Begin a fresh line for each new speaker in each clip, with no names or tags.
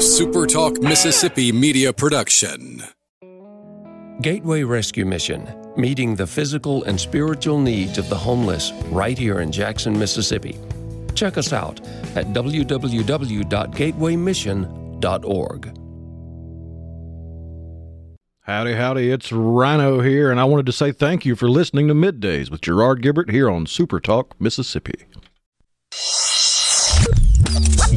SuperTalk Mississippi media production.
Gateway Rescue Mission, meeting the physical and spiritual needs of the homeless right here in Jackson, Mississippi. Check us out at www.gatewaymission.org.
Howdy, howdy, it's Rhino here, and I wanted to say thank you for listening to Middays with Gerard Gibert here on Super Talk, Mississippi.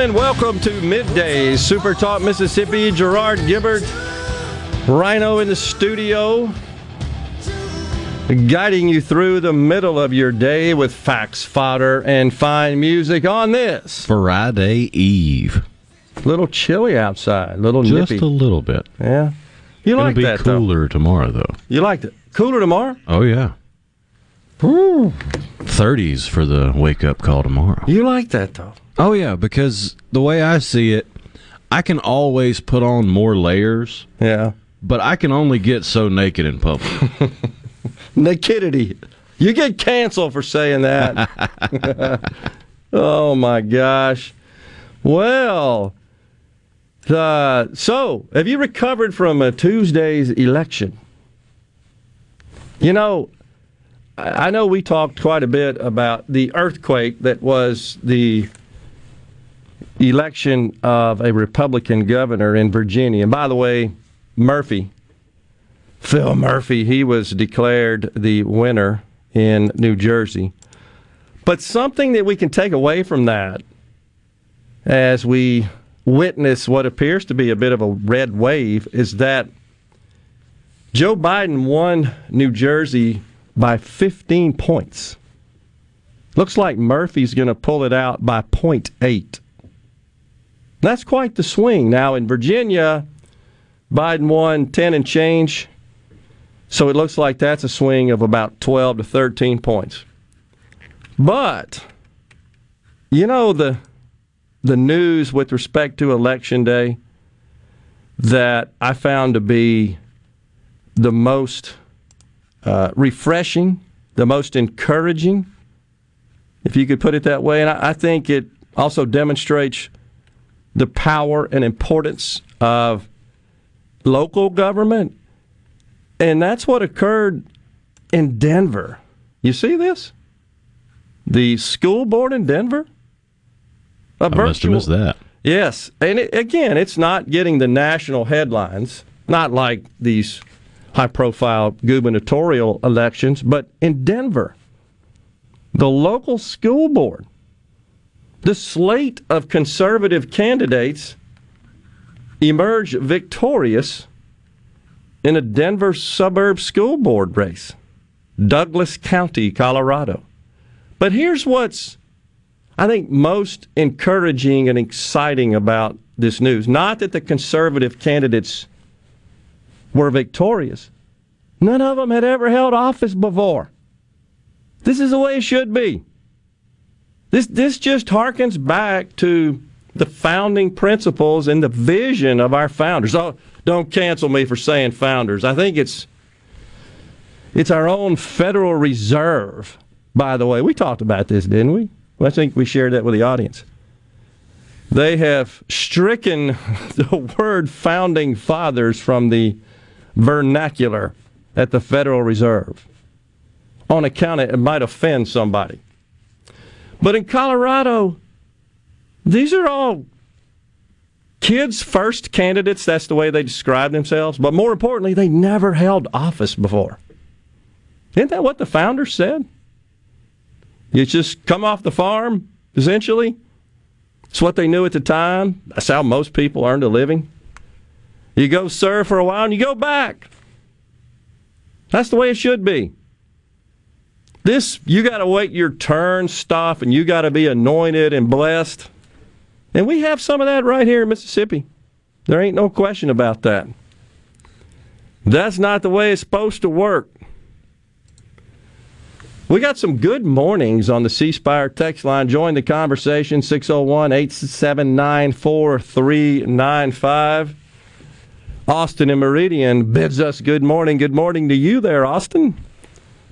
Everyone, and welcome to Middays Super Talk Mississippi. Gerard Gibert, Rhino in the studio, guiding you through the middle of your day with facts, fodder, and fine music on this
Friday Eve.
little chilly outside, little
Just
nippy.
a little bit.
yeah, you
It'll be
that though?
cooler tomorrow, though.
You liked it. Cooler tomorrow?
Oh, yeah.
Ooh,
30s for the wake up call tomorrow.
you like that though?
Oh, yeah, because the way I see it, I can always put on more layers,
Yeah.
but I can only get so naked in public.
Nakedity. You get canceled for saying that. oh my gosh. Well, uh, so have you recovered from a Tuesday's election? You know, I I know we talked quite a bit about the earthquake that was the election of a Republican governor in Virginia. And by the way, Murphy, Phil Murphy, he was declared the winner in New Jersey. But something that we can take away from that as we witness what appears to be a bit of a red wave is that Joe Biden won New Jersey by 15 points. Looks like Murphy's going to pull it out by 0.8. That's quite the swing. Now, in Virginia, Biden won 10 and change. So it looks like that's a swing of about 12 to 13 points. But you know the the news with respect to election day that I found to be the most uh, refreshing, the most encouraging, if you could put it that way. And I, I think it also demonstrates the power and importance of local government and that's what occurred in Denver. You see this? The school board in Denver? A
I must have missed that.
Yes. And it, again, it's not getting the national headlines, not like these high profile gubernatorial elections, but in Denver, the local school board, the slate of conservative candidates emerged victorious in a Denver suburb school board race, Douglas County, Colorado. But here's what's, I think, most encouraging and exciting about this news. Not that the conservative candidates were victorious, none of them had ever held office before. This is the way it should be. This, this just harkens back to the founding principles and the vision of our founders. Oh, don't cancel me for saying founders. I think it's it's our own Federal Reserve. By the way, we talked about this, didn't we? Well, I think we shared that with the audience. They have stricken the word founding fathers from the vernacular at the Federal Reserve on account it might offend somebody. But in Colorado, these are all kids' first candidates. That's the way they describe themselves. But more importantly, they never held office before. Isn't that what the founders said? You just come off the farm, essentially. It's what they knew at the time. That's how most people earned a living. You go serve for a while and you go back. That's the way it should be. This, you got to wait your turn stuff and you got to be anointed and blessed. And we have some of that right here in Mississippi. There ain't no question about that. That's not the way it's supposed to work. We got some good mornings on the C Spire text line. Join the conversation 601 879 4395. Austin and Meridian bids us good morning. Good morning to you there, Austin.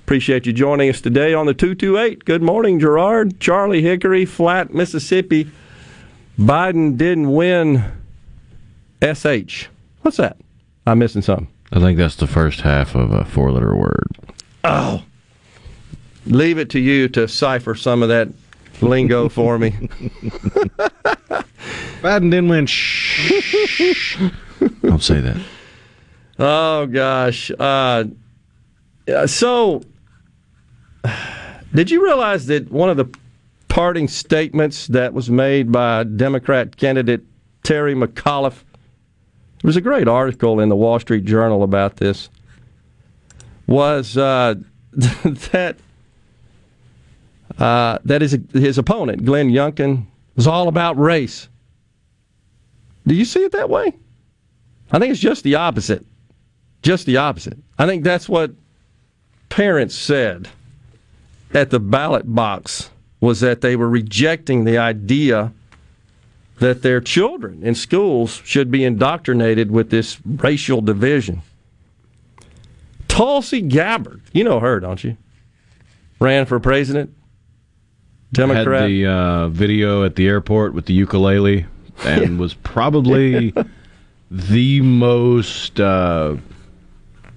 Appreciate you joining us today on the 228. Good morning, Gerard. Charlie Hickory, Flat, Mississippi. Biden didn't win SH. What's that? I'm missing something.
I think that's the first half of a four letter word.
Oh. Leave it to you to cipher some of that lingo for me.
Biden didn't win. Shh. Don't say that.
Oh gosh. Uh, so, did you realize that one of the parting statements that was made by Democrat candidate Terry McAuliffe? There was a great article in the Wall Street Journal about this. Was uh, that uh, that his his opponent Glenn Youngkin was all about race? Do you see it that way? I think it's just the opposite. Just the opposite. I think that's what parents said at the ballot box was that they were rejecting the idea that their children in schools should be indoctrinated with this racial division. Tulsi Gabbard, you know her, don't you? Ran for president. Democrat.
Had the uh, video at the airport with the ukulele and was probably the most uh,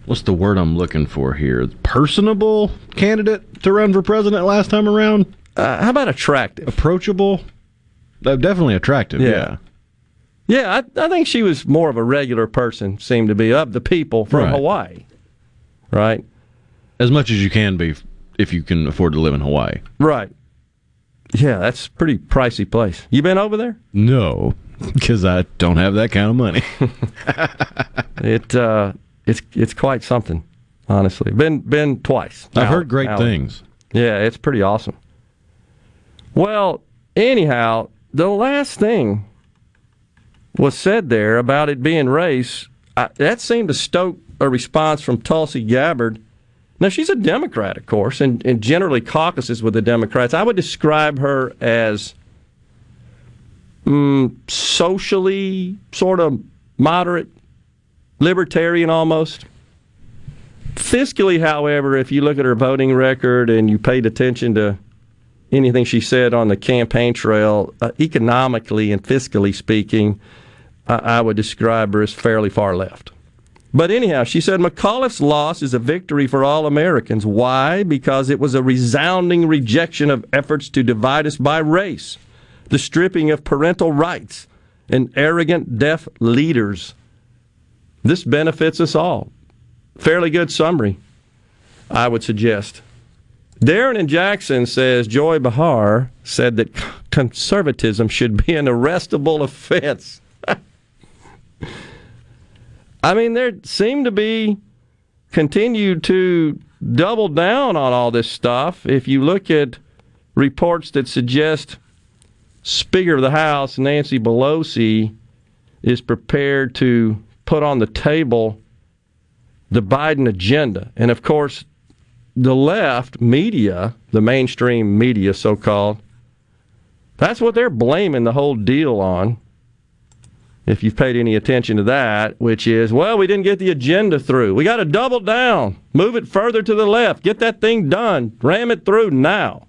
what's the word I'm looking for here? Personable candidate to run for president last time around.
Uh, how about attractive?
Approachable. Uh, definitely attractive. Yeah.
Yeah, yeah I, I, think she was more of a regular person. Seemed to be of the people from right. Hawaii, right?
As much as you can be if you can afford to live in Hawaii.
Right. Yeah, that's a pretty pricey place. You been over there?
No, because I don't have that kind of money.
it uh, it's it's quite something, honestly. Been been twice.
I've heard great things.
Yeah, it's pretty awesome. Well, anyhow, the last thing was said there about it being race. I, that seemed to stoke a response from Tulsi Gabbard now, she's a Democrat, of course, and, and generally caucuses with the Democrats. I would describe her as mm, socially sort of moderate, libertarian almost. Fiscally, however, if you look at her voting record and you paid attention to anything she said on the campaign trail, uh, economically and fiscally speaking, I, I would describe her as fairly far left. But anyhow, she said McAuliffe's loss is a victory for all Americans. Why? Because it was a resounding rejection of efforts to divide us by race, the stripping of parental rights, and arrogant, deaf leaders. This benefits us all. Fairly good summary, I would suggest. Darren and Jackson says Joy Behar said that conservatism should be an arrestable offense. I mean, there seem to be continued to double down on all this stuff. If you look at reports that suggest Speaker of the House Nancy Pelosi is prepared to put on the table the Biden agenda. And of course, the left media, the mainstream media so called, that's what they're blaming the whole deal on if you've paid any attention to that, which is, well, we didn't get the agenda through. We got to double down, move it further to the left, get that thing done, ram it through now.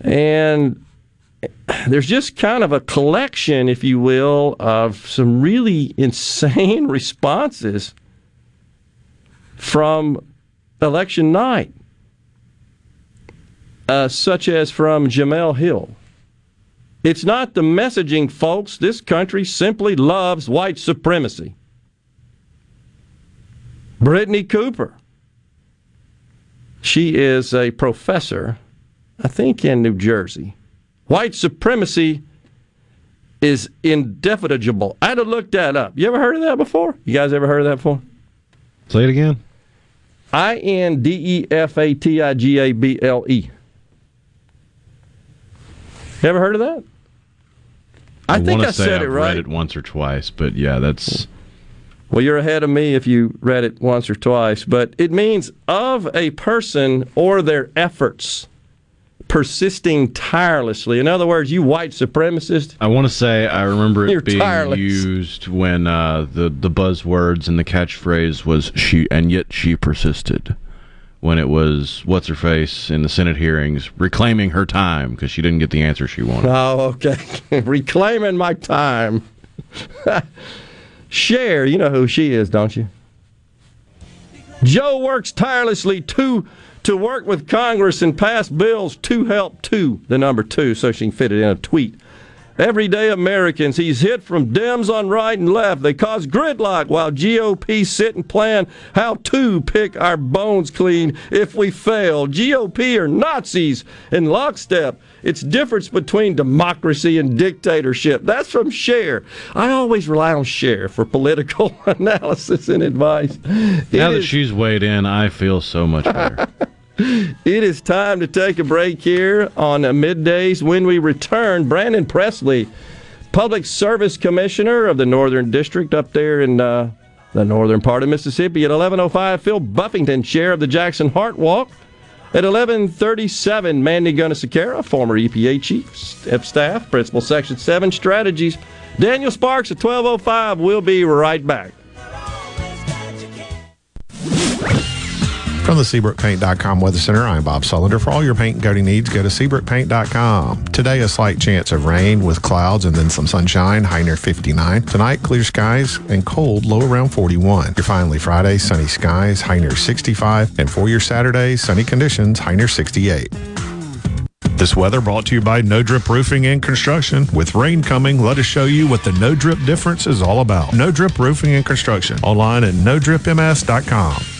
And there's just kind of a collection, if you will, of some really insane responses from election night, uh, such as from Jemele Hill it's not the messaging, folks. This country simply loves white supremacy. Brittney Cooper. She is a professor, I think, in New Jersey. White supremacy is indefinable. I had to look that up. You ever heard of that before? You guys ever heard of that before?
Say it again.
I N D E F A T I G A B L E. Ever heard of that? I,
I
think I said
I've
it right.
read it once or twice, but yeah, that's
Well, you're ahead of me if you read it once or twice, but it means of a person or their efforts persisting tirelessly. In other words, you white supremacist,
I want to say I remember it being
tireless.
used when uh, the the buzzwords and the catchphrase was she, and yet she persisted. When it was what's her face in the Senate hearings reclaiming her time because she didn't get the answer she wanted.
Oh, okay. Reclaiming my time. Cher, you know who she is, don't you? Joe works tirelessly to to work with Congress and pass bills to help to the number two, so she can fit it in a tweet. Everyday Americans, he's hit from Dems on right and left. They cause gridlock while GOP sit and plan how to pick our bones clean if we fail. GOP are Nazis in lockstep. It's difference between democracy and dictatorship. That's from Cher. I always rely on Cher for political analysis and advice.
now
It
that
is-
she's weighed in, I feel so much better.
it is time to take a break here on middays. When we return, Brandon Presley, Public Service Commissioner of the Northern District up there in uh, the northern part of Mississippi at 11:05. Phil Buffington, chair of the Jackson Heart Walk. At 11:37, Mandy Gunasekara, former EPA chief of staff, principal section 7 strategies. Daniel Sparks at 12:05. We'll be right back.
From the SeabrookPaint.com Weather Center, I'm Bob Sullender. For all your paint and coating needs, go to SeabrookPaint.com. Today, a slight chance of rain with clouds and then some sunshine, high near 59. Tonight, clear skies and cold, low around 41. Your finally Friday, sunny skies, high near 65. And for your Saturday, sunny conditions, high near 68. This weather brought to you by No Drip Roofing and Construction. With rain coming, let us show you what the No Drip difference is all about. No Drip Roofing and Construction. Online at NoDripMS.com.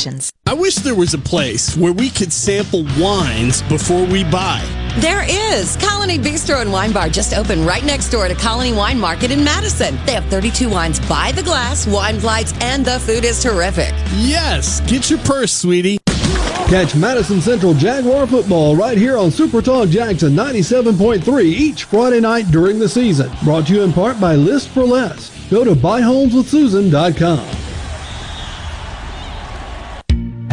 I wish there was a place where we could sample wines before we buy.
There is. Colony Bistro and Wine Bar just opened right next door to Colony Wine Market in Madison. They have 32 wines by the glass, wine flights, and the food is terrific.
Yes, get your purse, sweetie.
Catch Madison Central Jaguar football right here on Super Talk Jackson 97.3 each Friday night during the season. Brought to you in part by List for Less. Go to buyhomeswithsusan.com.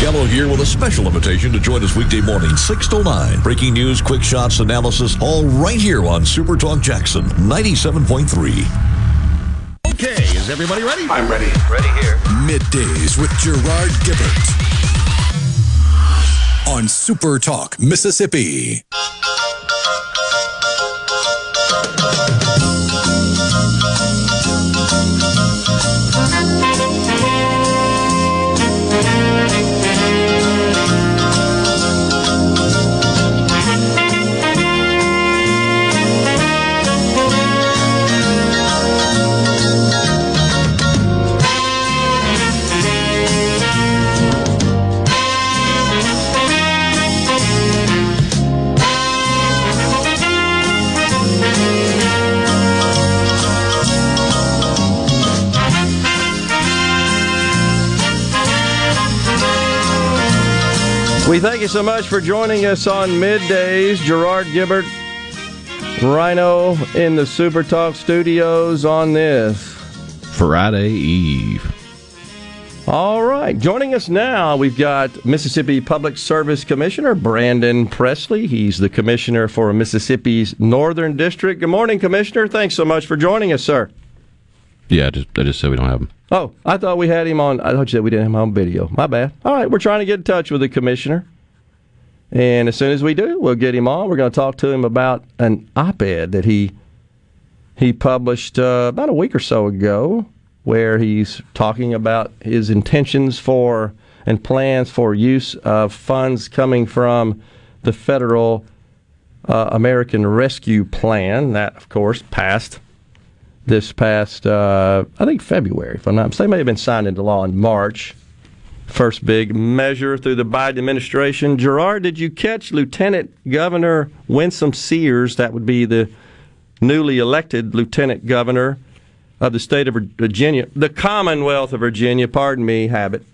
Gallo here with a special invitation to join us weekday morning, 6 to 9. Breaking news, quick shots, analysis, all right here on Super Talk Jackson 97.3.
Okay, is everybody ready?
I'm ready. Ready here.
Midday
Middays with Gerard Gibert on Super Talk, Mississippi.
We thank you so much for joining us on middays. Gerard Gibert, Rhino in the Super Talk studios on this
Friday Eve.
All right, joining us now, we've got Mississippi Public Service Commissioner Brandon Presley. He's the commissioner for Mississippi's Northern District. Good morning, Commissioner. Thanks so much for joining us, sir.
Yeah, I just, I just said we don't have him.
Oh, I thought we had him on. I thought you said we didn't have him on video. My bad. All right, we're trying to get in touch with the commissioner. And as soon as we do, we'll get him on. We're going to talk to him about an op-ed that he he published uh, about a week or so ago, where he's talking about his intentions for and plans for use of funds coming from the federal uh, American Rescue Plan. That, of course, passed this past, uh, I think, February, if I'm not mistaken. May have been signed into law in March. First big measure through the Biden administration. Gerard, did you catch Lieutenant Governor Winsome Sears? That would be the newly elected Lieutenant Governor of the state of Virginia, the Commonwealth of Virginia, pardon me, habit.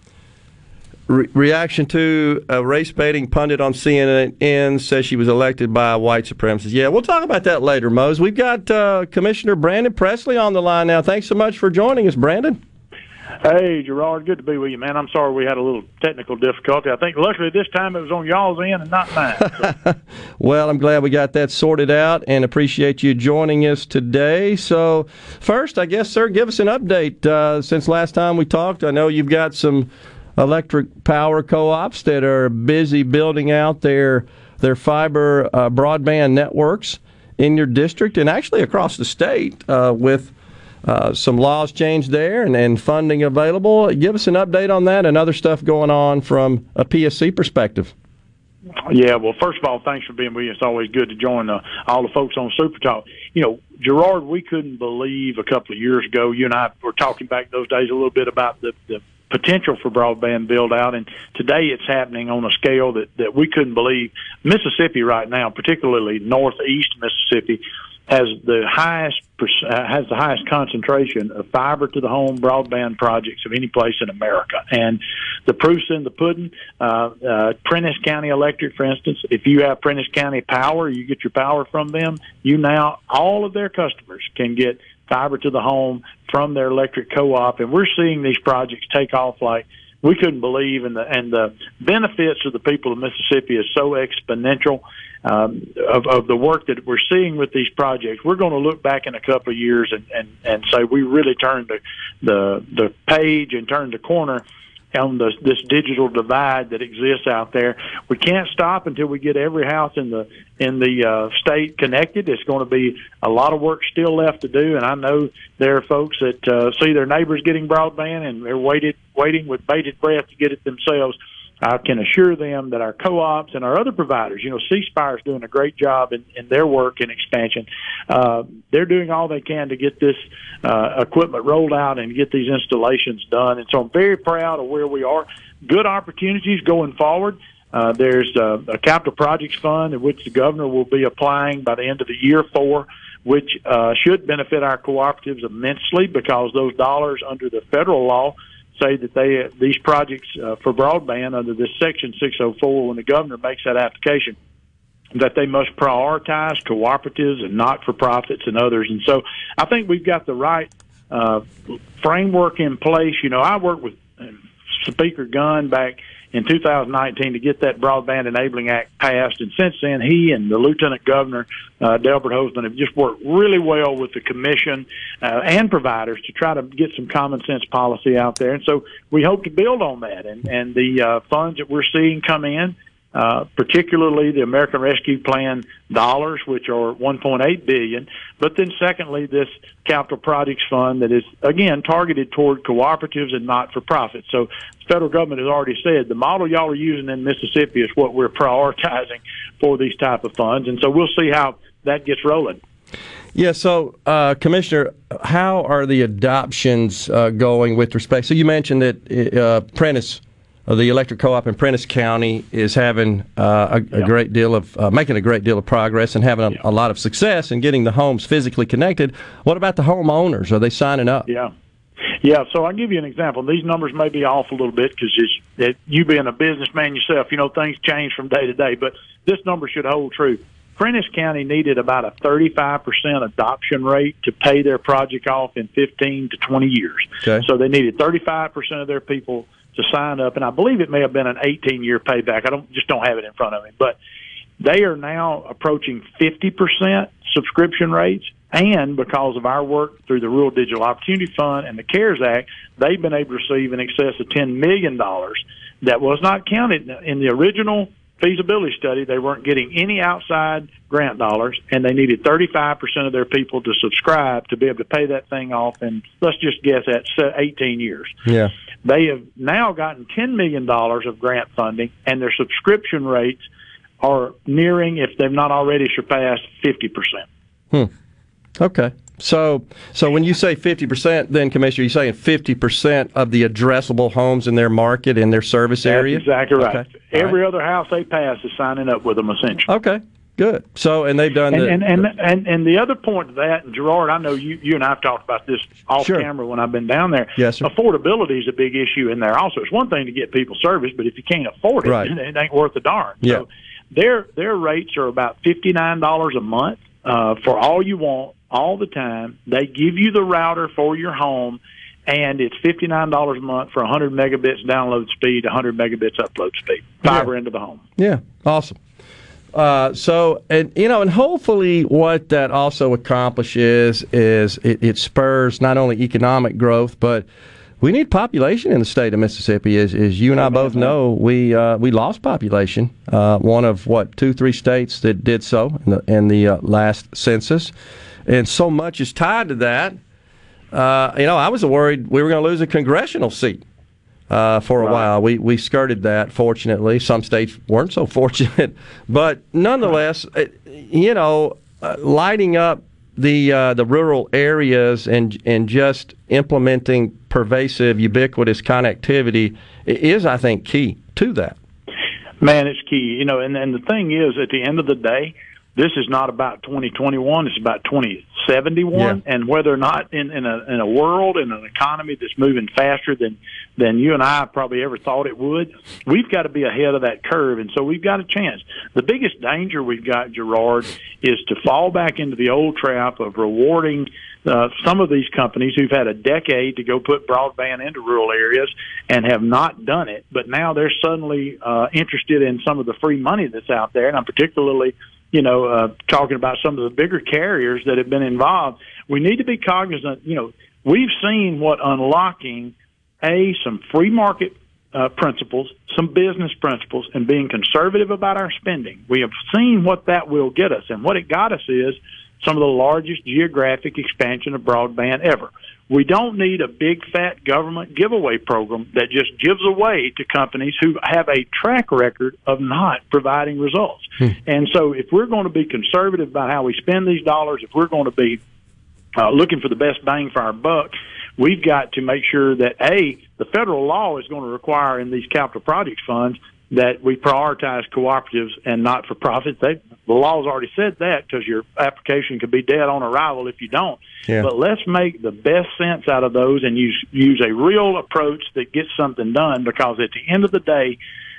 Re- reaction to a race baiting pundit on CNN says she was elected by a white supremacist. Yeah, we'll talk about that later, Mose. We've got uh, Commissioner Brandon Presley on the line now. Thanks so much for joining us, Brandon.
Hey, Gerard, good to be with you, man. I'm sorry we had a little technical difficulty. I think luckily this time it was on y'all's end and not mine. So.
well, I'm glad we got that sorted out and appreciate you joining us today. So, first, I guess, sir, give us an update uh, since last time we talked. I know you've got some electric power co-ops that are busy building out their their fiber uh, broadband networks in your district and actually across the state uh, with uh, some laws changed there and, and funding available. Give us an update on that and other stuff going on from a PSC perspective.
Yeah, well, first of all, thanks for being with us. It's always good to join uh, all the folks on Super Talk. You know, Gerard, we couldn't believe a couple of years ago, you and I were talking back those days a little bit about the, the potential for broadband build out and today it's happening on a scale that, that we couldn't believe. Mississippi right now, particularly northeast Mississippi, has the highest uh, has the highest concentration of fiber to the home broadband projects of any place in America. And the proof's in the pudding. Uh, uh, Prentiss County Electric, for instance, if you have Prentiss County Power, you get your power from them. You now all of their customers can get fiber to the home from their electric co-op, and we're seeing these projects take off like we couldn't believe, and the and the benefits of the people of Mississippi is so exponential um, of, of the work that we're seeing with these projects. We're going to look back in a couple of years and and and say we really turned the the the page and turned the corner on the, this digital divide that exists out there. We can't stop until we get every house in the in the uh, state connected. It's going to be a lot of work still left to do, and I know there are folks that uh, see their neighbors getting broadband and they're waited waiting with bated breath to get it themselves. I can assure them that our co-ops and our other providers, you know, C Spire is doing a great job in, in their work and expansion. Uh, they're doing all they can to get this uh, equipment rolled out and get these installations done. And so I'm very proud of where we are. Good opportunities going forward. Uh, there's a, a capital projects fund in which the governor will be applying by the end of the year for, which uh, should benefit our cooperatives immensely because those dollars under the federal law say that they these projects uh, for broadband under this section 604 when the governor makes that application that they must prioritize cooperatives and not for profits and others. And so i think we've got the right uh, framework in place. You know i worked with uh, speaker gunn back in 2019 to get that Broadband Enabling Act passed. And since then, he and the Lieutenant Governor, uh, Delbert Hosemann, have just worked really well with the Commission uh, and providers to try to get some common sense policy out there. And so we hope to build on that. And, and the uh, funds that we're seeing come in, uh, particularly the American Rescue Plan dollars, which are 1.8 billion. But then, secondly, this capital projects fund that is again targeted toward cooperatives and not-for-profits. So, the federal government has already said the model y'all are using in Mississippi is what we're prioritizing for these type of funds, and so we'll see how that gets rolling.
Yeah. So, uh, Commissioner, how are the adoptions uh, going with respect? So, you mentioned that uh, Prentiss uh, the electric co-op in Prentiss County is having uh, a, a great deal of uh, making a great deal of progress and having a, a, lot of success in getting the homes physically connected. What about the homeowners? Are they signing up?
Yeah. Yeah, so I'll give you an example. These numbers may be off a little bit because you being a businessman yourself, you know things change from day to day. But this number should hold true. Prentiss County needed about a 35% adoption rate to pay their project off in 15 to 20 years. Okay. So they needed 35% of their people to sign up, and I believe it may have been an 18 year payback. I don't just don't have it in front of me, but they are now approaching 50% subscription rates. And because of our work through the Rural Digital Opportunity Fund and the CARES Act, they've been able to receive in excess of $10 million that was not counted in the original feasibility study. They weren't getting any outside grant dollars, and they needed 35% of their people to subscribe to be able to pay that thing off in, let's just guess, at 18 years.
Yeah.
They have now gotten $10 million of grant funding, and their subscription rates are nearing, if they've not already surpassed, 50%.
Hmm. Okay. So, so when you say 50%, then, Commissioner, you're saying 50% of the addressable homes in their market, in their service
That's
area?
exactly right. Okay. Every right. other house they pass is signing up with them, essentially.
Okay. Good. So, and they've done
and,
the,
and, and, and and the other point to that, and Gerard, I know you you and I've talked about this off sure. camera when I've been down there.
Yes, sir.
Affordability is a big issue in there. Also, it's one thing to get people service, but if you can't afford it,
right.
it ain't worth a darn.
Yeah.
So their their rates are about fifty nine dollars a month uh, for all you want, all the time. They give you the router for your home and it's fifty nine dollars a month for 100 megabits download speed, 100 megabits upload speed, fiber
yeah.
into the home.
Yeah, awesome. Uh, so, and you know, and hopefully, what that also accomplishes is it, it, spurs not only economic growth, but we need population in the state of Mississippi. As, as you and I both know, we uh, we lost population. Uh, one of what two, three states that did so in the, in the uh, last census, and so much is tied to that. Uh, you know, I was worried we were going to lose a congressional seat uh, for a right. while. We we skirted that. Fortunately, some states weren't so fortunate, but nonetheless, uh, you know, uh, lighting up the uh, the rural areas and and just implementing pervasive, ubiquitous connectivity is, I think, key to that.
Man, it's key. You know, and and the thing is, at the end of the day, this is not about 2021. It's about 2071, yeah. and whether or not in, in a in a world in an economy that's moving faster than than you and I probably ever thought it would, we've got to be ahead of that curve, and so we've got a chance. The biggest danger we've got, Gerard, is to fall back into the old trap of rewarding uh, some of these companies who've had a decade to go put broadband into rural areas and have not done it, but now they're suddenly uh, interested in some of the free money that's out there, and I'm particularly you know, uh, talking about some of the bigger carriers that have been involved, we need to be cognizant. You know, we've seen what unlocking a some free market uh, principles, some business principles, and being conservative about our spending. We have seen what that will get us, and what it got us is some of the largest geographic expansion of broadband ever. We don't need a big fat government giveaway program that just gives away to companies who have a track record of not providing results. Hmm. And so if we're going to be conservative about how we spend these dollars, if we're going to be uh, looking for the best bang for our buck, we've got to make sure that A, the federal law is going to require in these capital projects funds that we prioritize cooperatives and not for profits. They, the law's already said that because your application could be dead on arrival if you don't.
Yeah.
But let's make the best sense out of those and use use a real approach that gets something done because at the end of the day,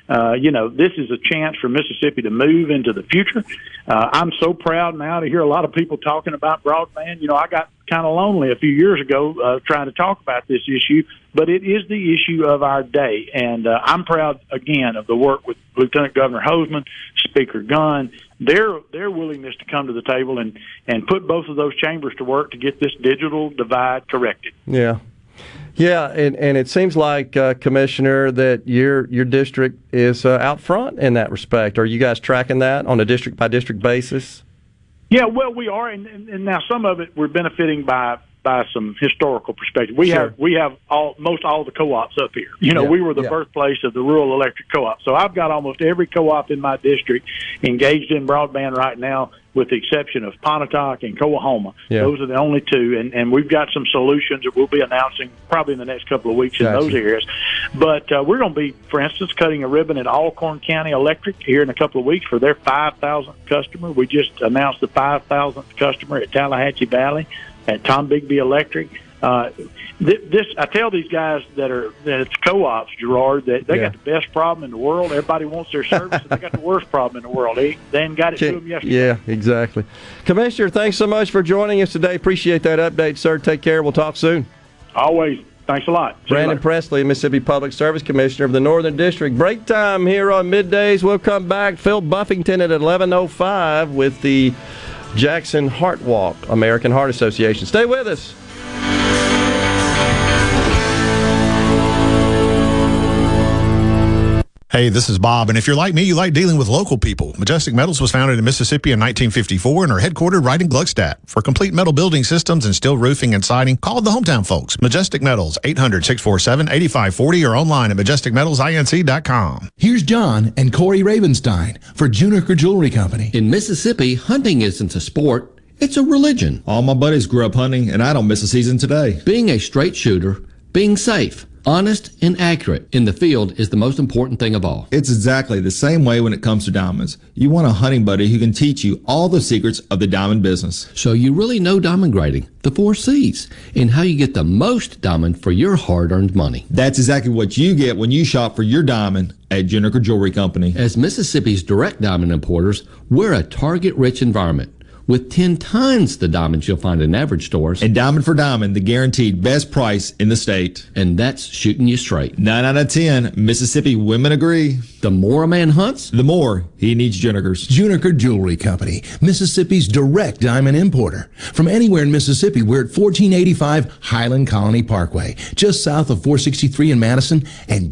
Uh, you know, this is a chance for Mississippi to move into the future. Uh, I'm so proud now to hear a lot of people talking about broadband. You know, I got kind of lonely a few years ago uh, trying to talk about this issue, but it is the issue of our day. And uh, I'm proud again of the work with Lieutenant Governor Hosemann, Speaker Gunn, their their willingness to come to the table and and put both of those chambers to work to get this digital divide corrected.
Yeah. Yeah, and, and it seems like, uh, Commissioner, that your your district is uh, out front in that respect. Are you guys tracking that on a district by district basis?
Yeah, well, we are, and, and, now some of it we're benefiting by by some historical perspective. We
Sure.
have we have all most all the co-ops up here. You know,
Yeah,
we were the
yeah.
birthplace of the rural electric co-op. So I've got almost every co-op in my district engaged in broadband right now, with the exception of Pontotoc and Coahoma.
Yeah.
Those are the only two, and and we've got some solutions that we'll be announcing probably in the next couple of weeks in those areas. But uh, we're going to be, for instance, cutting a ribbon at Alcorn County Electric here in a couple of weeks for their 5,000th customer. We just announced the 5,000th customer at Tallahatchie Valley at Tombigbee Electric. Uh, th- this I tell these guys that are that it's co-ops, Gerard, that they
Yeah.
got the best problem in the world. Everybody wants their service, and they got the worst problem in the world. They they ain't got it to them yesterday.
Yeah, exactly. Commissioner, thanks so much for joining us today. Appreciate that update, sir. Take care. We'll talk soon.
Always. Thanks a lot. See
Brandon. Presley, Mississippi Public Service Commissioner of the Northern District. Break time here on middays. We'll come back. Phil Buffington at 11:05 with the Jackson Heart Walk, American Heart Association. Stay with us.
Hey, this is Bob, and if you're like me, you like dealing with local people. Majestic Metals was founded in Mississippi in 1954 and are headquartered right in Gluckstadt. For complete metal building systems and steel roofing and siding, call the hometown folks. Majestic Metals, 800-647-8540 or online at majesticmetalsinc.com.
Here's John and Corey Ravenstein for Juniker Jewelry Company.
In Mississippi, hunting isn't a sport, it's a religion.
All my buddies grew up hunting, and I don't miss a season today.
Being a straight shooter, being safe, honest, and accurate in the field is the most important thing of all.
It's exactly the same way when it comes to diamonds. You want a hunting buddy who can teach you all the secrets of the diamond business.
So you really know diamond grading, the four C's, and how you get the most diamond for your hard earned money.
That's exactly what you get when you shop for your diamond at Juniker Jewelry Company.
As Mississippi's direct diamond importers, we're a target rich environment with 10 times the diamonds you'll find in average stores.
And diamond for diamond, the guaranteed best price in the state.
And that's shooting you straight.
9 out of 10 Mississippi women agree.
The more a man hunts,
the more he needs Junikers.
Juniker Jewelry Company, Mississippi's direct diamond importer. From anywhere in Mississippi, we're at 1485 Highland Colony Parkway, just south of 463 in Madison, and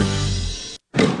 Hartford.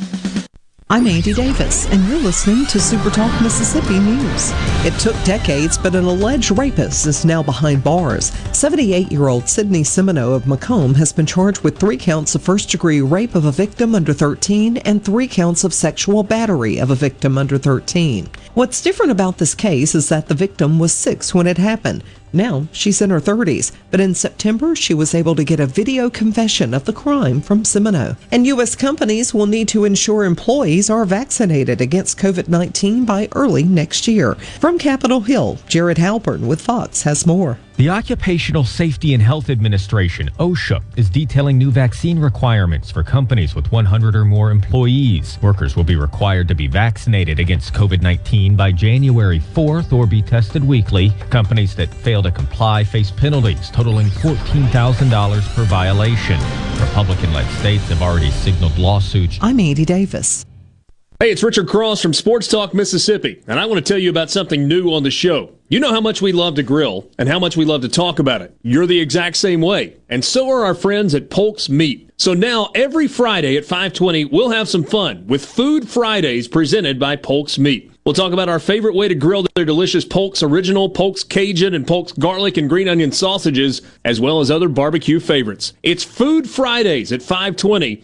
I'm Andy Davis, and you're listening to Super Talk Mississippi News. It took decades, but an alleged rapist is now behind bars. 78 year old Sidney Semino of McComb has been charged with three counts of first degree rape of a victim under 13 and three counts of sexual battery of a victim under 13. What's different about this case is that the victim was six when it happened. Now she's in her 30s, but in September she was able to get a video confession of the crime from Semino. And U.S. companies will need to ensure employees are vaccinated against COVID 19 by early next year. From Capitol Hill, Jared Halpern with Fox has more.
The Occupational Safety and Health Administration, OSHA, is detailing new vaccine requirements for companies with 100 or more employees. Workers will be required to be vaccinated against COVID 19 by January 4th or be tested weekly. Companies that fail to comply face penalties totaling $14,000 per violation. Republican led states have already signaled lawsuits.
I'm Andy Davis.
Hey, it's Richard Cross from Sports Talk Mississippi, and I want to tell you about something new on the show. You know how much we love to grill and how much we love to talk about it. You're the exact same way, and so are our friends at Polk's Meat. So now every Friday at 5:20, we'll have some fun with Food Fridays presented by Polk's Meat. We'll talk about our favorite way to grill their delicious Polk's Original, Polk's Cajun, and Polk's Garlic and Green Onion sausages, as well as other barbecue favorites. It's Food Fridays at 520.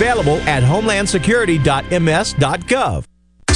available at homelandsecurity.ms.gov.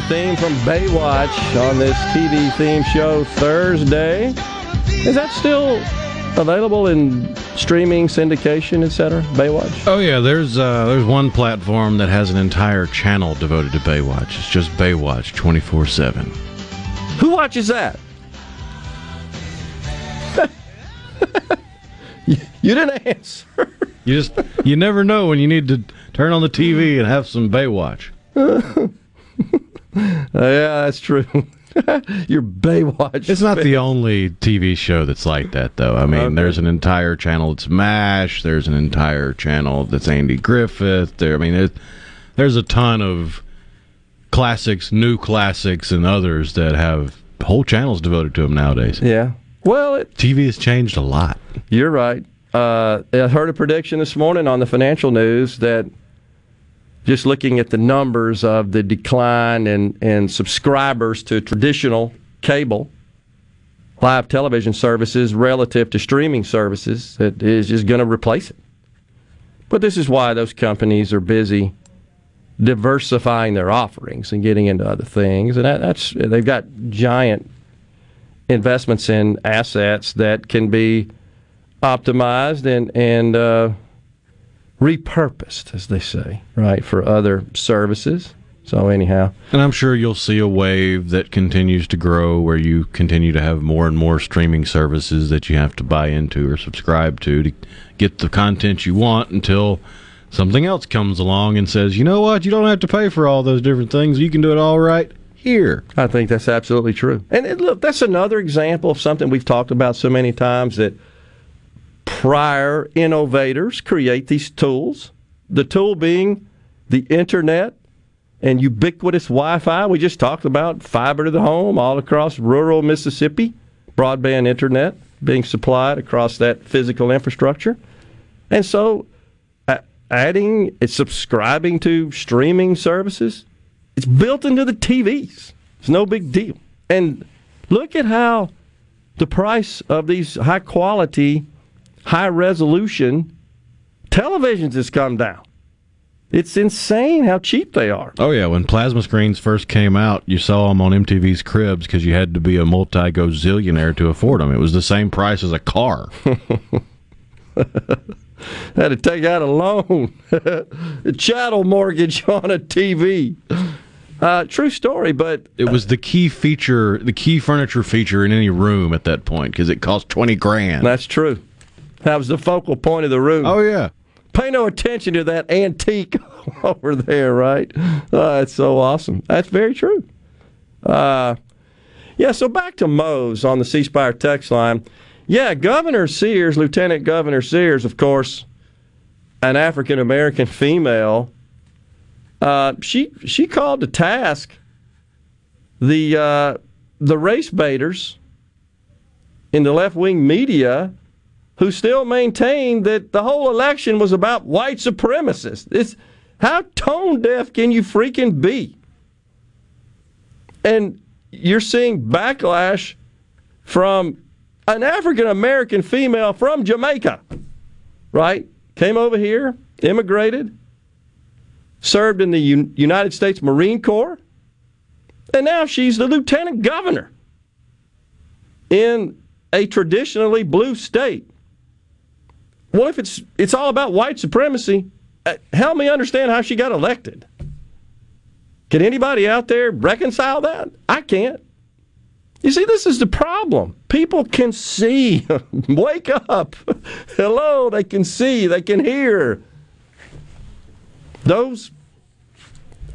The theme from Baywatch on this TV theme show Thursday. Is that still available in streaming, syndication, etc.? Baywatch.
Oh yeah, there's uh, there's one platform that has an entire channel devoted to Baywatch. It's just Baywatch 24 seven.
Who watches that? you, you didn't answer.
You just you never know when you need to turn on the TV and have some Baywatch.
yeah, that's true. Your Baywatch.
It's not the only TV show that's like that, though. I mean,
Okay.
there's an entire channel that's MASH. There's an entire channel that's Andy Griffith. There, I mean, it, there's a ton of classics, new classics, and others that have whole channels devoted to them nowadays.
Yeah. Well, it,
TV has changed a lot.
You're right. Uh, I heard a prediction this morning on the financial news that just looking at the numbers of the decline in, in subscribers to traditional cable live television services relative to streaming services that is just going to replace it. But this is why those companies are busy diversifying their offerings and getting into other things. And that, that's they've got giant investments in assets that can be optimized and and uh, repurposed, as they say, right, for other services. So anyhow,
And I'm sure you'll see a wave that continues to grow where you continue to have more and more streaming services that you have to buy into or subscribe to to get the content you want until something else comes along and says, you know what, you don't have to pay for all those different things. You can do it all right here.
I think that's absolutely true. And it, look, that's another example of something we've talked about so many times that prior innovators create these tools. The tool being the internet and ubiquitous Wi Fi. We just talked about fiber to the home all across rural Mississippi, broadband internet being supplied across that physical infrastructure. And so, adding, it's subscribing to streaming services, it's built into the TVs. It's no big deal. And look at how the price of these high quality, high resolution televisions has come down. It's insane how cheap they are.
Oh yeah, when plasma screens first came out, you saw them on MTV's Cribs because you had to be a multi gazillionaire to afford them. It was the same price as a car.
had to take out a loan, a chattel mortgage on a TV. Uh, true story, but
it was the key feature, the key furniture feature in any room at that point because it cost twenty grand.
That's true. That was the focal point of the room.
Oh yeah.
Pay no attention to that antique over there, right? Uh, that's so awesome. That's very true. Uh, yeah. So back to Mose on the C Spire text line. Yeah, Governor Sears, Lieutenant Governor Sears, of course, an African American female. Uh, she she called to task the uh, the race baiters in the left wing media who still maintain that the whole election was about white supremacists. It's, how tone deaf can you freaking be? And you're seeing backlash from an African American female from Jamaica, right? Came over here, immigrated, served in the U- United States Marine Corps, and now she's the lieutenant governor in a traditionally blue state. Well, if it's it's all about white supremacy, uh, help me understand how she got elected. Can anybody out there reconcile that? I can't. You see, this is the problem. People can see. Wake up. Hello, they can see, they can hear. Those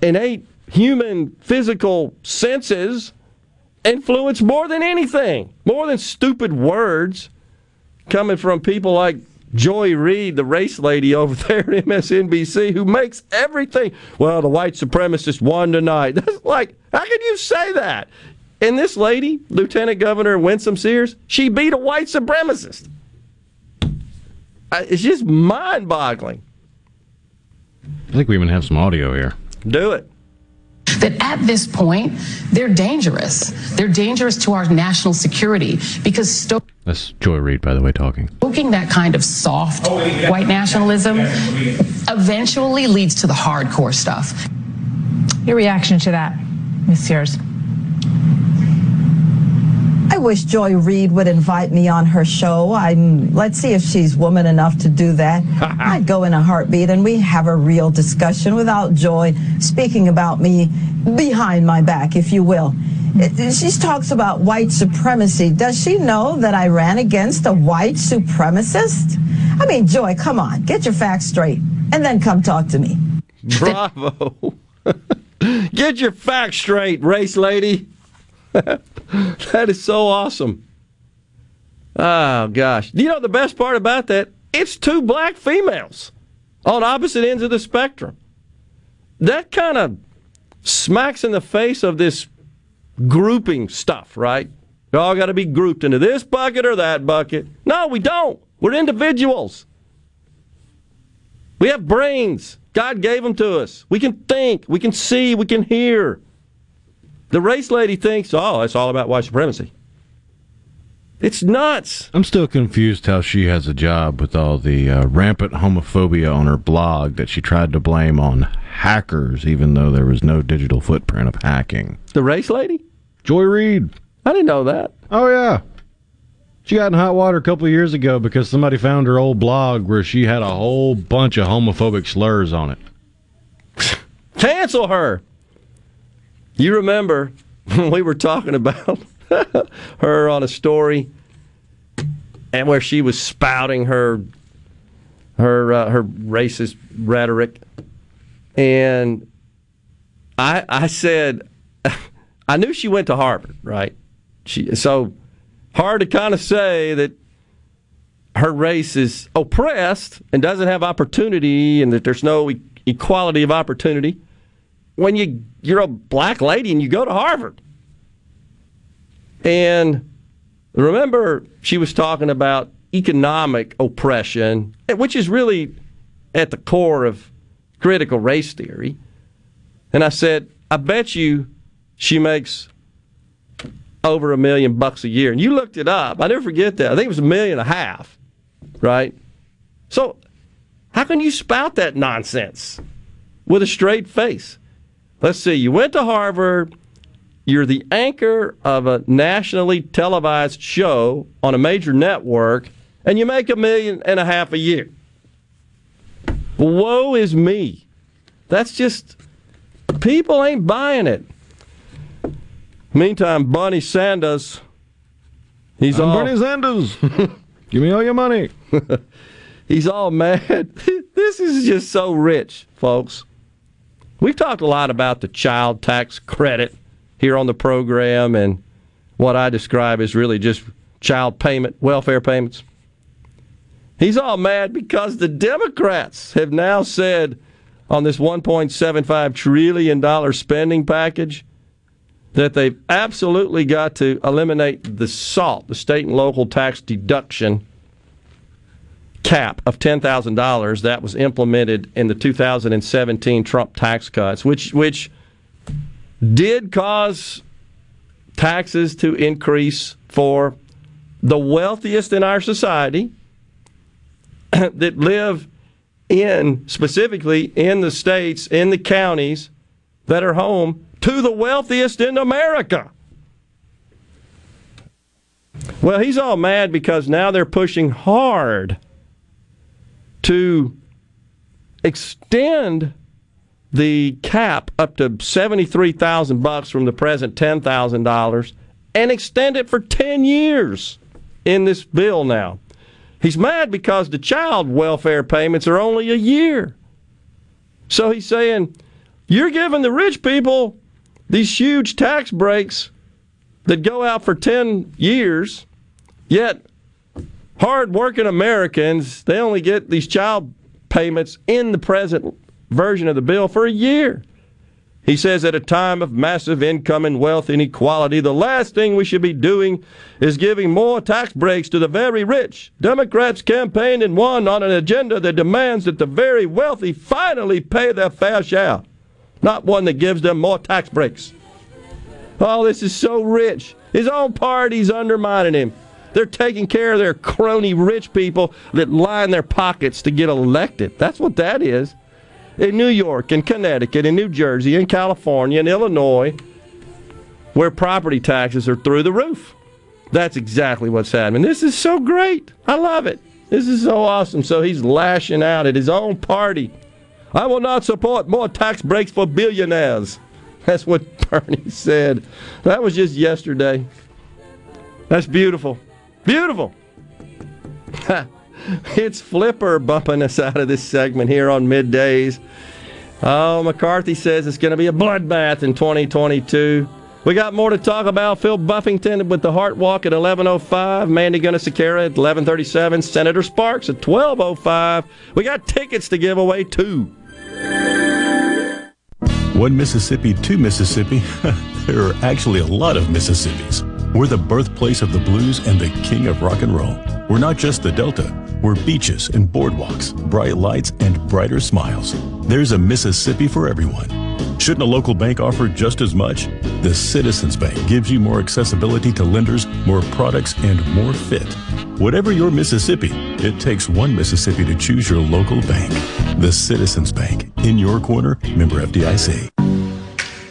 innate human physical senses influence more than anything, more than stupid words coming from people like Joy Reid, the race lady over there at MSNBC, who makes everything. Well, the white supremacist won tonight. That's like, how can you say that? And this lady, Lieutenant Governor Winsome Sears, she beat a white supremacist. It's just mind boggling.
I think we even have some audio here.
Do it
that at this point, they're dangerous. They're dangerous to our national security because sto-
that's Joy Reid, by the way, talking.
Stoking that kind of soft white nationalism eventually leads to the hardcore stuff.
Your reaction to that, Ms. Sears?
I wish Joy Reid would invite me on her show. I'm let's see if she's woman enough to do that. I'd go in a heartbeat and we have a real discussion without Joy speaking about me behind my back, if you will. She talks about white supremacy. Does she know that I ran against a white supremacist? I mean, Joy, come on, get your facts straight and then come talk to me.
Bravo. get your facts straight, race lady. that is so awesome. Oh, gosh. You know the best part about that? It's two black females on opposite ends of the spectrum. That kind of smacks in the face of this grouping stuff, right? We all got to be grouped into this bucket or that bucket. No, we don't. We're individuals. We have brains. God gave them to us. We can think, we can see, we can hear. The race lady thinks, oh, it's all about white supremacy. It's nuts.
I'm still confused how she has a job with all the uh, rampant homophobia on her blog that she tried to blame on hackers, even though there was no digital footprint of hacking.
The race lady?
Joy Reid.
I didn't know that.
Oh, yeah. She got in hot water a couple of years ago because somebody found her old blog where she had a whole bunch of homophobic slurs on it.
Cancel her. You remember when we were talking about her on a story and where she was spouting her her uh, her racist rhetoric, and I I said I knew she went to Harvard, right? She so hard to kind of say that her race is oppressed and doesn't have opportunity, and that there's no e- equality of opportunity when you you're a black lady and you go to Harvard. And remember, she was talking about economic oppression, which is really at the core of critical race theory. And I said, I bet you she makes over a million bucks a year. And you looked it up. I never forget that. I think it was a million and a half, right? So how can you spout that nonsense with a straight face? Let's see, you went to Harvard, you're the anchor of a nationally televised show on a major network, and you make a million and a half a year. Woe is me. That's just, people ain't buying it. Meantime, Bernie Sanders, he's
I'm
all.
Bernie Sanders. Give me all your money.
he's all mad. this is just so rich, folks. We've talked a lot about the child tax credit here on the program and what I describe as really just child payment, welfare payments. He's all mad because the Democrats have now said on this $1.75 trillion spending package that they've absolutely got to eliminate the SALT, the state and local tax deduction cap of $10,000 that was implemented in the 2017 Trump tax cuts, which which did cause taxes to increase for the wealthiest in our society that live in specifically in the states, in the counties that are home to the wealthiest in America. Well, he's all mad because now they're pushing hard to extend the cap up to 73,000 bucks from the present $10,000 and extend it for 10 years in this bill now. He's mad because the child welfare payments are only a year. So he's saying, you're giving the rich people these huge tax breaks that go out for 10 years, yet hard-working Americans, they only get these child payments in the present version of the bill for a year. He says at a time of massive income and wealth inequality, the last thing we should be doing is giving more tax breaks to the very rich. Democrats campaigned and won on an agenda that demands that the very wealthy finally pay their fair share, not one that gives them more tax breaks. Oh, this is so rich. His own party's undermining him. They're taking care of their crony rich people that line their pockets to get elected. That's what that is. In New York, in Connecticut, in New Jersey, in California, in Illinois, where property taxes are through the roof. That's exactly what's happening. This is so great. I love it. This is so awesome. So he's lashing out at his own party. I will not support more tax breaks for billionaires. That's what Bernie said. That was just yesterday. That's beautiful. Beautiful. it's Flipper bumping us out of this segment here on middays. Oh, McCarthy says it's going to be a bloodbath in 2022. We got more to talk about. Phil Buffington with the Heart Walk at 11:05. Mandy Gunasekara at 11:37. Senator Sparks at 12:05. We got tickets to give away too.
One Mississippi, two Mississippi. there are actually a lot of Mississippis. We're the birthplace of the blues and the king of rock and roll. We're not just the Delta. We're beaches and boardwalks, bright lights, and brighter smiles. There's a Mississippi for everyone. Shouldn't a local bank offer just as much? The Citizens Bank gives you more accessibility to lenders, more products, and more fit. Whatever your Mississippi, it takes one Mississippi to choose your local bank. The Citizens Bank, in your corner, member FDIC.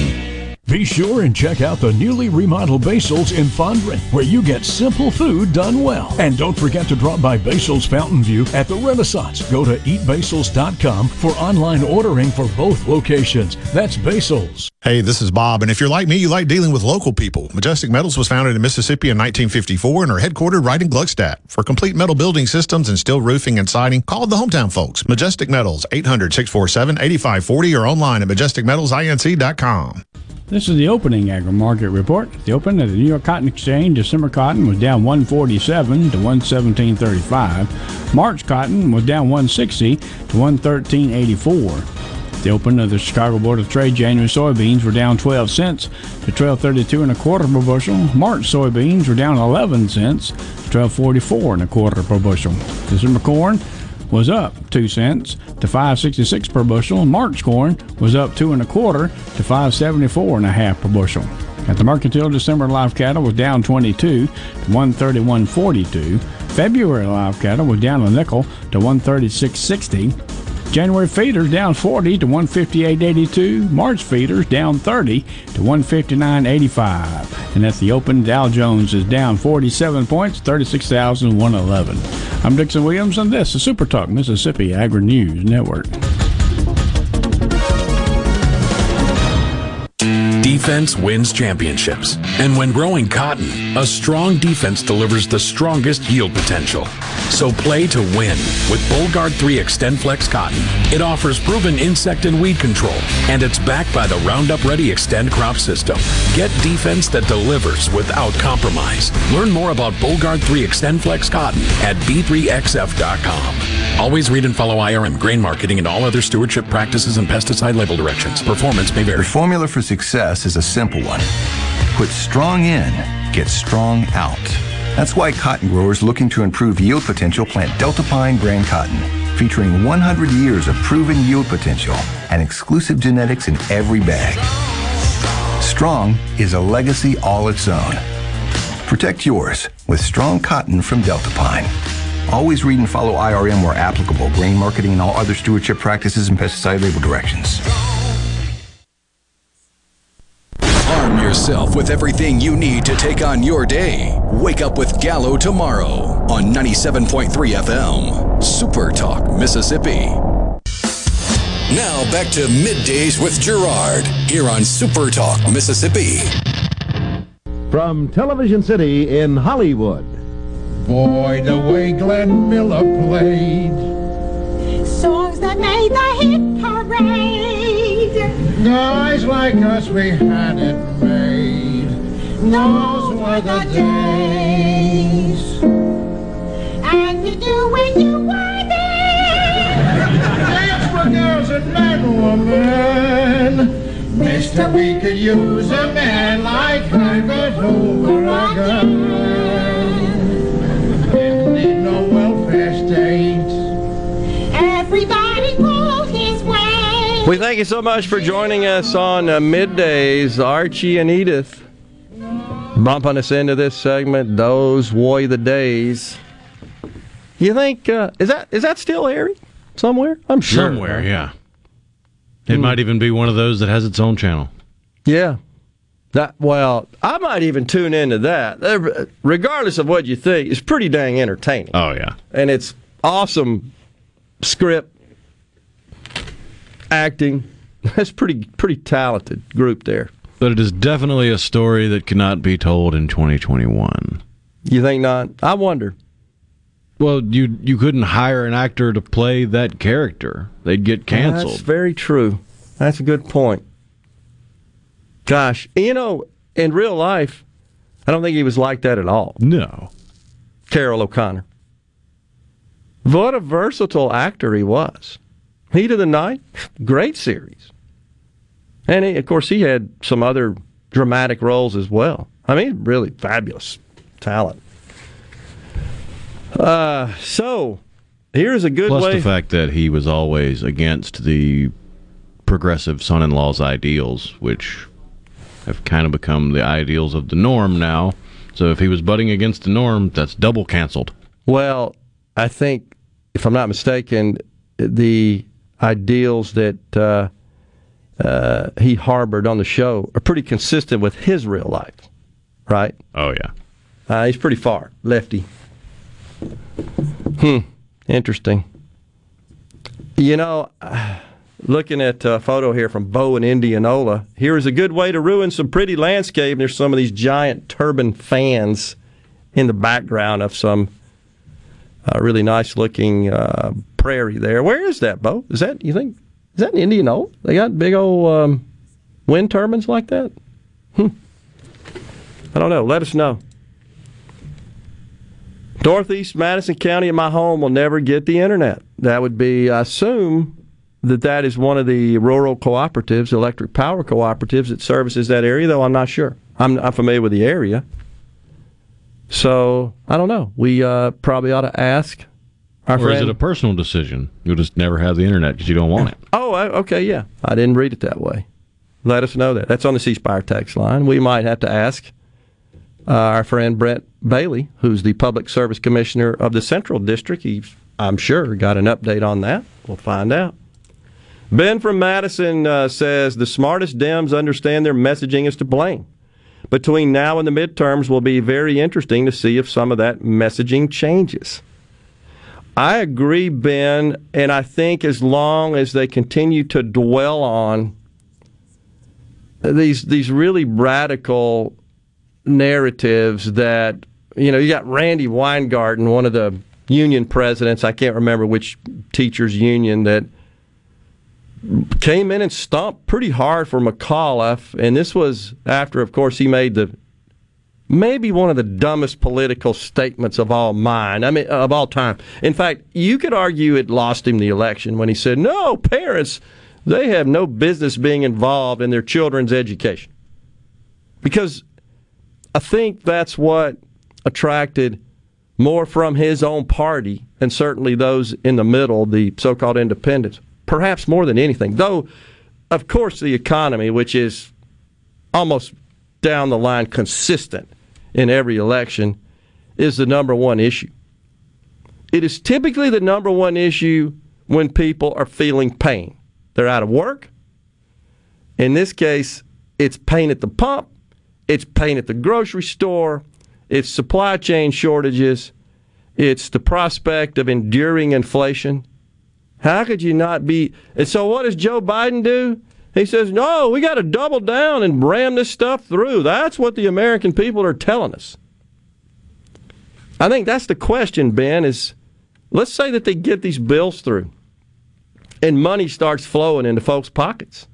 Thank you.
Be sure and check out the newly remodeled Basil's in Fondren, where you get simple food done well. And don't forget to drop by Basil's Fountain View at the Renaissance. Go to eatbasils.com for online ordering for both locations. That's Basil's.
Hey, this is Bob, and if you're like me, you like dealing with local people. Majestic Metals was founded in Mississippi in 1954 and are headquartered right in Gluckstadt. For complete metal building systems and steel roofing and siding, call the hometown folks. Majestic Metals, 800-647-8540 or online at majesticmetalsinc.com.
This is the opening agri market report. The open at the New York Cotton Exchange, December cotton was down 147 to 117.35. March cotton was down 160 to 113.84. The open of the Chicago Board of Trade, January soybeans were down 12 cents to 12.32 and a quarter per bushel. March soybeans were down 11 cents to 12.44 and a quarter per bushel. December corn was up two cents to 566 per bushel. March corn was up two and a quarter to 574 and a half per bushel. At the Mercantile, December live cattle was down 22 to 131.42. February live cattle was down a nickel to 136.60. January feeders down 40 to 158.82. March feeders down 30 to 159.85. And at the open, Dow Jones is down 47 points, 36,111. I'm Dixon Williams, and this is Super Talk Mississippi Agri News Network.
Defense wins championships. And when growing cotton, a strong defense delivers the strongest yield potential. So play to win with Bollgard 3 Extend Flex cotton. It offers proven insect and weed control, and it's backed by the Roundup Ready Extend crop system. Get defense that delivers without compromise. Learn more about Bollgard 3 Extend Flex cotton at b3xf.com. Always read and follow IRM grain marketing and all other stewardship practices and pesticide label directions. Performance may vary.
The formula for success is a simple one. Put strong in, get strong out. That's why cotton growers looking to improve yield potential plant Delta Pine brand cotton, featuring 100 years of proven yield potential and exclusive genetics in every bag. Strong is a legacy all its own. Protect yours with strong cotton from Delta Pine. Always read and follow IRM where applicable, grain marketing and all other stewardship practices and pesticide label directions.
Arm yourself with everything you need to take on your day. Wake up with Gallo tomorrow on 97.3 FM. Super Talk, Mississippi. Now back to middays with Gerard here on Super Talk, Mississippi.
From Television City in Hollywood.
Boy, the way Glenn Miller played.
Songs that made the hit parade.
Guys like us, we had it made. Those were the days.
And you do when you were there.
Dance for girls and men men. Mister, we could use a man like Herbert Hoover again.
We thank you so much for joining us on uh, middays, Archie and Edith. Bumping us into this segment, those were the days. You think uh, is that is that still airing somewhere? I'm sure
Somewhere, yeah. It might even be one of those that has its own channel.
Yeah. That well, I might even tune into that. Uh, Regardless of what you think, it's pretty dang entertaining.
Oh yeah.
And it's awesome script, acting. That's pretty pretty talented group there.
But it is definitely a story that cannot be told in 2021.
You think not? I wonder.
Well, you you couldn't hire an actor to play that character; they'd get canceled.
That's very true. That's a good point. Gosh, you know, in real life, I don't think he was like that at all.
No.
Carroll O'Connor. What a versatile actor he was. Heat of the Night, great series. And he, of course, he had some other dramatic roles as well. I mean, really fabulous talent. Uh, so, here's a good
Plus
way.
the fact that he was always against the progressive son-in-law's ideals, which have kind of become the ideals of the norm now. So if he was butting against the norm, that's double canceled.
Well, I think, if I'm not mistaken, the ideals that uh, uh, he harbored on the show are pretty consistent with his real life, right?
Oh yeah,
uh, he's pretty far lefty. Hmm, interesting. You know, looking at a photo here from Bo in Indianola, here is a good way to ruin some pretty landscape. There's some of these giant turbine fans in the background of some uh, really nice looking uh, prairie there. Where is that, Bo? Is that you think? Is that in Indianola? They got big old um, wind turbines like that? Hmm. I don't know. Let us know. Northeast Madison County in my home will never get the internet. That would be, I assume, that that is one of the rural cooperatives, electric power cooperatives that services that area, though I'm not sure. I'm, I'm familiar with the area. So, I don't know. We uh, probably ought to ask our
or
friend.
is it a personal decision? You'll just never have the internet because you don't want it.
Oh, okay, yeah. I didn't read it that way. Let us know that. That's on the C Spire text line. We might have to ask uh, our friend Brent Bailey, who's the Public Service Commissioner of the Central District. He's, I'm sure, got an update on that. We'll find out. Ben from Madison uh, says the smartest Dems understand their messaging is to blame. Between now and the midterms will be very interesting to see if some of that messaging changes. I agree, Ben, and I think as long as they continue to dwell on these these really radical narratives that you know you got Randi Weingarten, one of the union presidents. I can't remember which teachers union that came in and stomped pretty hard for McAuliffe, and this was after, of course, he made the maybe one of the dumbest political statements of all mine. I mean, of all time. In fact, you could argue it lost him the election when he said, "No, parents, they have no business being involved in their children's education," because I think that's what attracted more from his own party and certainly those in the middle, the so-called independents, perhaps more than anything. Though, of course, the economy, which is almost down the line consistent in every election, is the number one issue. It is typically the number one issue when people are feeling pain. They're out of work. In this case, it's pain at the pump, it's pain at the grocery store, it's supply chain shortages, it's the prospect of enduring inflation. How could you not be? And so, what does Joe Biden do? He says, No, we got to double down and ram this stuff through. That's what the American people are telling us. I think that's the question, Ben, is let's say that they get these bills through and money starts flowing into folks' pockets.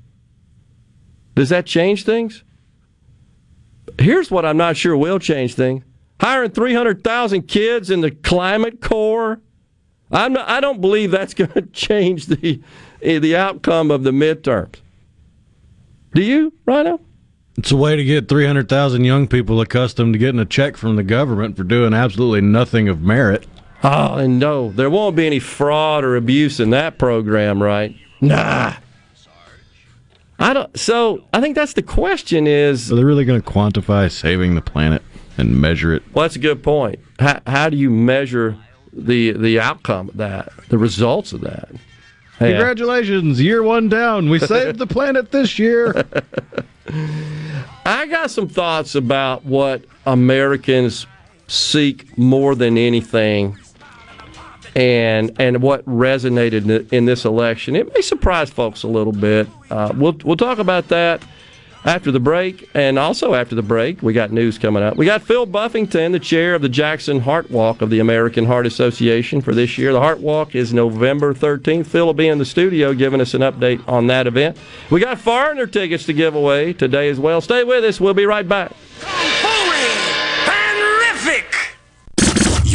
Does that change things? Here's what I'm not sure will change things hiring 300,000 kids in the climate corps. I'm not, I don't believe that's going to change the, the outcome of the midterms. Do you, Rhino?
It's a way to get 300,000 young people accustomed to getting a check from the government for doing absolutely nothing of merit.
Oh, and no, there won't be any fraud or abuse in that program, right? Nah. I don't. So I think that's the question: is
Are they really going to quantify saving the planet and measure it?
Well, that's a good point. How, how do you measure the the outcome of that, the results of that?
Congratulations, year one down. We saved the planet this year.
I got some thoughts about what Americans seek more than anything, and and what resonated in this election. It may surprise folks a little bit. Uh, we'll we'll talk about that after the break. And also after the break, we got news coming up. We got Phil Buffington, the chair of the Jackson Heart Walk of the American Heart Association for this year. The Heart Walk is November 13th. Phil will be in the studio giving us an update on that event. We got foreigner tickets to give away today as well. Stay with us. We'll be right back.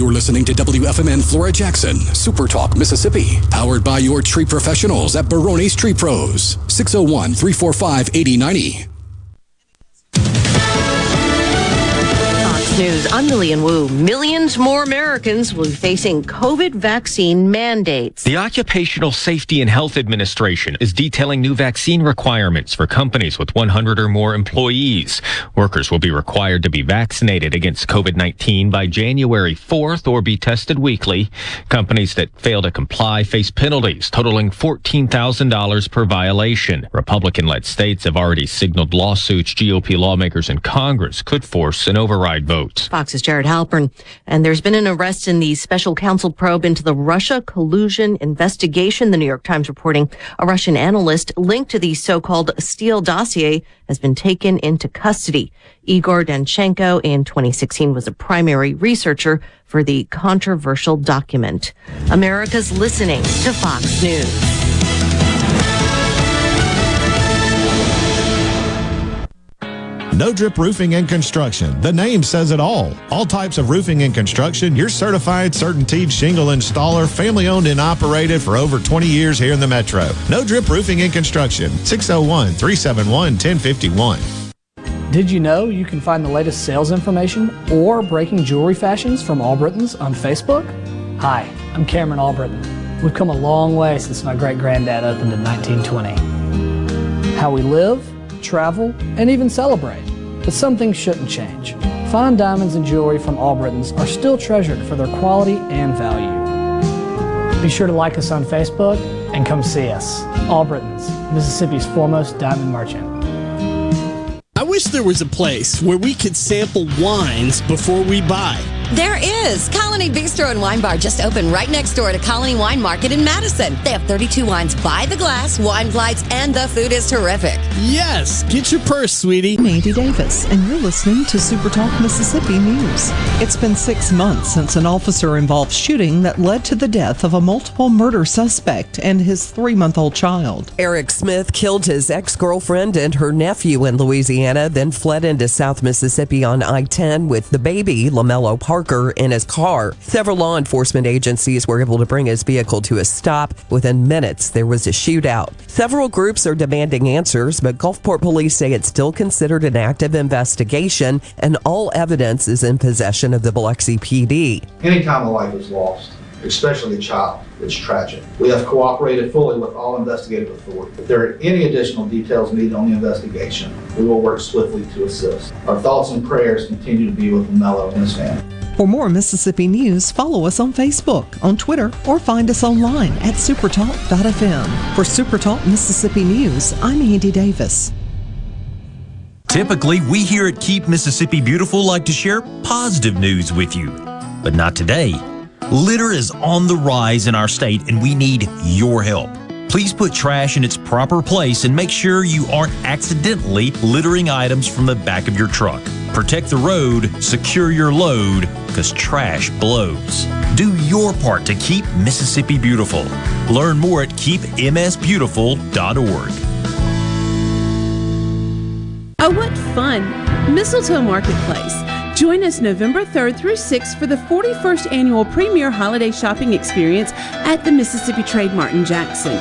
You're listening to WFMN Flora Jackson, Super Talk, Mississippi. Powered by your tree professionals at Barone's Tree Pros. 601 345 8090.
News, I'm Lilian Woo. Millions more Americans will be facing COVID vaccine mandates.
The Occupational Safety and Health Administration is detailing new vaccine requirements for companies with 100 or more employees. Workers will be required to be vaccinated against COVID-19 by January 4th or be tested weekly. Companies that fail to comply face penalties totaling $14,000 per violation. Republican-led states have already signaled lawsuits GOP lawmakers in Congress could force an override vote.
Fox's Jared Halpern. And there's been an arrest in the special counsel probe into the Russia collusion investigation. The New York Times reporting a Russian analyst linked to the so-called Steele dossier has been taken into custody. Igor Danchenko in 2016 was a primary researcher for the controversial document. America's listening to Fox News.
No Drip Roofing and Construction. The name says it all. All types of roofing and construction, your certified, certainteed shingle installer, family owned and operated for over 20 years here in the Metro. No Drip Roofing and Construction, 601 371 1051.
Did you know you can find the latest sales information or breaking jewelry fashions from Allbritton's on Facebook? Hi, I'm Cameron Allbritton. We've come a long way since my great granddad opened in 1920. How we live, travel, and even celebrate. But some things shouldn't change. Fine diamonds and jewelry from Allbritton's are still treasured for their quality and value. Be sure to like us on Facebook and come see us. Allbritton's, Mississippi's foremost diamond merchant.
I wish there was a place where we could sample wines before we buy.
There is. Colony Bistro and Wine Bar just opened right next door to Colony Wine Market in Madison. They have 32 wines by the glass, wine flights, and the food is terrific.
Yes, get your purse, sweetie.
I'm Andy Davis, and you're listening to Super Talk Mississippi News. It's been six months since an officer involved shooting that led to the death of a multiple murder suspect and his three month old child.
Eric Smith killed his ex girlfriend and her nephew in Louisiana, then fled into South Mississippi on I 10 with the baby, LaMelo Parker in his car. Several law enforcement agencies were able to bring his vehicle to a stop. Within minutes, there was a shootout. Several groups are demanding answers, but Gulfport police say it's still considered an active investigation and all evidence is in possession of the Biloxi PD.
Anytime a life is lost, especially a child, it's tragic. We have cooperated fully with all investigative authorities. If there are any additional details needed on the investigation, we will work swiftly to assist. Our thoughts and prayers continue to be with Mello and his family.
For more Mississippi news, follow us on Facebook, on Twitter, or find us online at supertalk.fm. For Supertalk Mississippi News, I'm Andy Davis.
Typically, we here at Keep Mississippi Beautiful like to share positive news with you, but not today. Litter is on the rise in our state and we need your help. Please put trash in its proper place and make sure you aren't accidentally littering items from the back of your truck. Protect the road, secure your load, because trash blows. Do your part to keep Mississippi beautiful. Learn more at keepmsbeautiful.org.
Oh, what fun! Mistletoe Marketplace. Join us November 3rd through 6th for the 41st annual Premier Holiday Shopping Experience at the Mississippi Trade Mart in Jackson.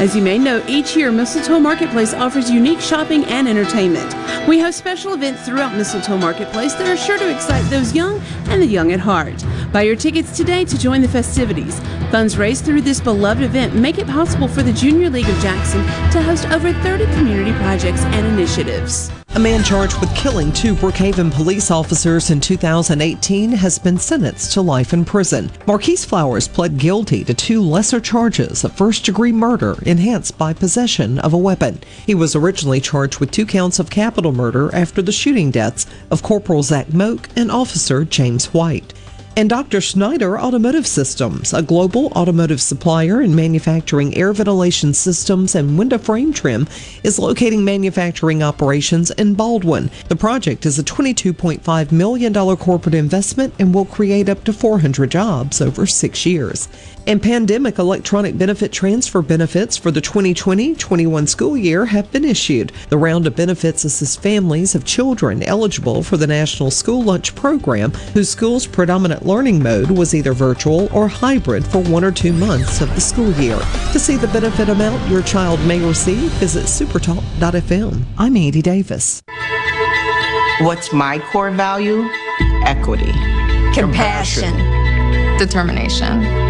As you may know, each year Mistletoe Marketplace offers unique shopping and entertainment. We have special events throughout Mistletoe Marketplace that are sure to excite those young and the young at heart. Buy your tickets today to join the festivities. Funds raised through this beloved event make it possible for the Junior League of Jackson to host over 30 community projects and initiatives.
A man charged with killing two Brookhaven police officers in 2018 has been sentenced to life in prison. Marquise Flowers pled guilty to two lesser charges of first degree murder enhanced by possession of a weapon. He was originally charged with two counts of capital murder after the shooting deaths of Corporal Zach Moak and Officer James White. And Dr. Schneider Automotive Systems, a global automotive supplier in manufacturing air ventilation systems and window frame trim, is locating manufacturing operations in Baldwyn. The project is a $22.5 million corporate investment and will create up to 400 jobs over six years. And pandemic electronic benefit transfer benefits for the 2020 21 school year have been issued. The round of benefits assists families of children eligible for the National School Lunch Program whose school's predominant learning mode was either virtual or hybrid for one or two months of the school year. To see the benefit amount your child may receive, visit supertalk.fm. I'm Andy Davis.
What's my core value? Equity.
Compassion. Determination.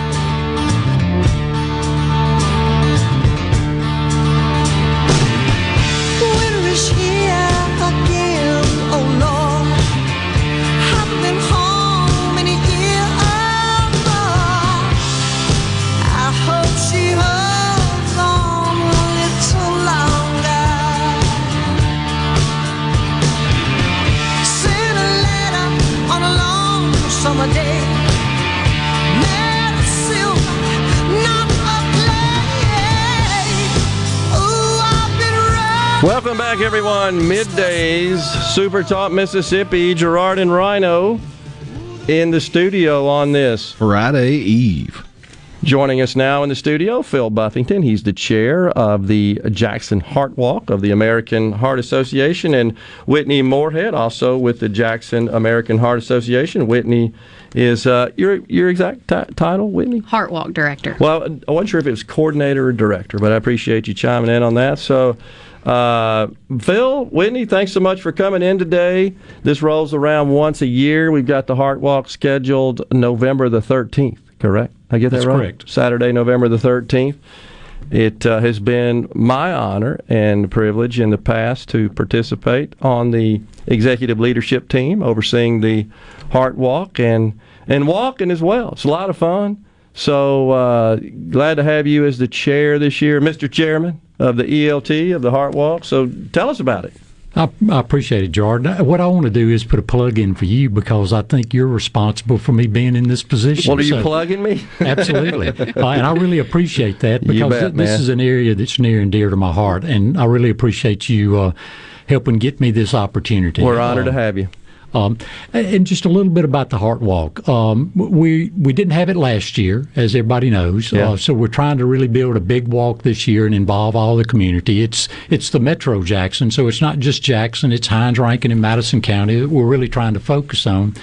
Back, everyone. Middays, Super Talk Mississippi. Gerard and Rhino in the studio on this
Friday Eve.
Joining us now in the studio, Phil Buffington. He's the chair of the Jackson Heart Walk of the American Heart Association, and Whitney Morehead, also with the Jackson American Heart Association. Whitney is uh, your your exact ti- title, Whitney?
Heart Walk Director.
Well, I wasn't sure if it was coordinator or director, but I appreciate you chiming in on that. So, uh, Phil, Whitney, thanks so much for coming in today. This rolls around once a year. We've got the Heart Walk scheduled November the 13th, correct? I get that
That's
right?
correct.
Saturday, November the 13th. It uh, has been my honor and privilege in the past to participate on the executive leadership team overseeing the Heart Walk and and walking as well. It's a lot of fun. So uh, glad to have you as the chair this year, Mr. Chairman of the ELT of the Heart Walk. So tell us about it.
I, I appreciate it, Jordan. What I want to do is put a plug in for you because I think you're responsible for me being in this position.
What are you
So-
plugging me?
Absolutely. Uh, and I really appreciate that because
bet,
th- this is an area that's near and dear to my heart. And I really appreciate you uh, helping get me this opportunity.
We're honored
Uh,
to have you.
Um, and just a little bit about the Heart Walk. Um, we we didn't have it last year, as everybody knows.
Yeah.
Uh, so we're trying to really build a big walk this year and involve all the community. It's it's the Metro Jackson, so it's not just Jackson. It's Hinds, Rankin, and Madison County that we're really trying to focus on.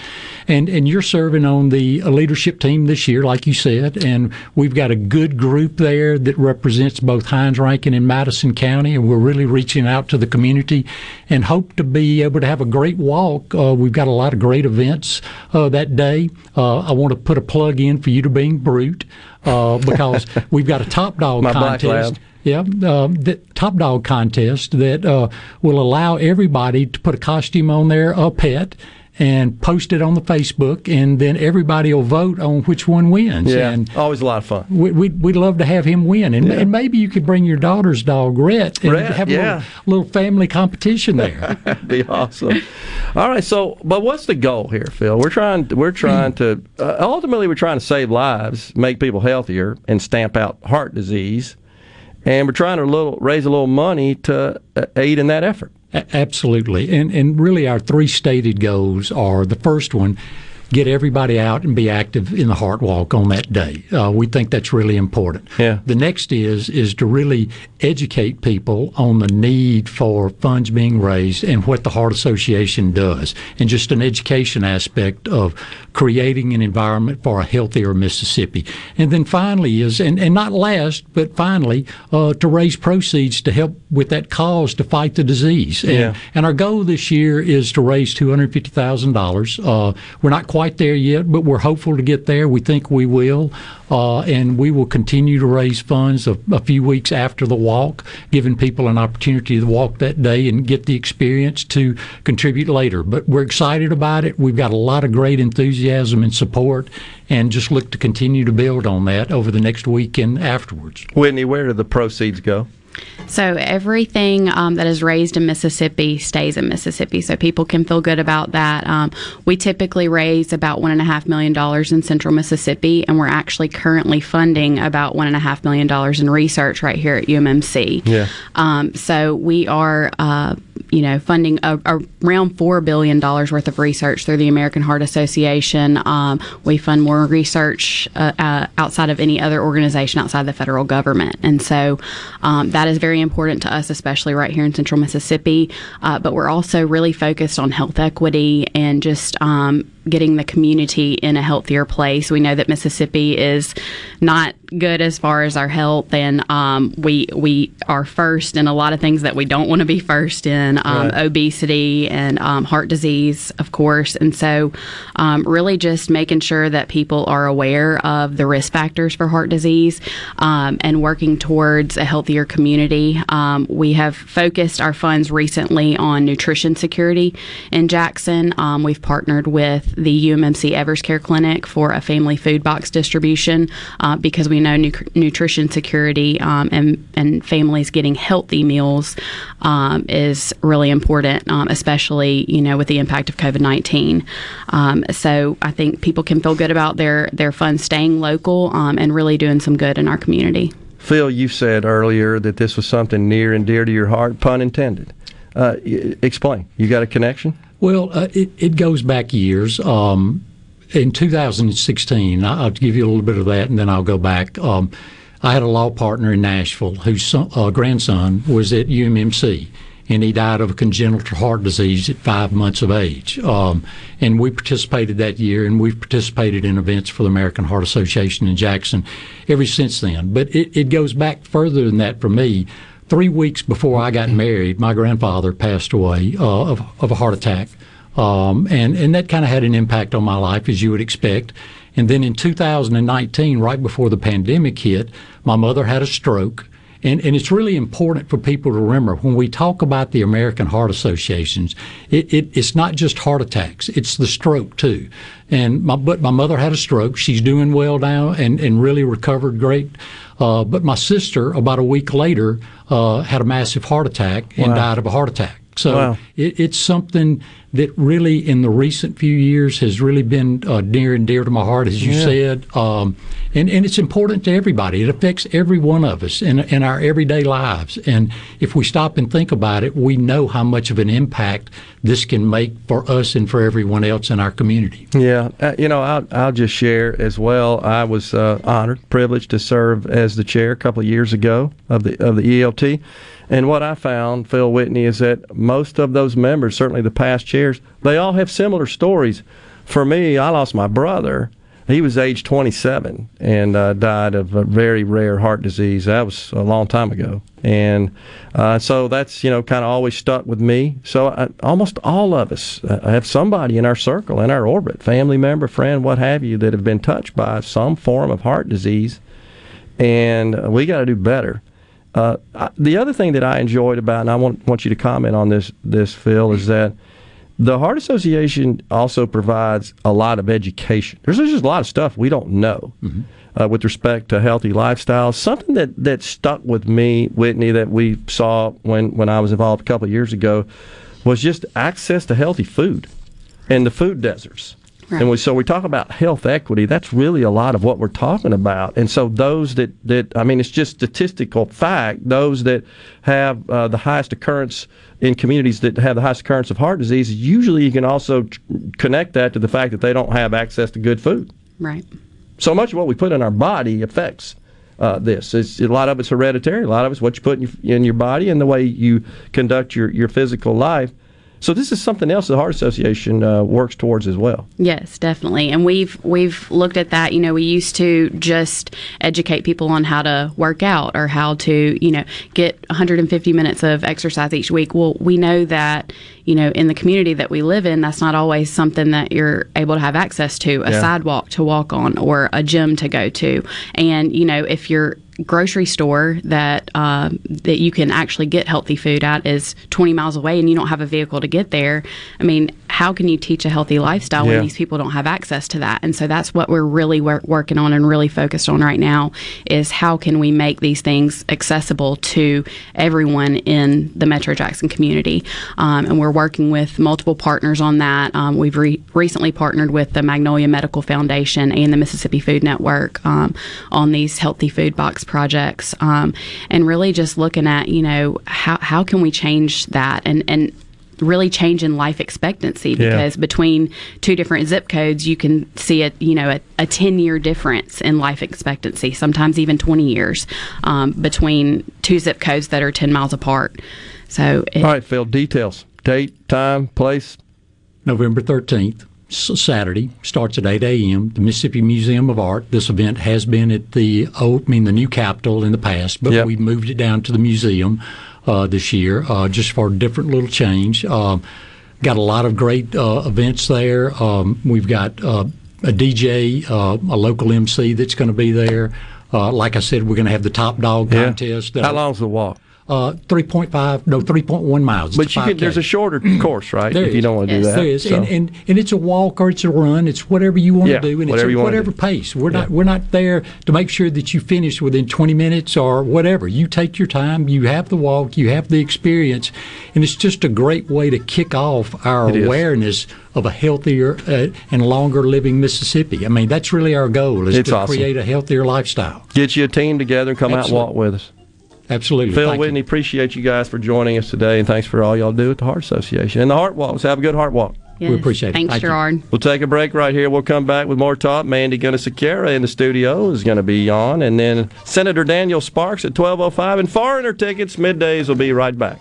And and you're serving on the uh, leadership team this year, like you said, and we've got a good group there that represents both Hinds, Rankin, and Madison County, and we're really reaching out to the community and hope to be able to have a great walk. Uh, we've got a lot of great events uh, that day. Uh, I want to put a plug in for you to being brute uh, because we've got a top dog contest. Yeah, um, the top dog contest that uh, will allow everybody to put a costume on there, a pet, and post it on the Facebook, and then everybody will vote on which one wins.
Yeah,
And
always a lot of fun.
we, we'd, we'd love to have him win, and, and maybe you could bring your daughter's dog Rhett and
Rhett,
have a
yeah.
little, little family competition there.
That'd be awesome. All right, so but what's the goal here, Phil? We're trying we're trying to uh, ultimately we're trying to save lives, make people healthier, and stamp out heart disease, and we're trying to little, raise a little money to uh, aid in that effort.
Absolutely. And and really our three stated goals are the first one, get everybody out and be active in the heart walk on that day. Uh, we think that's really important.
Yeah.
The next is is to really educate people on the need for funds being raised and what the Heart Association does, and just an education aspect of creating an environment for a healthier Mississippi. And then finally is, and, and not last, but finally, uh, to raise proceeds to help with that cause to fight the disease. And,
Yeah.
and our goal this year is to raise $250,000. Uh, we're not quite there yet, but we're hopeful to get there. We think we will. Uh, and we will continue to raise funds a, a few weeks after the walk, giving people an opportunity to walk that day and get the experience to contribute later. But we're excited about it. We've got a lot of great enthusiasm and support, and just look to continue to build on that over the next week and afterwards.
Whitney, where do the proceeds go?
So everything um, that is raised in Mississippi stays in Mississippi, so people can feel good about that. Um, we typically raise about one and a half million dollars in Central Mississippi, and we're actually currently funding about one and a half million dollars in research right here at UMMC.
Yeah.
Um, so we are, uh, you know, funding a, a around four billion dollars worth of research through the American Heart Association. Um, we fund more research uh, uh, outside of any other organization outside the federal government, and so um, that is very important to us, especially right here in Central Mississippi. Uh, but we're also really focused on health equity and just um, getting the community in a healthier place. We know that Mississippi is not good as far as our health, and um, we we are first in a lot of things that we don't want to be first in um,
Right.
obesity and um, heart disease, of course. And so, um, really just making sure that people are aware of the risk factors for heart disease um, and working towards a healthier community. Um, we have focused our funds recently on nutrition security in Jackson. Um, we've partnered with the UMMC Evers Care Clinic for a family food box distribution uh, because we know nu- nutrition security um, and, and families getting healthy meals um, is really important, um, especially you know with the impact of COVID nineteen. Um, so I think people can feel good about their their funds staying local um, and really doing some good in our community.
Phil, you said earlier that this was something near and dear to your heart, pun intended. Uh, explain. You got a connection?
Well, uh, it, it goes back years. Um, in 2016, I- I'll give you a little bit of that, and then I'll go back. Um, I had a law partner in Nashville whose son, uh, grandson was at UMMC, and he died of a congenital heart disease at five months of age. Um, and we participated that year, and we've participated in events for the American Heart Association in Jackson ever since then. But it, it goes back further than that for me. Three weeks before I got married, my grandfather passed away uh, of, of a heart attack. Um, and, and that kind of had an impact on my life, as you would expect. And then in 2019, right before the pandemic hit, my mother had a stroke. And, and it's really important for people to remember when we talk about the American Heart Associations, it, it, it's not just heart attacks, it's the stroke too. And my, but my mother had a stroke. She's doing well now and, and really recovered great. Uh, but my sister, about a week later, uh, had a massive heart attack and
Wow.
died of a heart attack. So
Wow.
it, it's something that really, in the recent few years, has really been uh, near and dear to my heart, as you
Yeah.
said. Um, and, and it's important to everybody. It affects every one of us in, in our everyday lives. And if we stop and think about it, we know how much of an impact this can make for us and for everyone else in our community.
Yeah, uh, you know, I'll, I'll just share as well. I was uh, honored, privileged to serve as the chair a couple of years ago of the of the ELT, and what I found, Phil Whitney, is that most of those members, certainly the past chairs, they all have similar stories. For me, I lost my brother. He was age 27 and uh, died of a very rare heart disease. That was a long time ago, and uh, so that's you know kind of always stuck with me. So I, almost all of us uh, have somebody in our circle, in our orbit, family member, friend, what have you, that have been touched by some form of heart disease, and uh, we got to do better. Uh, I, the other thing that I enjoyed about, and I want want you to comment on this, this Phil, is that the Heart Association also provides a lot of education. There's just a lot of stuff we don't know uh, with respect to healthy lifestyles. Something that, that stuck with me, Whitney, that we saw when, when I was involved a couple of years ago was just access to healthy food and the food deserts. And we, so we talk about health equity. That's really a lot of what we're talking about. And so those that, that I mean, it's just statistical fact. Those that have uh, the highest occurrence in communities that have the highest occurrence of heart disease, usually you can also tr- connect that to the fact that they don't have access to good food.
Right.
So much of what we put in our body affects uh, this. It's, a lot of it's hereditary. A lot of it's what you put in your, in your body and the way you conduct your, your physical life. So this is something else the Heart Association uh, works towards as well.
Yes, definitely. And we've we've looked at that. You know, we used to just educate people on how to work out or how to, you know, get 150 minutes of exercise each week. Well, we know that, you know, in the community that we live in, that's not always something that you're able to have access to, a
Yeah.
sidewalk to walk on or a gym to go to. And, you know, if you're grocery store that um, that you can actually get healthy food at is 20 miles away and you don't have a vehicle to get there. I mean how can you teach a healthy lifestyle
Yeah.
when these people don't have access to that? And so that's what we're really wor- working on and really focused on right now is how can we make these things accessible to everyone in the metro jackson community? Um, and we're working with multiple partners on that. Um, we've re- recently partnered with the magnolia medical foundation and the mississippi food network um, on these healthy food box projects um, and really just looking at you know how, how can we change that? And and really change in life expectancy
Yeah.
because between two different zip codes you can see a you know a, a 10 year difference in life expectancy sometimes even 20 years um, between two zip codes that are 10 miles apart so it,
All right, Phil, details. Date, time, place.
November 13th, Saturday, starts at 8 a.m. The Mississippi Museum of Art. This event has been at the old, I mean, the new Capitol in the past, but
Yep.
we moved it down to the museum this year uh, just for a different little change. Um, got a lot of great uh, events there. Um, we've got uh, a DJ, uh, a local MC that's going to be there. Uh, like I said, we're going to have the top dog
Yeah.
contest.
How long's the walk?
Uh, 3.5, no, 3.1 miles. It's
But you
a
can, there's a shorter course, right?
There
if you don't want to do that.
There is,
So-
and, and and it's a walk or it's a run. It's whatever you want
Yeah,
to do, and
whatever
it's at whatever pace. We're not we're not there to make sure that you finish within 20 minutes or whatever. You take your time. You have the walk. You have the experience, and it's just a great way to kick off our
It is.
awareness of a healthier uh, and longer living Mississippi. I mean, that's really our goal: is
It's
to
awesome.
create a healthier lifestyle.
Get you a team together and come out and walk with us.
Absolutely.
Phil
Thank you.
Whitney, appreciate you guys for joining us today, and thanks for all y'all do at the Heart Association and the Heart Walk. Let's have a good Heart Walk.
Yes. We appreciate it. Thanks, Thank you.
We'll take a break right here. We'll come back with more talk. Mandy Gunasekara in the studio is going to be on, and then Senator Daniel Sparks at 12:05, and foreigner tickets middays will be right back.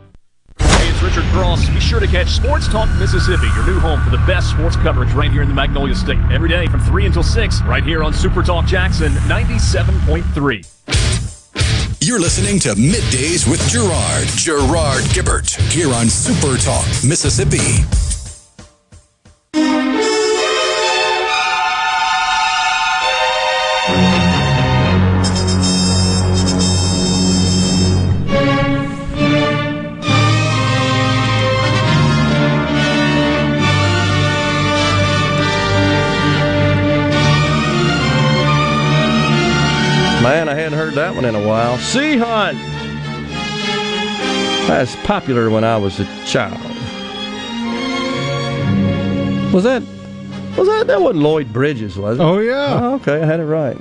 Richard Cross. Be sure to catch Sports Talk Mississippi, your new home for the best sports coverage right here in the Magnolia State. Every day from 3 until 6, right here on Super Talk Jackson 97.3.
You're listening to Middays with Gerard, Gerard Gibert, here on Super Talk, Mississippi.
Heard that one in a while. Sea Hunt! That's popular when I was a child. Was that was that that wasn't Lloyd Bridges, was it?
Oh, yeah.
Oh, okay, I had it right.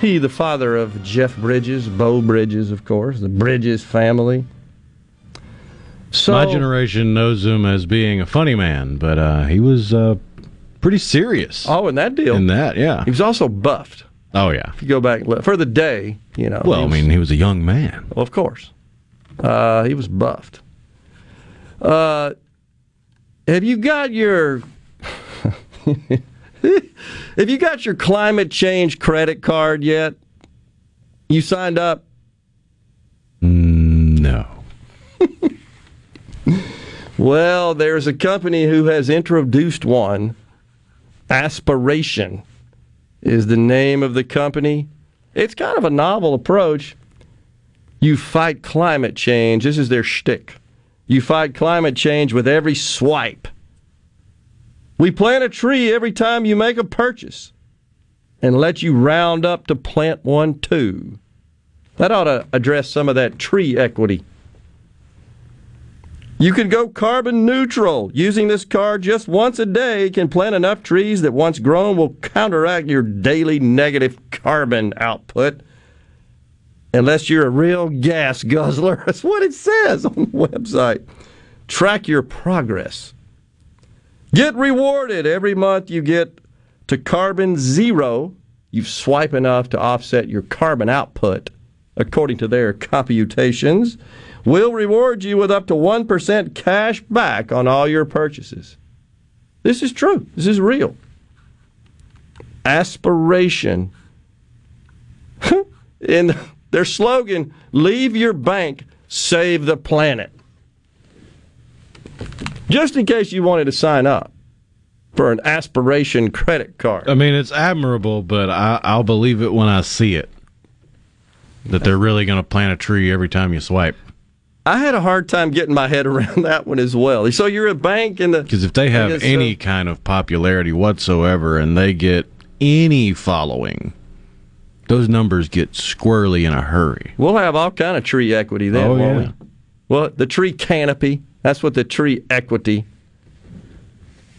He, the father of Jeff Bridges, Beau Bridges, of course, the Bridges family. So
My generation knows him as being a funny man, but uh, he was uh, pretty serious.
Oh, in that deal.
In that, yeah.
He was also buffed.
Oh, yeah.
If you go back for the day, you know.
Well,
he
I mean, he was a young man.
Well, of course. Uh, he was buffed. Uh, have you got your Have you got your climate change credit card yet? You signed up?
Mm, No.
Well, there's a company who has introduced one. Aspiration is the name of the company. It's kind of a novel approach. You fight climate change. This is their shtick. You fight climate change with every swipe. We plant a tree every time you make a purchase and let you round up to plant one too. That ought to address some of that tree equity. You can go carbon neutral. Using this car just once a day can plant enough trees that once grown will counteract your daily negative carbon output. Unless you're a real gas guzzler. That's what it says on the website. Track your progress. Get rewarded every month you get to carbon zero. You swipe enough to offset your carbon output, according to their computations. We'll reward you with up to 1% cash back on all your purchases. This is true. This is real. Aspiration. In their slogan, leave your bank, save the planet. Just in case you wanted to sign up for an aspiration credit card.
I mean, it's admirable, but I, I'll believe it when I see it. That they're really going to plant a tree every time you swipe.
I had a hard time getting my head around that one as well. So you're a bank in the
Because if they have
guess,
any
uh,
kind of popularity whatsoever and they get any following, those numbers get squirrely in a hurry.
We'll have all kind of tree equity then,
Oh,
won't
yeah.
we? Well, the tree canopy, that's what the tree equity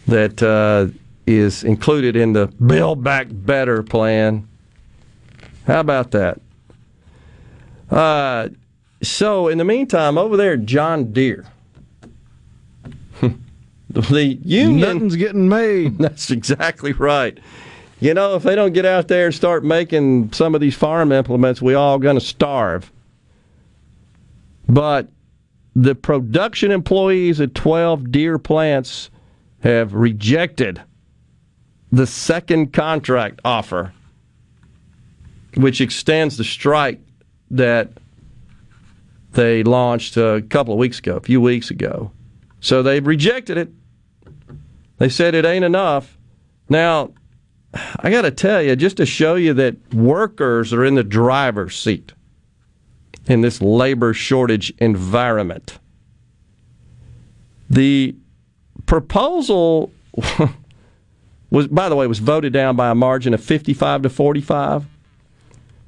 that uh, is included in the Build Back Better plan. How about that? Uh, so, in the meantime, over there John Deere, The union.
Nothing's getting made.
That's exactly right. You know, if they don't get out there and start making some of these farm implements, we all going to starve. But the production employees at 12 Deere plants have rejected the second contract offer, which extends the strike that they launched uh, a couple of weeks ago, a few weeks ago. So they've rejected it. They said it ain't enough. Now, I got to tell you, just to show you that workers are in the driver's seat in this labor shortage environment. The proposal was, by the way, was voted down by a margin of 55 to 45.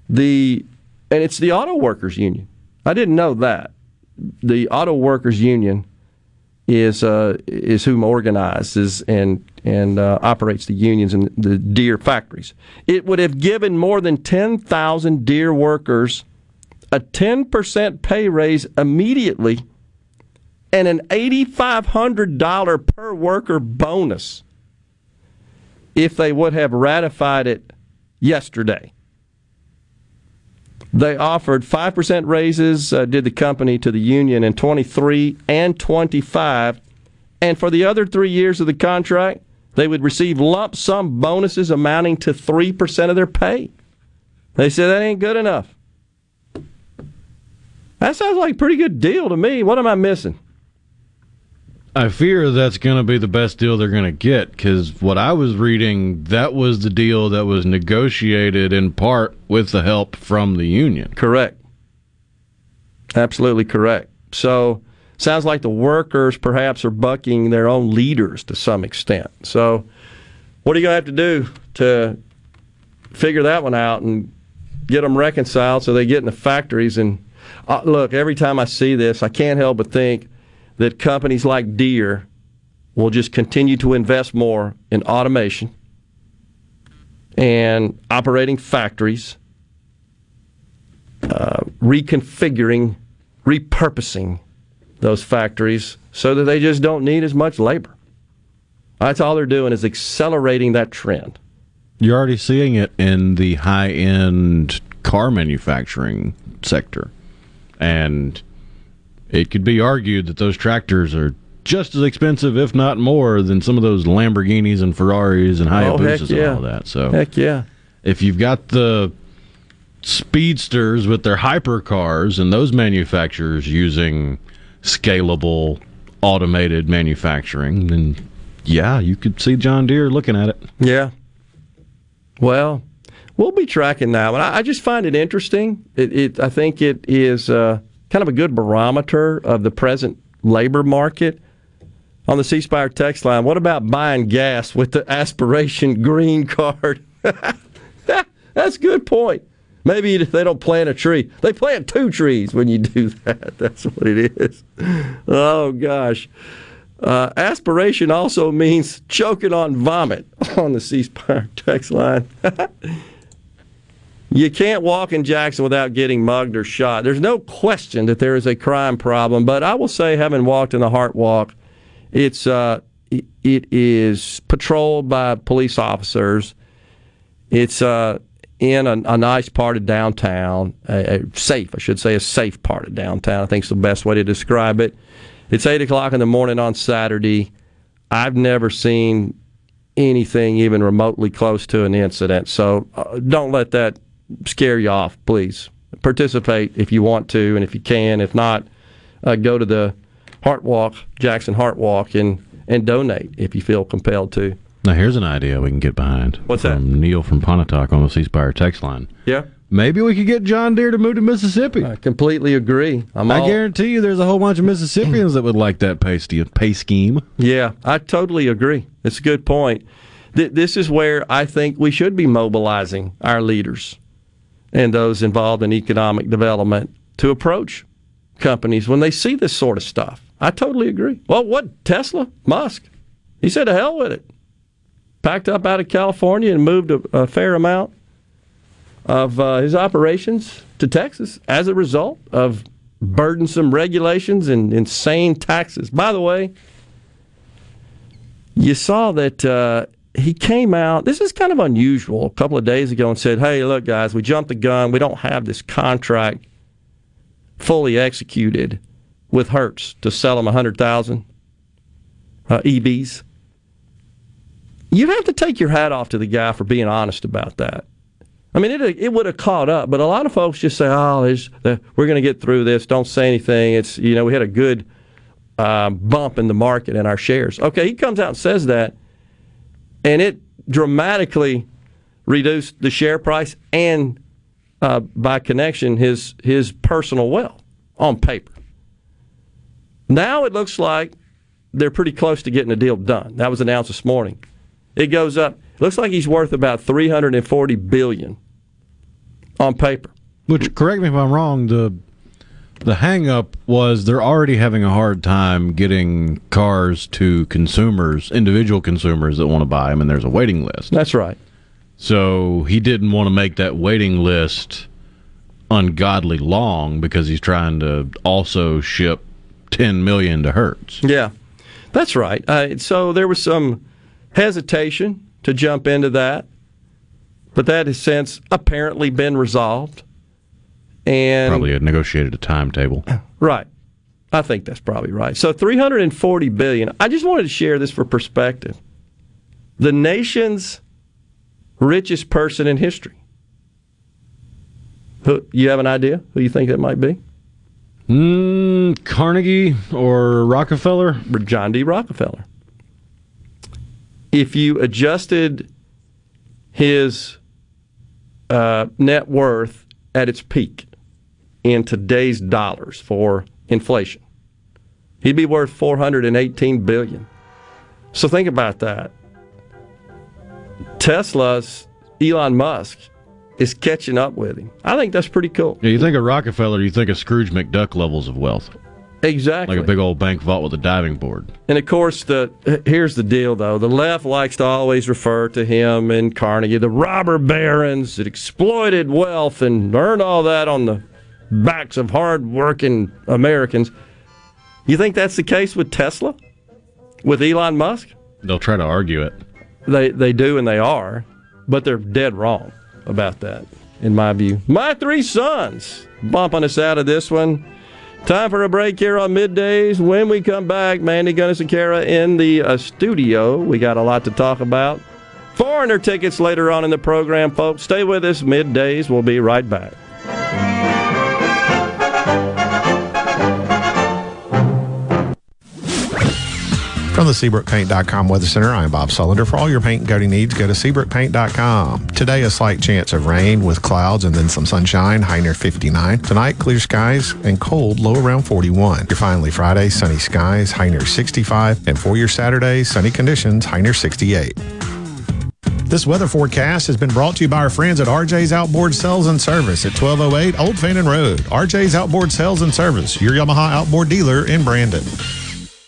The and it's the auto workers union. I didn't know that. The auto workers union is uh, is whom organizes and and uh, operates the unions and the Deere factories. It would have given more than ten thousand Deere workers a ten percent pay raise immediately and an eighty five hundred dollar per worker bonus if they would have ratified it yesterday. They offered 5% raises, uh, did the company to the union in 23 and 25. And for the other three years of the contract, they would receive lump sum bonuses amounting to 3% of their pay. They said that ain't good enough. That sounds like a pretty good deal to me. What am I missing?
I fear that's going to be the best deal they're going to get because what I was reading, that was the deal that was negotiated in part with the help from the union.
Correct. Absolutely correct. So, sounds like the workers perhaps are bucking their own leaders to some extent. So, what are you going to have to do to figure that one out and get them reconciled so they get in the factories? And uh, look, every time I see this, I can't help but think that companies like Deere will just continue to invest more in automation and operating factories, uh, reconfiguring, repurposing those factories so that they just don't need as much labor. That's all they're doing is accelerating that trend.
You're already seeing it in the high end car manufacturing sector. And it could be argued that those tractors are just as expensive, if not more, than some of those Lamborghinis and Ferraris and Hayabusas
yeah.
and all that. So,
Heck yeah.
if you've got the speedsters with their hypercars and those manufacturers using scalable, automated manufacturing, then yeah, you could see John Deere looking at it.
Yeah. Well, we'll be tracking that one. I, I just find it interesting. It, it I think it is uh, kind of a good barometer of the present labor market. On the C Spire text line, what about buying gas with the aspiration green card? That's a good point. Maybe if they don't plant a tree, they plant two trees when you do that. That's what it is. Oh gosh. Uh, aspiration also means choking on vomit on the C Spire text line. You can't walk in Jackson without getting mugged or shot. There's no question that there is a crime problem, but I will say, having walked in the Heart Walk, it's uh, it, is patrolled by police officers. It's uh, in a, a nice part of downtown, a, a safe, I should say, a safe part of downtown. I think is the best way to describe it. It's eight o'clock in the morning on Saturday. I've never seen anything even remotely close to an incident. So uh, don't let that scare you off, please. Participate if you want to, and if you can. If not, uh, go to the Heart Walk, Jackson Heart Walk, and and donate if you feel compelled to.
Now, here's an idea we can get behind.
What's
from Neil from Pontotoc on the C Spire text line.
Yeah.
Maybe we could get John Deere to move to Mississippi.
I completely agree. I'm
I guarantee you there's a whole bunch of Mississippians that would like that pay, st- pay scheme.
Yeah, I totally agree. It's a good point. Th- this is where I think we should be mobilizing our leaders and those involved in economic development to approach companies when they see this sort of stuff. I totally agree. Well, what Tesla, Musk, he said, "To hell with it." Packed up out of California and moved a, a fair amount of uh, his operations to Texas as a result of burdensome regulations and insane taxes. By the way, you saw that uh, he came out. This is kind of unusual. A couple of days ago, and said, "Hey, look, guys, we jumped the gun. We don't have this contract fully executed with Hertz to sell them a hundred thousand uh, EVs." You'd have to take your hat off to the guy for being honest about that. I mean, it it would have caught up, but a lot of folks just say, "Oh, the, we're going to get through this. Don't say anything." It's you know we had a good uh, bump in the market in our shares. Okay, he comes out and says that, and it dramatically reduced the share price and uh, by connection his his personal wealth on paper. Now it looks like they're pretty close to getting a deal done. That was announced this morning. It goes up. Looks like he's worth about 340 billion on paper.
Which, correct me if I'm wrong, the the hang up was they're already having a hard time getting cars to consumers, individual consumers that want to buy them, and there's a waiting list.
That's right.
So he didn't want to make that waiting list ungodly long because he's trying to also ship 10 million to Hertz.
Yeah, that's right. Uh, so there was some hesitation to jump into that, but that has since apparently been resolved. And
Probably had negotiated a timetable.
Right. I think that's probably right. So 340 billion. I just wanted to share this for perspective. The nation's richest person in history. Who, you have an idea who you think that might be?
Mm, Carnegie or Rockefeller?
John D. Rockefeller. If you adjusted his uh, net worth at its peak in today's dollars for inflation, he'd be worth 418 billion. So think about that. Tesla's Elon Musk is catching up with him. I think that's pretty cool.
Yeah, you think of Rockefeller, you think of Scrooge McDuck levels of wealth.
Exactly.
Like a big old bank vault with a diving board.
And of course, the here's the deal though: the left likes to always refer to him and Carnegie, the robber barons that exploited wealth and earned all that on the backs of hard-working Americans. You think that's the case with Tesla, with Elon Musk?
They'll try to argue it.
They they do and they are, but they're dead wrong about that, in my view. My three sons bumping us out of this one. Time for a break here on middays. When we come back, Mandy Gunasekara in the uh, studio. We got a lot to talk about. Foreigner tickets later on in the program, folks. Stay with us. Middays. We'll be right back.
From the SeabrookPaint.com Weather Center, I'm Bob Sullender. For all your paint and coating needs, go to SeabrookPaint.com. Today, a slight chance of rain with clouds and then some sunshine, high near 59. Tonight, clear skies and cold, low around 41. Your finally Friday, sunny skies, high near 65. And for your Saturday, sunny conditions, high near 68. This weather forecast has been brought to you by our friends at RJ's Outboard Sales and Service at 1208 Old Fannin Road. RJ's Outboard Sales and Service, your Yamaha outboard dealer in Brandon.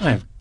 I've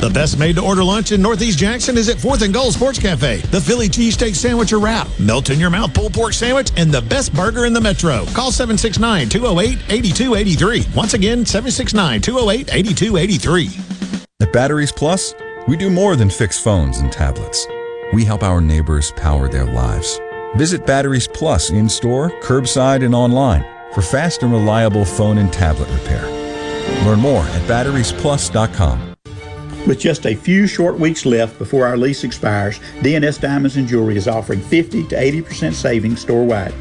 The best made to order lunch in Northeast Jackson is at 4th and Gold Sports Cafe. The Philly cheesesteak sandwich or wrap, melt in your mouth pulled pork sandwich, and the best burger in the metro. Call 769 208 8283. Once again, 769 208 8283.
At Batteries Plus, we do more than fix phones and tablets. We help our neighbors power their lives. Visit Batteries Plus in store, curbside, and online for fast and reliable phone and tablet repair. Learn more at batteriesplus.com.
With just a few short weeks left before our lease expires, DNS Diamonds and Jewelry is offering 50 to 80% savings store-wide.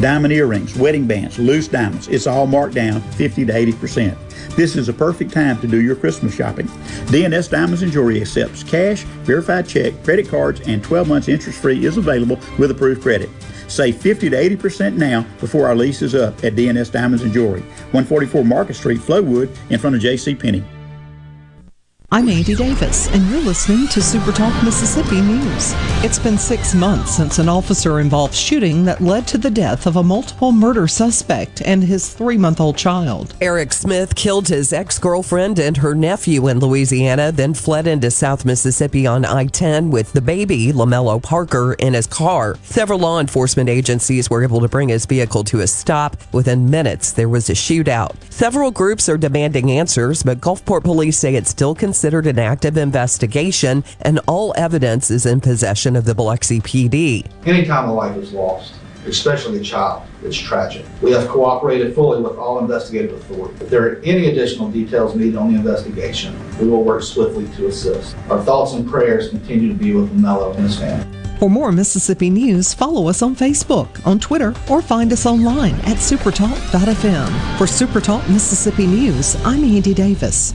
Diamond earrings, wedding bands, loose diamonds, it's all marked down 50 to 80%. This is a perfect time to do your Christmas shopping. DNS Diamonds and Jewelry accepts cash, verified check, credit cards, and 12 months interest free is available with approved credit. Save 50 to 80% now before our lease is up at DNS Diamonds and Jewelry, 144 Market Street, Flowood, in front of J.C. Penney.
I'm Andy Davis, and you're listening to Super Talk Mississippi News. It's been six months since an officer involved shooting that led to the death of a multiple murder suspect and his three month old child.
Eric Smith killed his ex girlfriend and her nephew in Louisiana, then fled into South Mississippi on I 10 with the baby, LaMelo Parker, in his car. Several law enforcement agencies were able to bring his vehicle to a stop. Within minutes, there was a shootout. Several groups are demanding answers, but Gulfport police say it's still considered an active investigation and all evidence is in possession of the Biloxi PD.
Anytime a life is lost, especially a child, it's tragic. We have cooperated fully with all investigative authorities. If there are any additional details needed on the investigation, we will work swiftly to assist. Our thoughts and prayers continue to be with Mello and his family.
For more Mississippi news, follow us on Facebook, on Twitter, or find us online at supertalk.fm. For Supertalk Mississippi News, I'm Andy Davis.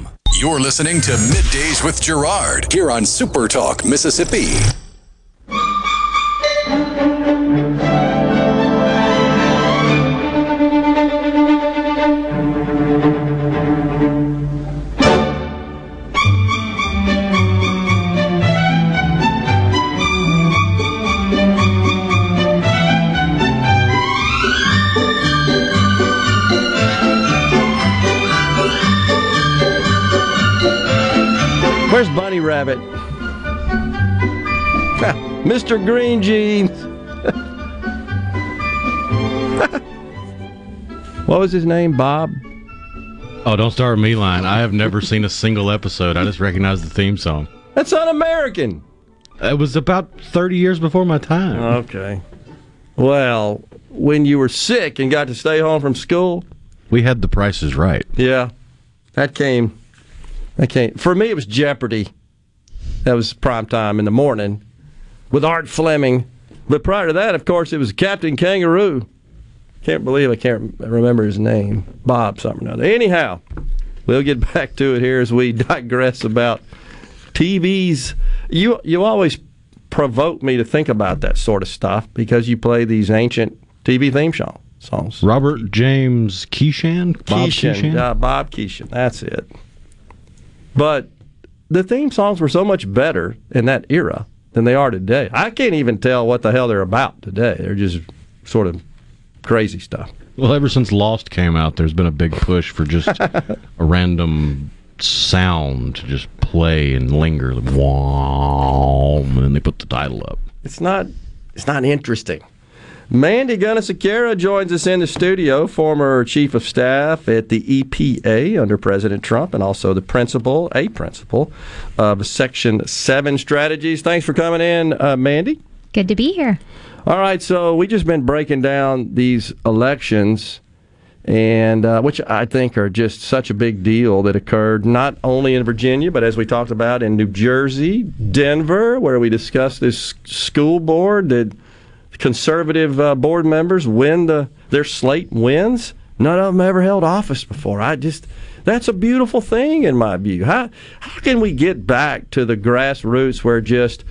You're listening to Middays with Gerard here on Super Talk, Mississippi.
Rabbit? Mr. Green Jeans. what was his name? Bob?
Oh, don't start me line. I have never seen a single episode. I just recognize the theme song.
That's un-American.
It was about 30 years before my time.
Okay. Well, when you were sick and got to stay home from school,
We had the prices right.
yeah, that came. That came. For me, it was Jeopardy. That was prime time in the morning with Art Fleming. But prior to that, of course, it was Captain Kangaroo. Can't believe I can't remember his name. Bob something or other. Anyhow, we'll get back to it here as we digress about TVs. You you always provoke me to think about that sort of stuff because you play these ancient TV theme song, songs.
Robert James Keeshan? Bob
Keeshan,
Keeshan?
Uh, Bob Keeshan. That's it. but the theme songs were so much better in that era than they are today. I can't even tell what the hell they're about today. They're just sort of crazy stuff.
Well, ever since Lost came out, there's been a big push for just a random sound to just play and linger. Wow, and then they put the title up.
It's not. It's not interesting. Mandy Gunasekara joins us in the studio, former chief of staff at the EPA under President Trump, and also the principal, a principal of Section 7 Strategies. Thanks for coming in, uh, Mandy.
Good to be here.
All right, so we just been breaking down these elections, and uh, which I think are just such a big deal that occurred not only in Virginia, but as we talked about in New Jersey, Denver, where we discussed this school board that conservative uh, board members win the their slate wins. None of them ever held office before. I just that's a beautiful thing in my view. How how can we get back to the grassroots where just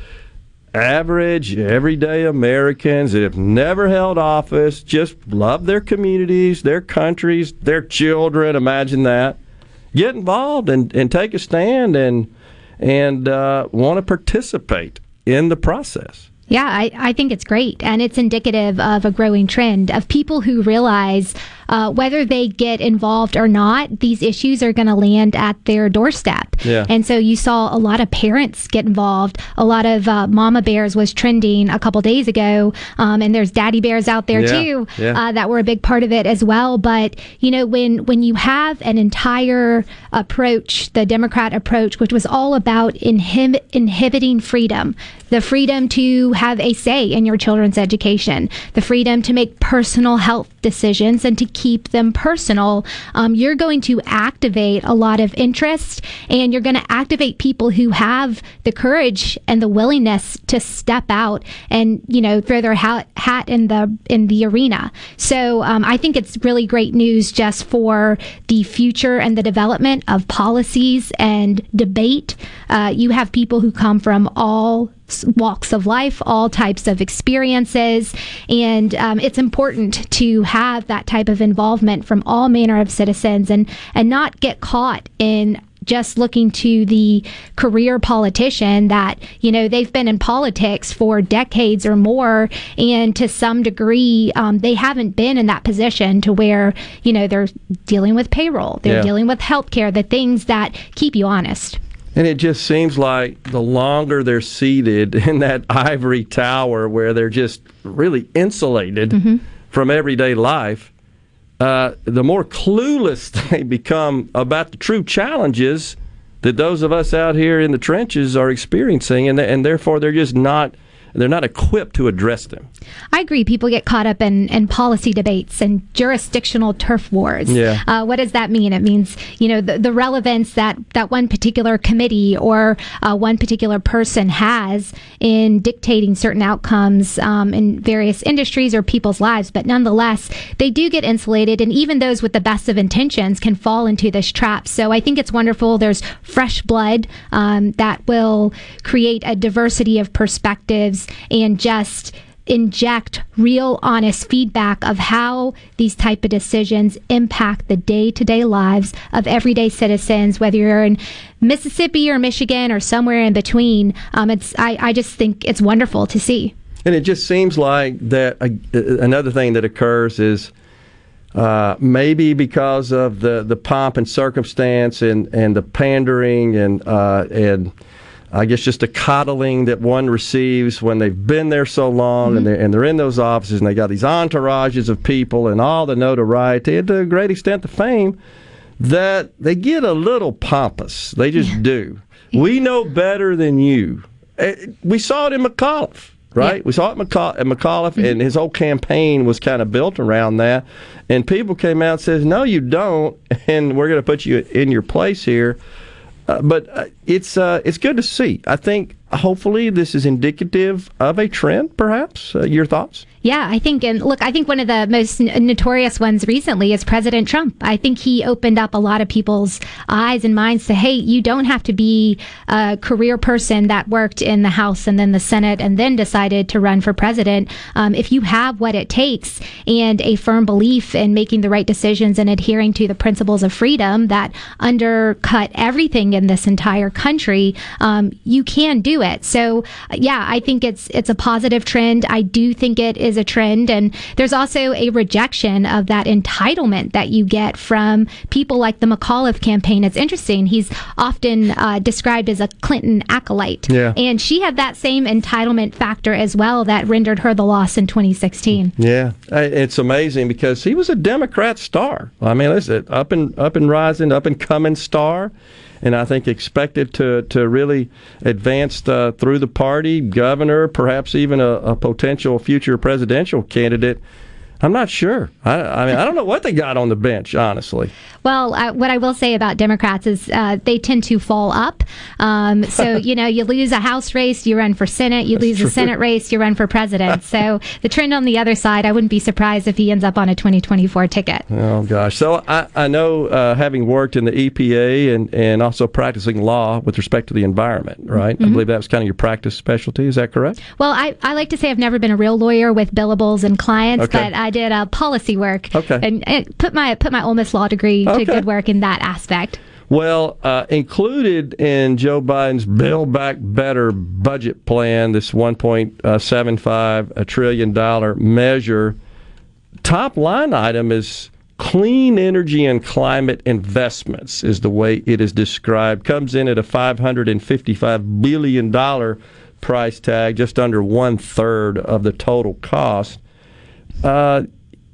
average, everyday Americans that have never held office just love their communities, their countries, their children. Imagine that. Get involved and, and take a stand and and uh, want to participate in the process.
Yeah, I, I think it's great. And it's indicative of a growing trend of people who realize uh, whether they get involved or not, these issues are going to land at their doorstep.
Yeah.
And so you saw a lot of parents get involved. A lot of uh, mama bears was trending a couple days ago. Um, and there's daddy bears out there
Yeah,
too
yeah.
Uh, that were a big part of it as well. But, you know, when, when you have an entire approach, the Democrat approach, which was all about inhib- inhibiting freedom, the freedom to have a say in your children's education, the freedom to make personal health decisions and to keep them personal, um, you're going to activate a lot of interest and you're going to activate people who have the courage and the willingness to step out and you know throw their hat, hat in the in the arena. So um, I think it's really great news just for the future and the development of policies and debate. Uh, you have people who come from all walks of life, all types of experiences, and um, it's important to have that type of involvement from all manner of citizens and and not get caught in just looking to the career politician that you know they've been in politics for decades or more. And to some degree um, they haven't been in that position to where you know they're dealing with payroll they're
Yeah.
dealing with healthcare the things that keep you honest
And it just seems like the longer they're seated in that ivory tower where they're just really insulated from everyday life, uh, the more clueless they become about the true challenges that those of us out here in the trenches are experiencing, and, and therefore they're just not they're not equipped to address them.
I agree. People get caught up in, in policy debates and jurisdictional turf wars.
Yeah.
Uh, what does that mean? It means you know the, the relevance that that one particular committee or uh, one particular person has in dictating certain outcomes um, in various industries or people's lives. But nonetheless, they do get insulated, and even those with the best of intentions can fall into this trap. So I think it's wonderful. There's fresh blood um, that will create a diversity of perspectives and just inject real honest feedback of how these type of decisions impact the day-to-day lives of everyday citizens whether you're in mississippi or michigan or somewhere in between. Um, it's I, I just think it's wonderful to see.
And it just seems like that uh, another thing that occurs is uh, maybe because of the, the pomp and circumstance and, and the pandering and uh, and I guess just the coddling that one receives when they've been there so long and, they're, and they're in those offices and they got these entourages of people and all the notoriety and to a great extent the fame that they get a little pompous. They just do. We know better than you. Eh, We saw it in McAuliffe, right? We saw it at McAuliffe, and his whole campaign was kind of built around that. And people came out and says, "No, you don't," and we're going to put you in your place here. Uh, but uh, it's uh, it's good to see. I think hopefully, this is indicative of a trend, perhaps. Uh, your thoughts?
Yeah, I think, and look, I think one of the most n- notorious ones recently is President Trump. I think he opened up a lot of people's eyes and minds to, hey, you don't have to be a career person that worked in the House and then the Senate and then decided to run for president. Um, if you have what it takes and a firm belief in making the right decisions and adhering to the principles of freedom that undercut everything in this entire country, um, you can do it. So, yeah, I think it's it's a positive trend. I do think it is a trend, and there's also a rejection of that entitlement that you get from people like the McAuliffe campaign. It's interesting. He's often uh, described as a Clinton acolyte,
Yeah.
and she had that same entitlement factor as well that rendered her the loss in 2016.
Yeah, it's amazing because he was a Democrat star. I mean, listen, up and up and rising, up and coming star, and I think expected to to really advance uh, through the party, governor, perhaps even a, a potential future presidential candidate. I'm not sure. I, I mean, I don't know what they got on the bench, honestly.
Well, uh, what I will say about Democrats is uh, they tend to fall up. Um, so, you know, you lose a House race, you run for Senate. You lose
true.
a Senate race, you run for president. so the trend on the other side, I wouldn't be surprised if he ends up on a 2024 ticket.
Oh gosh! So I, I know, uh, having worked in the EPA and, and also practicing law with respect to the environment, right? I
Mhm.
believe that was kind of your practice specialty. Is that correct?
Well, I, I like to say I've never been a real lawyer with billables and clients,
Okay.
but I did uh, policy work
Okay.
and, and put my put my Ole Miss law degree
Okay.
to good work in that aspect.
Well, uh, included in Joe Biden's Build Back Better budget plan, this 1.75 a trillion dollar measure, top line item is clean energy and climate investments is the way it is described. Comes in at a 555 billion dollar price tag, just under one third of the total cost. Uh,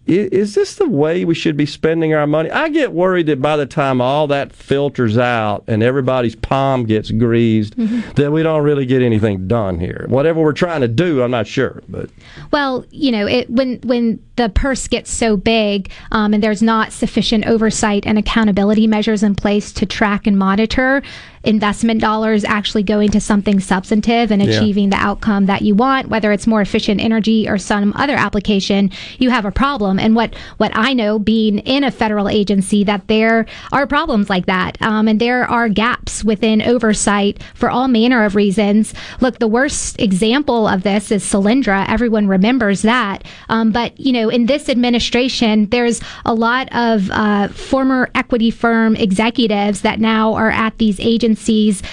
is this the way we should be spending our money? I get worried that by the time all that filters out and everybody's palm gets greased, that we don't really get anything done here. Whatever we're trying to do, I'm not sure, but
Well, you know, it, when when the purse gets so big um, and there's not sufficient oversight and accountability measures in place to track and monitor investment dollars actually going to something substantive and
Yeah.
achieving the outcome that you want, whether it's more efficient energy or some other application, you have a problem. And what what I know, being in a federal agency, that there are problems like that, um, and there are gaps within oversight for all manner of reasons. Look, the worst example of this is Solyndra. Everyone remembers that, um, but you know, in this administration, there's a lot of uh, former equity firm executives that now are at these agencies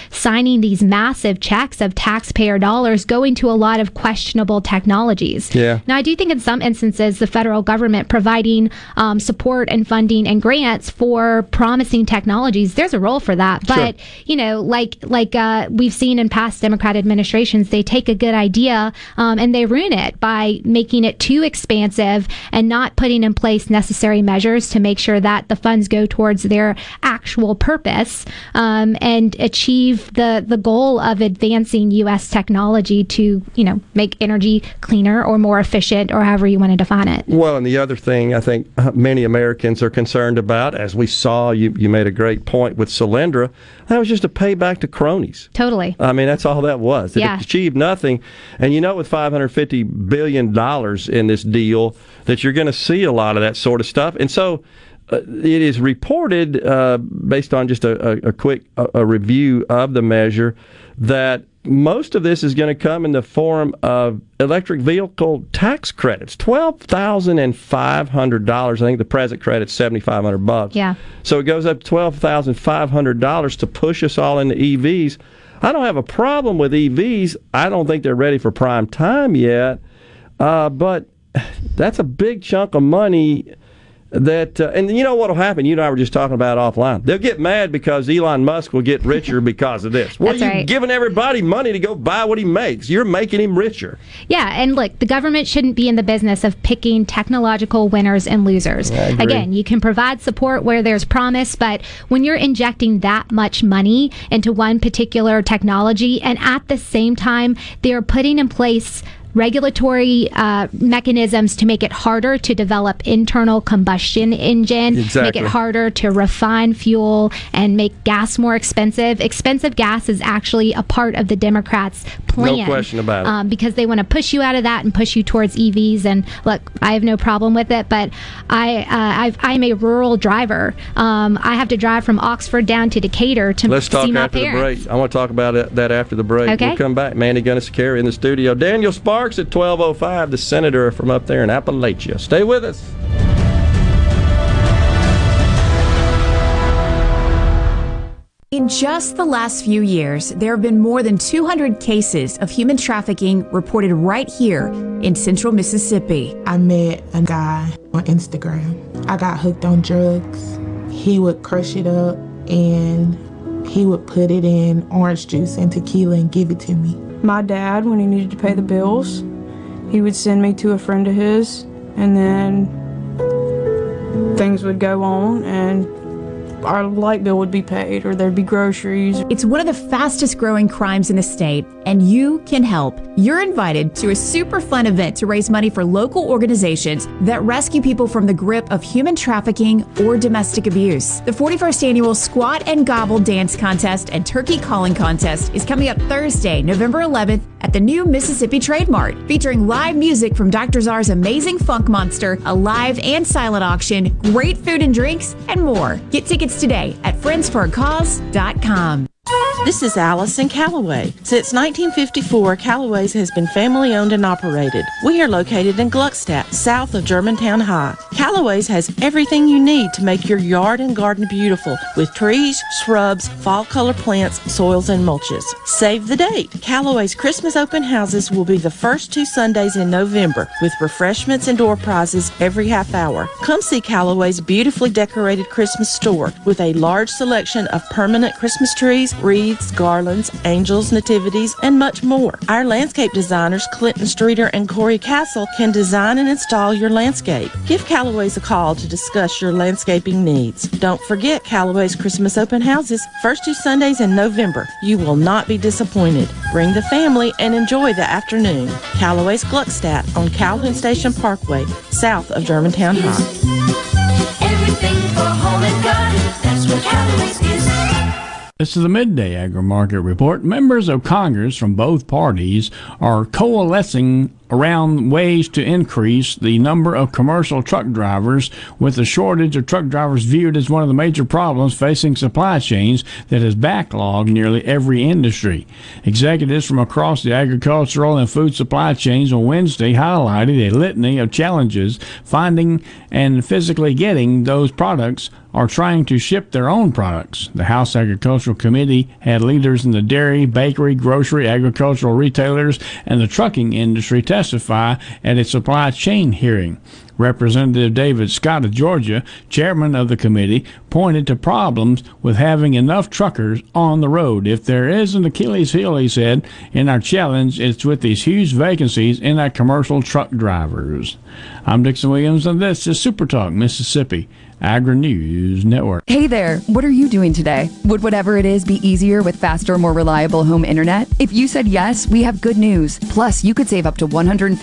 signing these massive checks of taxpayer dollars going to a lot of questionable technologies.
Yeah.
Now, I do think in some instances, the federal government providing um, support and funding and grants for promising technologies, there's a role for that.
Sure.
But you know, like like uh, we've seen in past Democrat administrations, they take a good idea um, and they ruin it by making it too expansive and not putting in place necessary measures to make sure that the funds go towards their actual purpose um, and achieve the the goal of advancing U.S. technology to you know make energy cleaner or more efficient or however you want to define it.
Well, and the other thing I think many Americans are concerned about, as we saw, you, you made a great point with Solyndra, that was just a payback to cronies.
Totally.
I mean, that's all that was. It
Yeah.
achieved nothing. And you know, with $550 billion in this deal, that you're going to see a lot of that sort of stuff. And so it is reported, uh, based on just a, a, a quick a, a review of the measure, that most of this is going to come in the form of electric vehicle tax credits. Twelve thousand and five hundred dollars. I think the present credit's seventy five hundred bucks.
Yeah.
So it goes up to twelve thousand five hundred dollars to push us all into EVs. I don't have a problem with EVs. I don't think they're ready for prime time yet. Uh, but that's a big chunk of money that uh, and you know what will happen? You and i were just talking about offline. They'll get mad because elon musk will get richer because of this. Well you're
right.
giving everybody money to go buy what he makes? You're making him richer.
Yeah, and look, the government shouldn't be in the business of picking technological winners and losers. Again, you can provide support where there's promise, but when you're injecting that much money into one particular technology and at the same time they're putting in place regulatory uh, mechanisms to make it harder to develop internal combustion engine, make it harder to refine fuel, and make gas more expensive. Expensive gas is actually a part of the Democrats' plan.
question about it.
Um, because they want to push you out of that and push you towards EVs. And look, I have no problem with it, but I uh, I've, I'm a rural driver. Um, I have to drive from Oxford down to Decatur to
Let's talk
see my
after
parents.
the break. I want to talk about it, that after the break.
Okay.
We'll come back. Mandy Gunasekara in the studio. Daniel Sparks at 1205, the senator from up there in Appalachia. Stay with us.
In just the last few years, there have been more than 200 cases of human trafficking reported right here in central Mississippi.
I met a guy on Instagram. I got hooked on drugs. He would crush it up and he would put it in orange juice and tequila and give it to me.
My dad, when he needed to pay the bills, he would send me to a friend of his, and then things would go on, and our light bill would be paid, or there'd be groceries.
It's one of the fastest growing crimes in the state, and you can help. You're invited to a super fun event to raise money for local organizations that rescue people from the grip of human trafficking or domestic abuse. The 41st annual Squat and Gobble Dance Contest and Turkey Calling Contest is coming up Thursday, November 11th at the new Mississippi Trade Mart, featuring live music from Dr. Zarr's Amazing Funk Monster, a live and silent auction, great food and drinks, and more. Get tickets today at friendsforacause.com.
This is Allison Callaway. Since 1954, Callaway's has been family owned and operated. We are located in Gluckstadt, south of Germantown High. Callaway's has everything you need to make your yard and garden beautiful with trees, shrubs, fall color plants, soils, and mulches. Save the date. Callaway's Christmas open houses will be the first two Sundays in November with refreshments and door prizes every half hour. Come see Callaway's beautifully decorated Christmas store with a large selection of permanent Christmas trees, wreaths, garlands, angels, nativities, and much more. Our landscape designers, Clinton Streeter and Corey Castle, can design and install your landscape. Give Callaway's a call to discuss your landscaping needs. Don't forget Callaway's Christmas open houses, first two Sundays in November. You will not be disappointed. Bring the family and enjoy the afternoon. Callaway's Gluckstadt on Calhoun Station Parkway, south of Germantown High.
Everything for home and garden, that's what Callaway's is.
This is the Midday Agri Market Report. Members of Congress from both parties are coalescing around ways to increase the number of commercial truck drivers, with the shortage of truck drivers viewed as one of the major problems facing supply chains that has backlogged nearly every industry. Executives from across the agricultural and food supply chains on Wednesday highlighted a litany of challenges finding and physically getting those products are trying to ship their own products. The House Agricultural Committee had leaders in the dairy, bakery, grocery, agricultural retailers, and the trucking industry testify at a supply chain hearing. Representative David Scott of Georgia, chairman of the committee, pointed to problems with having enough truckers on the road. If there is an Achilles heel, he said, in our challenge, it's with these huge vacancies in our commercial truck drivers. I'm Dixon Williams, and this is Super Talk Mississippi Agri News Network.
Hey there, what are you doing today? Would whatever it is be easier with faster, more reliable home internet? If you said yes, we have good news. Plus, you could save up to $150.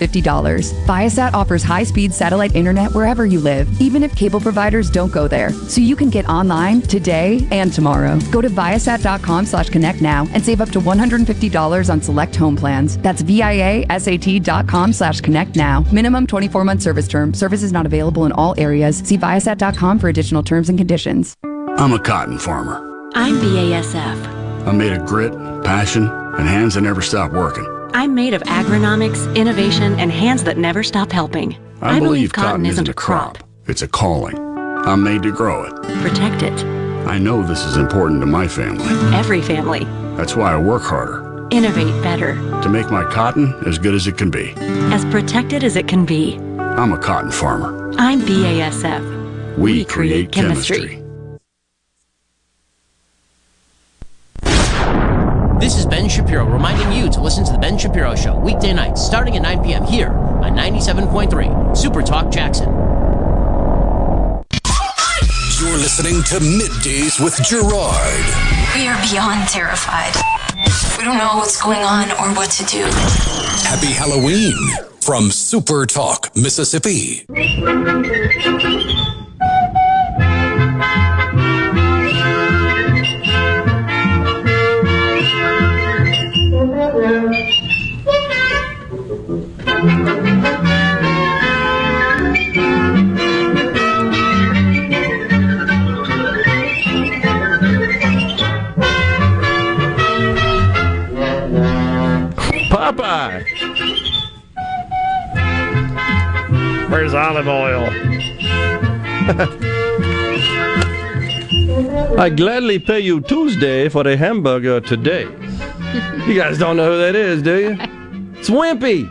Viasat offers high speed satellite internet wherever you live, even if cable providers don't go there. So you can get online today and tomorrow. Go to viasat.com slash connect now and save up to $150 on select home plans. That's viasat.com slash connect now. Minimum 24 month service term. Service is not available in all areas. See viasat.com for additional terms and conditions.
I'm a cotton farmer.
I'm BASF.
I'm made of grit, passion, and hands that never stop working.
I'm made of agronomics, innovation, and hands that never stop helping.
I, believe cotton isn't a crop, it's a calling. I'm made to grow it.
Protect it.
I know this is important to my family.
Every family.
That's why I work harder
Innovate better.
to make my cotton as good as it can be.
As protected as it can be.
I'm a cotton farmer.
I'm BASF.
We, create chemistry.
This is Ben Shapiro reminding you to listen to The Ben Shapiro Show weekday nights starting at 9 p.m. here on 97.3 Super Talk Jackson.
You're listening to Middays with Gerard.
We are beyond terrified.
We don't know what's going on or what to do.
Happy Halloween from Super Talk, Mississippi.
Popeye. Where's Olive Oyl? I gladly pay you Tuesday for a hamburger today. You guys don't know who that is, do you? It's Wimpy.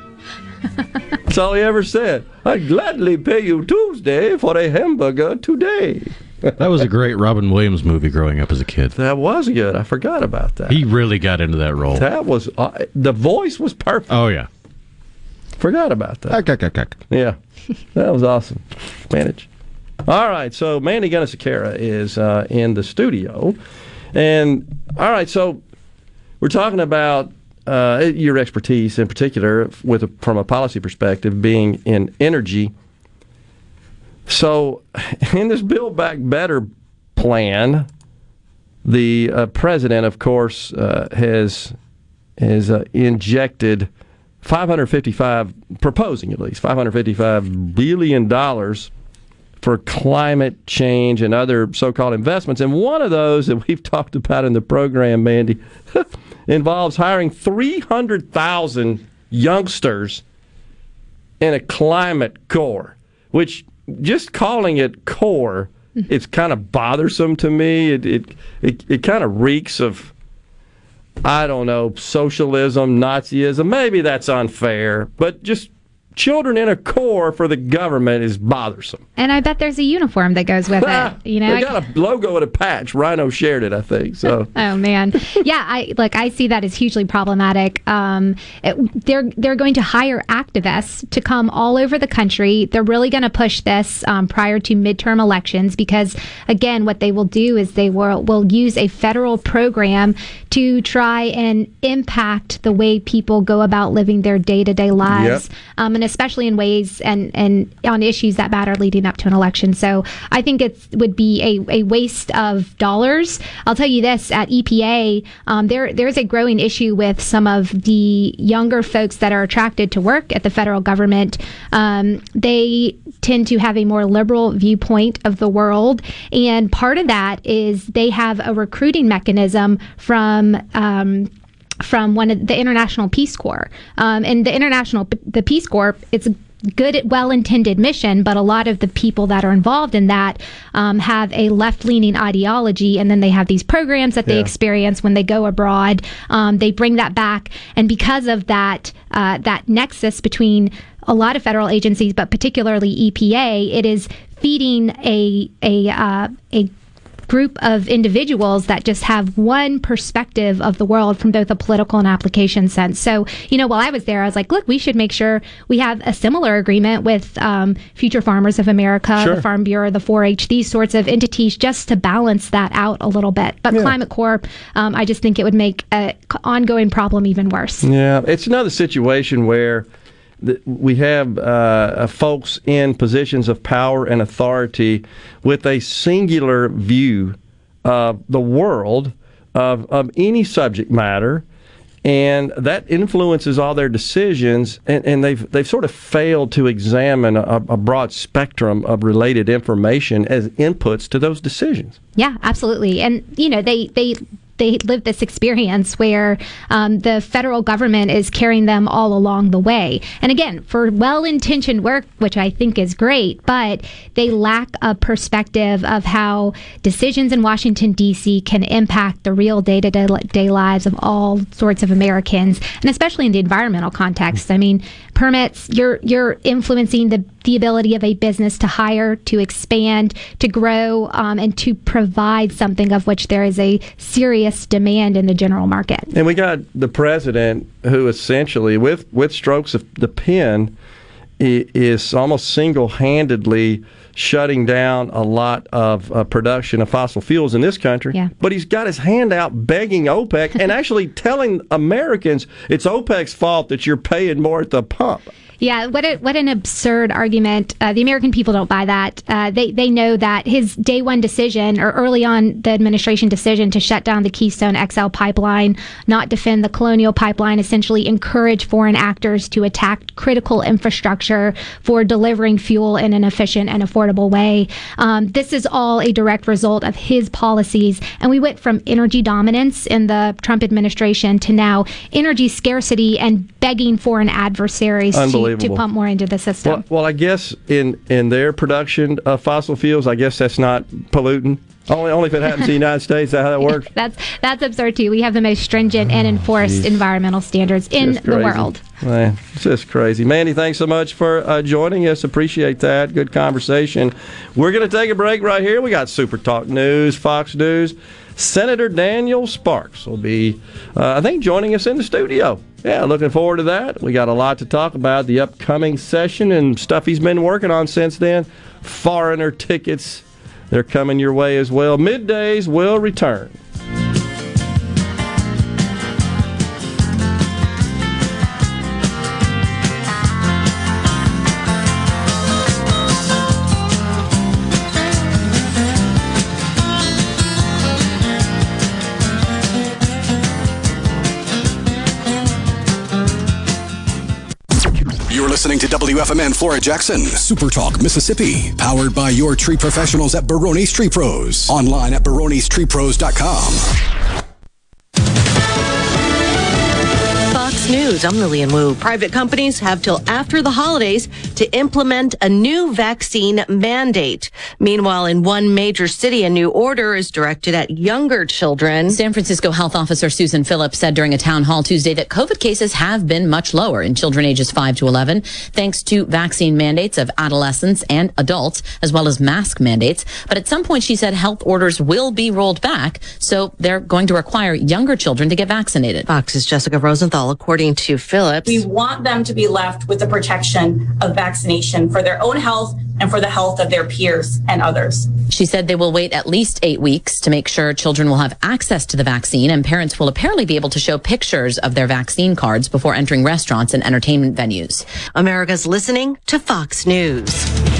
That's all he ever said. I gladly pay you Tuesday for a hamburger today.
That was a great Robin Williams movie growing up as a kid.
That was good. I forgot about that.
He really got into that role.
That was uh, the voice was perfect.
Oh yeah.
Forgot about that. Yeah, that was awesome. Manage. All right, so Mandy Gunasekara is uh, in the studio, and all right, so we're talking about uh, your expertise in particular, with a, from a policy perspective, being in energy. So, in this Build Back Better plan, the uh, president, of course, uh, has has uh, injected 555, proposing at least 555 billion dollars for climate change and other so-called investments. And one of those that we've talked about in the program, Mandy, involves hiring 300,000 youngsters in a climate corps, which just calling it corps, mm-hmm. it's kind of bothersome to me. It it it, it kind of reeks of I don't know, socialism, Nazism. Maybe that's unfair, but just children in a corps for the government is bothersome.
And I bet there's a uniform that goes with it. You know,
they got a logo and a patch. Rhino shared it, I think. So
Oh man, yeah. I like I see that as hugely problematic. Um, it, they're they're going to hire activists to come all over the country. They're really going to push this um, prior to midterm elections because again, what they will do is they will will use a federal program to try and impact the way people go about living their day to day lives,
Yep.
um, and especially in ways and and on issues that matter leading up to an election. So I think it would be a, a waste of dollars. I'll tell you this: at EPA, um, there there's a growing issue with some of the younger folks that are attracted to work at the federal government. Um, they tend to have a more liberal viewpoint of the world, and part of that is they have a recruiting mechanism from. Um, from one of the International Peace Corps, um, and the International the Peace Corps, it's a good, well-intended mission, but a lot of the people that are involved in that um, have a left-leaning ideology, and then they have these programs that they
Yeah.
experience when they go abroad. Um, they bring that back, and because of that, uh, that nexus between a lot of federal agencies, but particularly EPA, it is feeding a a uh, a group of individuals that just have one perspective of the world from both a political and application sense. So, you know, while I was there, I was like, look, we should make sure we have a similar agreement with um, Future Farmers of America,
Sure.
the Farm Bureau, the 4 H, these sorts of entities just to balance that out a little bit. But
Yeah.
Climate Corp, um, I just think it would make an ongoing problem even worse.
Yeah, it's another situation where we have uh, uh, folks in positions of power and authority with a singular view of the world of, of any subject matter. And that influences all their decisions, and, and they've they've sort of failed to examine a, a broad spectrum of related information as inputs to those decisions.
Yeah, absolutely. And you know, they they they live this experience where um, the federal government is carrying them all along the way. And again, for well-intentioned work, which I think is great, but they lack a perspective of how decisions in Washington D.C. can impact the real day-to-day day lives of all sorts of Americans, and especially in the environmental context. I mean, permits you're you're influencing the the ability of a business to hire, to expand, to grow, um, and to provide something of which there is a serious demand in the general market.
And we got the president who essentially, with, with strokes of the pen, is almost single handedly shutting down a lot of uh, production of fossil fuels in this country.
Yeah.
But he's got his hand out begging OPEC and actually telling Americans it's OPEC's fault that you're paying more at the pump.
Yeah, what a, what an absurd argument. Uh, the American people don't buy that. Uh, they they know that his day one decision or early on the administration decision to shut down the Keystone XL pipeline, not defend the Colonial pipeline, essentially encourage foreign actors to attack critical infrastructure for delivering fuel in an efficient and affordable way. Um, this is all a direct result of his policies, and we went from energy dominance in the Trump administration to now energy scarcity and begging foreign adversaries to, to pump more into the system.
Well, well, I guess in in their production of fossil fuels, I guess that's not polluting. Only only if it happens in the United States. Is that how that works?
That's that's absurd too. We have the most stringent and enforced
geez.
environmental standards in the world.
Man, it's just crazy. Mandy, thanks so much for uh, joining us. Appreciate that. Good conversation. We're going to take a break right here. We got Super Talk News, Fox News. Senator Daniel Sparks will be, uh, I think, joining us in the studio. Yeah, looking forward to that. We got a lot to talk about the upcoming session and stuff he's been working on since then. Foreigner tickets, they're coming your way as well. Middays will return.
Listening to WFMN Flora Jackson, Super Talk, Mississippi, powered by your tree professionals at Baroni's Tree Pros. Online at baronistreepros.com.
Fox News, I'm Lilian Woo. Private companies have till after the holidays to implement a new vaccine mandate. Meanwhile, in one major city, a new order is directed at younger children.
San Francisco Health Officer Susan Phillips said during a town hall Tuesday that COVID cases have been much lower in children ages 5 to 11 thanks to vaccine mandates of adolescents and adults as well as mask mandates. But at some point she said health orders will be rolled back, so they're going to require younger children to get vaccinated.
Fox's Jessica Rosenthal, according to Phillips.
We want them to be left with the protection of vaccination for their own health and for the health of their peers and others.
She said they will wait at least eight weeks to make sure children will have access to the vaccine, and parents will apparently be able to show pictures of their vaccine cards before entering restaurants and entertainment venues.
America's listening to Fox News.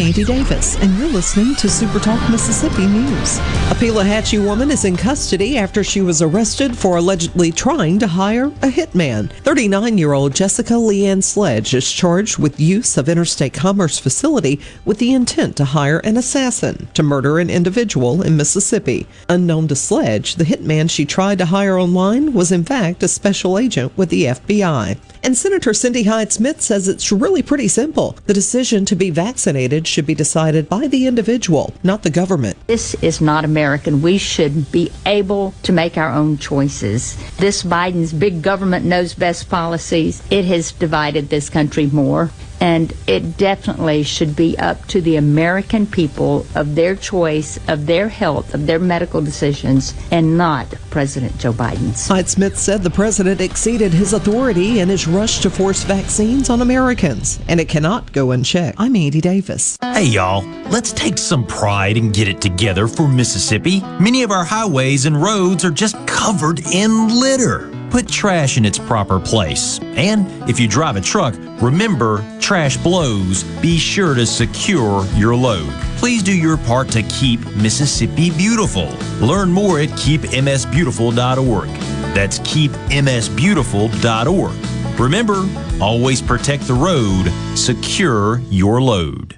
Andy Davis, and you're listening to Super Talk Mississippi News. A Pelahatchie woman is in custody after she was arrested for allegedly trying to hire a hitman. 39 year old Jessica Leanne Sledge is charged with use of interstate commerce facility with the intent to hire an assassin to murder an individual in Mississippi. Unknown to Sledge, the hitman she tried to hire online was in fact a special agent with the FBI. And Senator Cindy Hyde Smith says it's really pretty simple. The decision to be vaccinated should be decided by the individual, not the government.
This is not American. We should be able to make our own choices. This Biden's big government knows best policies. It has divided this country more. And it definitely should be up to the American people of their choice, of their health, of their medical decisions, and not President Joe Biden's.
Hyde Smith said the president exceeded his authority in his rush to force vaccines on Americans, and it cannot go unchecked. I'm Andy Davis.
Hey, y'all, let's take some pride and get it together for Mississippi. Many of our highways and roads are just covered in litter. Put trash in its proper place. And if you drive a truck, remember trash blows. Be sure to secure your load. Please do your part to keep Mississippi beautiful. Learn more at keepmsbeautiful.org. That's keepmsbeautiful.org. Remember, always protect the road, secure your load.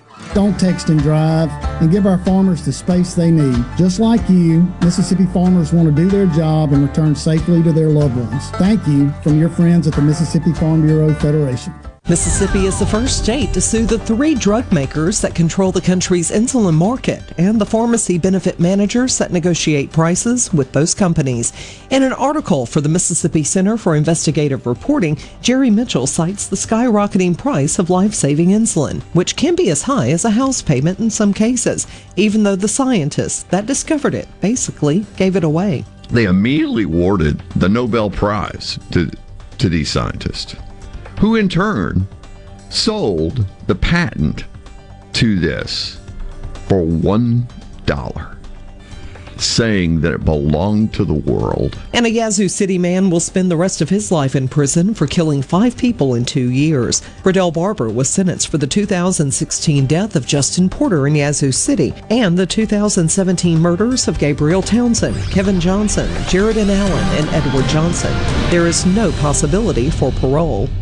don't text and drive, and give our farmers the space they need. Just like you, Mississippi farmers want to do their job and return safely to their loved ones. Thank you from your friends at the Mississippi Farm Bureau Federation.
Mississippi is the first state to sue the three drug makers that control the country's insulin market and the pharmacy benefit managers that negotiate prices with those companies. In an article for the Mississippi Center for Investigative Reporting, Jerry Mitchell cites the skyrocketing price of life saving insulin, which can be as high as a house payment in some cases, even though the scientists that discovered it basically gave it away.
They immediately awarded the Nobel Prize to, to these scientists who in turn sold the patent to this for one dollar, saying that it belonged to the world.
And a Yazoo City man will spend the rest of his life in prison for killing five people in two years. Bradell Barber was sentenced for the 2016 death of Justin Porter in Yazoo City and the 2017 murders of Gabriel Townsend, Kevin Johnson, Jared and Allen, and Edward Johnson. There is no possibility for parole.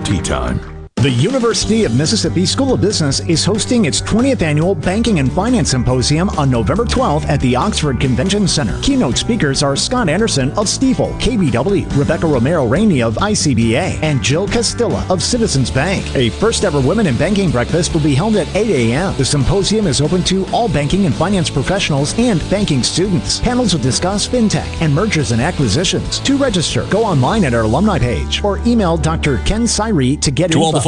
tee time.
The University of Mississippi School of Business is hosting its 20th annual Banking and Finance Symposium on November 12th at the Oxford Convention Center. Keynote speakers are Scott Anderson of Stifel, KBW, Rebecca Romero Rainey of ICBA, and Jill Castilla of Citizens Bank. A first ever Women in Banking breakfast will be held at 8 a.m. The symposium is open to all banking and finance professionals and banking students. Panels will discuss fintech and mergers and acquisitions. To register, go online at our alumni page or email Dr. Ken Syrie to get
To
info.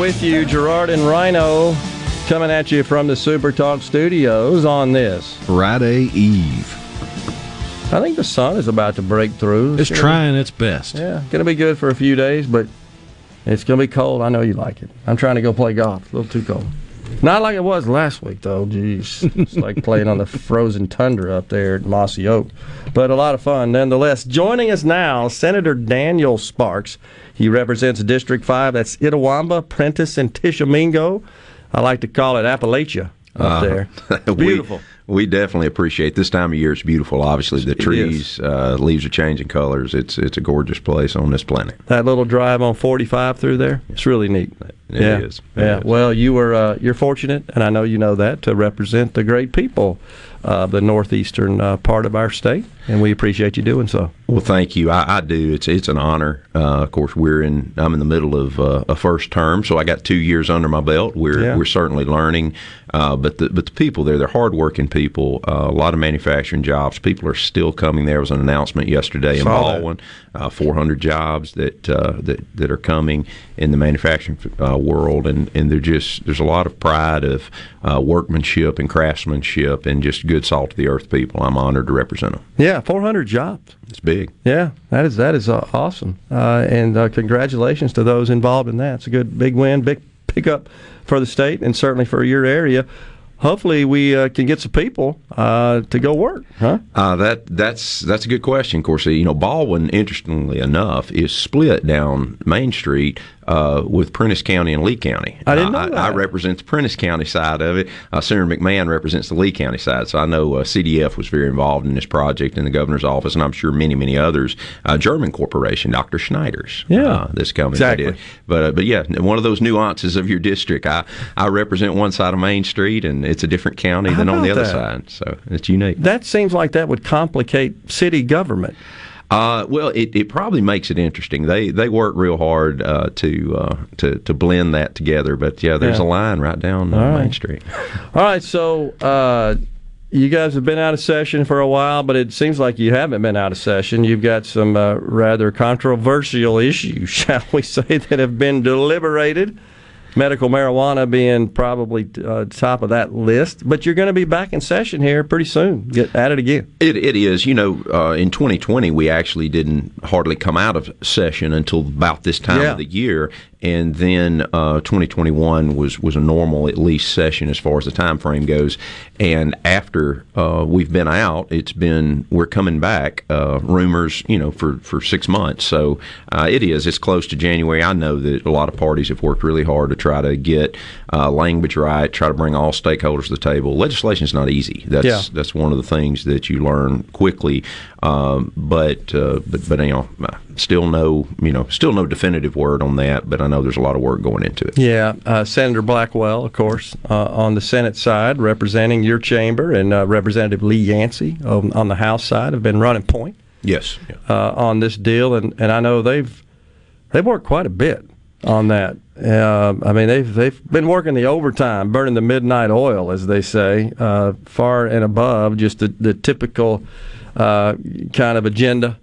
With you, Gerard and Rhino, coming at you from the Super Talk Studios on this
Friday Eve.
I think the sun is about to break through.
It's
gonna
trying
be-
its best.
Yeah, gonna be good for a few days, but it's gonna be cold. I know you like it. I'm trying to go play golf. A little too cold. Not like it was last week though. Jeez, it's like playing on the frozen tundra up there at Mossy Oak, but a lot of fun nonetheless. Joining us now, Senator Daniel Sparks. He represents District Five. That's Itawamba, Prentiss, and Tishomingo. I like to call it Appalachia up
Uh,
there.
we-
Beautiful.
We, definitely appreciate this time of year. It's beautiful. Obviously, the trees, uh, leaves are changing colors. It's it's a gorgeous place on this planet.
That little drive on 45 through there, it's really neat.
It
yeah.
is. It
yeah.
is.
Well, you were uh, you're fortunate, and I know you know that to represent the great people of the northeastern uh, part of our state, and we appreciate you doing so.
Well, thank you. I, I do. It's it's an honor. Uh, of course, we're in. I'm in the middle of uh, a first term, so I got two years under my belt. We're
Yeah.
we're certainly learning, uh, but the but the people there, they're hardworking people. people. Uh, a lot of manufacturing jobs. People are still coming. There was an announcement yesterday in. Baldwyn, uh, 400 jobs that uh, that that are coming in the manufacturing uh, world, and and they're just there's a lot of pride of uh, workmanship and craftsmanship and just good salt of the earth people. I'm honored to represent them.
Yeah, 400 jobs.
It's big.
Yeah, that is that is uh, awesome, uh, and uh, congratulations to those involved in that. It's a good big win, big pickup for the state, and certainly for your area. Hopefully, we uh, can get some people uh, to go work, huh?
Uh, that that's that's a good question. Of course, you know Baldwyn, interestingly enough, is split down Main Street uh, with Prentiss County and Lee County.
I didn't know
I,
that.
I represent the Prentiss County side of it. Uh, Senator McMahon represents the Lee County side. So I know uh, CDF was very involved in this project in the governor's office, and I'm sure many many others. Uh, German corporation, Dr. Schneider's,
Yeah.
uh, that's coming.
Exactly.
But, but uh, but yeah, one of those nuances of your district. I I represent one side of Main Street, and it's a different county
How
than on the other
that?
side. So it's unique.
That seems like that would complicate city government.
Uh, well, it, it probably makes it interesting. They they work real hard uh, to uh, to to blend that together. But yeah, there's
Yeah.
a line right down uh,
All right.
Main Street.
All right, so uh, you guys have been out of session for a while, but it seems like you haven't been out of session. You've got some uh, rather controversial issues, shall we say, that have been deliberated. Medical marijuana being probably uh, top of that list, but you're going to be back in session here pretty soon. Get at it again.
It, it is. You know, uh, in 2020, we actually didn't hardly come out of session until about this time
Yeah.
of the year, and then uh, 2021 was was a normal at least session as far as the time frame goes. And after uh, we've been out, it's been we're coming back. Uh, rumors, you know, for for six months. So uh, it is. It's close to January. I know that a lot of parties have worked really hard to try to get uh, language right, try to bring all stakeholders to the table. Legislation is not easy. That's
Yeah.
that's one of the things that you learn quickly. Um, but uh, but but you know, still no you know still no definitive word on that. But I know there's a lot of work going into it.
Yeah, uh, Senator Blackwell, of course, uh, on the Senate side, representing your chamber, and uh, Representative Lee Yancey on, on the House side have been running point.
Yes.
uh, on this deal, and, and I know they've they've worked quite a bit on that. Uh, I mean, they've they've been working the overtime, burning the midnight oil, as they say, uh, far and above just the, the typical uh, kind of agenda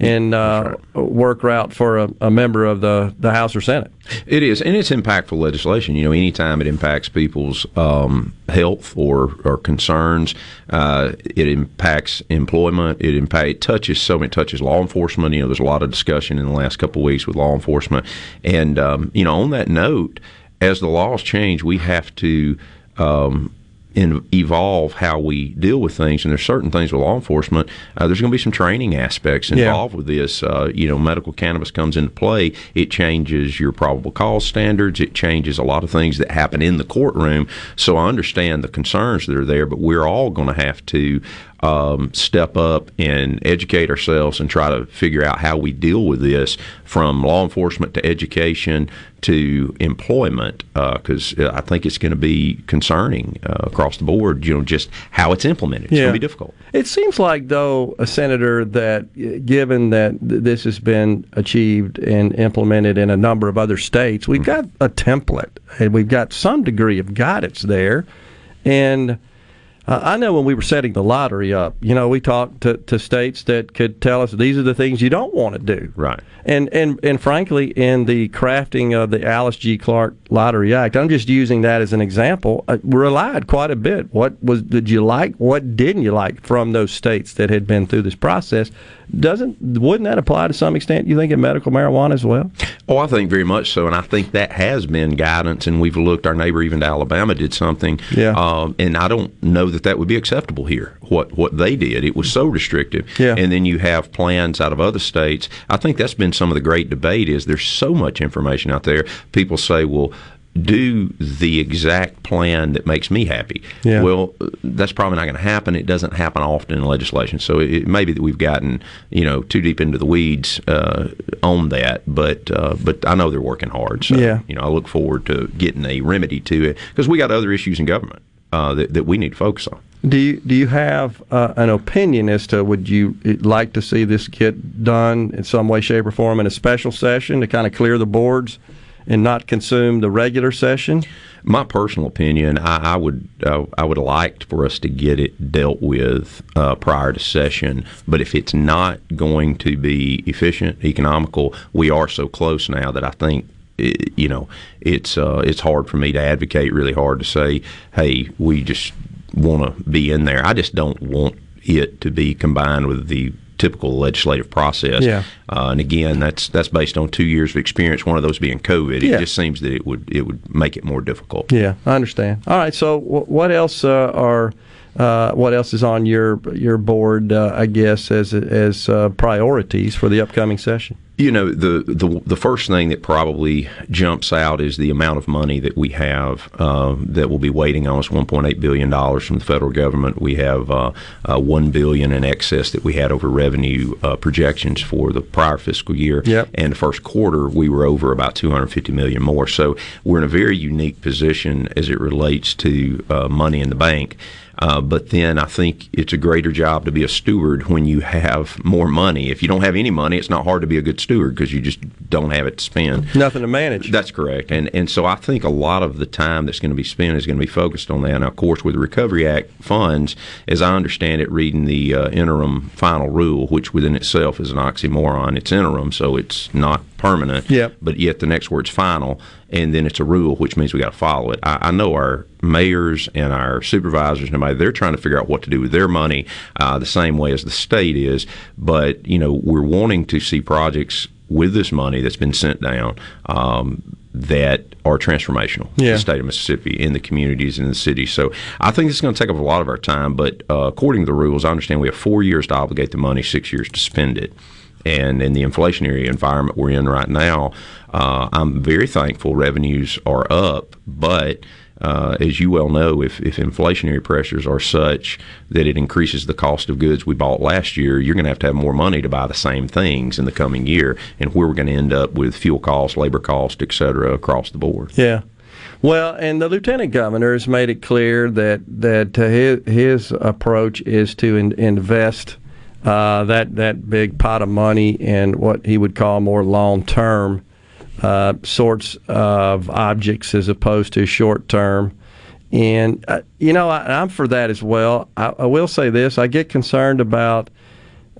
and uh, work route for a, a member of the, the House or Senate.
It is, and it's impactful legislation. You know, anytime it impacts people's um, health or, or concerns, uh, it impacts employment. It impact it touches so many touches law enforcement. You know, there's a lot of discussion in the last couple of weeks with law enforcement, and um, you know, on that note, as the laws change, we have to. Um, in, evolve how we deal with things, and there's certain things with law enforcement. Uh, there's going to be some training aspects
Yeah.
involved with this. Uh, you know, medical cannabis comes into play. It changes your probable cause standards. It changes a lot of things that happen in the courtroom. So I understand the concerns that are there, but we're all going to have to um, step up and educate ourselves and try to figure out how we deal with this from law enforcement to education to employment because I think it's going to be concerning uh, across the board. You know, just how it's implemented. It's going
Yeah.
to be difficult.
It seems like, though, a senator that, uh, given that th- this has been achieved and implemented in a number of other states, we've got a template and we've got some degree of guidance there. And uh, I know when we were setting the lottery up, you know, we talked to, to states that could tell us these are the things you don't want to do.
Right.
And, and and frankly, in the crafting of the Alice G. Clark Lottery Act, I'm just using that as an example. I relied quite a bit. What was did you like? What didn't you like from those states that had been through this process? Doesn't wouldn't that apply to some extent? You think in medical marijuana as well?
Oh, I think very much so, and I think that has been guidance. And we've looked. Our neighbor, even to Alabama, did something.
Yeah.
Um, and I don't know that that would be acceptable here. What what they did, it was so restrictive.
Yeah.
And then you have plans out of other states. I think that's been some of the great debate. Is there's so much information out there. People say, well. Do the exact plan that makes me happy.
Yeah.
Well, that's probably not going to happen. It doesn't happen often in legislation. So it, it may be that we've gotten you know too deep into the weeds uh, on that. But uh, but I know they're working hard. So
Yeah.
you know I look forward to getting a remedy to it because we got other issues in government uh, that that we need to focus on.
Do you do you have uh, an opinion as to would you like to see this get done in some way, shape, or form in a special session to kind of clear the boards and not consume the regular session?
My personal opinion, I, I would uh, I would like for us to get it dealt with uh, prior to session. But if it's not going to be efficient, economical, we are so close now that I think it, you know it's uh, it's hard for me to advocate really hard to say, hey, we just want to be in there. I just don't want it to be combined with the typical legislative process.
Yeah.
Uh, and again, that's that's based on two years of experience. One of those being COVID.
Yeah.
It just seems that it would it would make it more difficult.
Yeah, I understand. All right. So, w- what else uh, are uh, what else is on your your board? Uh, I guess as as uh, priorities for the upcoming session.
You know, the, the the first thing that probably jumps out is the amount of money that we have uh, that will be waiting on us. 1.8 billion dollars from the federal government. We have uh, uh, one billion in excess that we had over revenue uh, projections for the prior fiscal year.
Yep.
And the first quarter, we were over about 250 million more. So we're in a very unique position as it relates to uh, money in the bank. Uh, but then I think it's a greater job to be a steward when you have more money. If you don't have any money, it's not hard to be a good steward because you just don't have it to spend.
Nothing to manage.
That's correct. And and so I think a lot of the time that's going to be spent is going to be focused on that. Now, of course, with the Recovery Act funds, as I understand it, reading the uh, interim final rule, which within itself is an oxymoron, it's interim, so it's not permanent.
Yep.
But yet the next word's final, and then it's a rule, which means we got to follow it. I, I know our mayors and our supervisors and everybody, they're trying to figure out what to do with their money uh, the same way as the state is. But, you know, we're wanting to see projects with this money that's been sent down um, that are transformational to
Yeah.
the state of Mississippi in the communities and in the cities. So I think it's going to take up a lot of our time. But uh, according to the rules, I understand we have four years to obligate the money, six years to spend it. And in the inflationary environment we're in right now, uh, I'm very thankful revenues are up, but uh, as you well know, if, if inflationary pressures are such that it increases the cost of goods we bought last year, you're going to have to have more money to buy the same things in the coming year, and where we're going to end up with fuel costs, labor costs, et cetera, across the board.
Yeah. Well, and the lieutenant governor has made it clear that that uh, his his approach is to in, invest uh, that that big pot of money and what he would call more long term uh, sorts of objects as opposed to short term. And uh, you know, I, I'm for that as well. I, I will say this: I get concerned about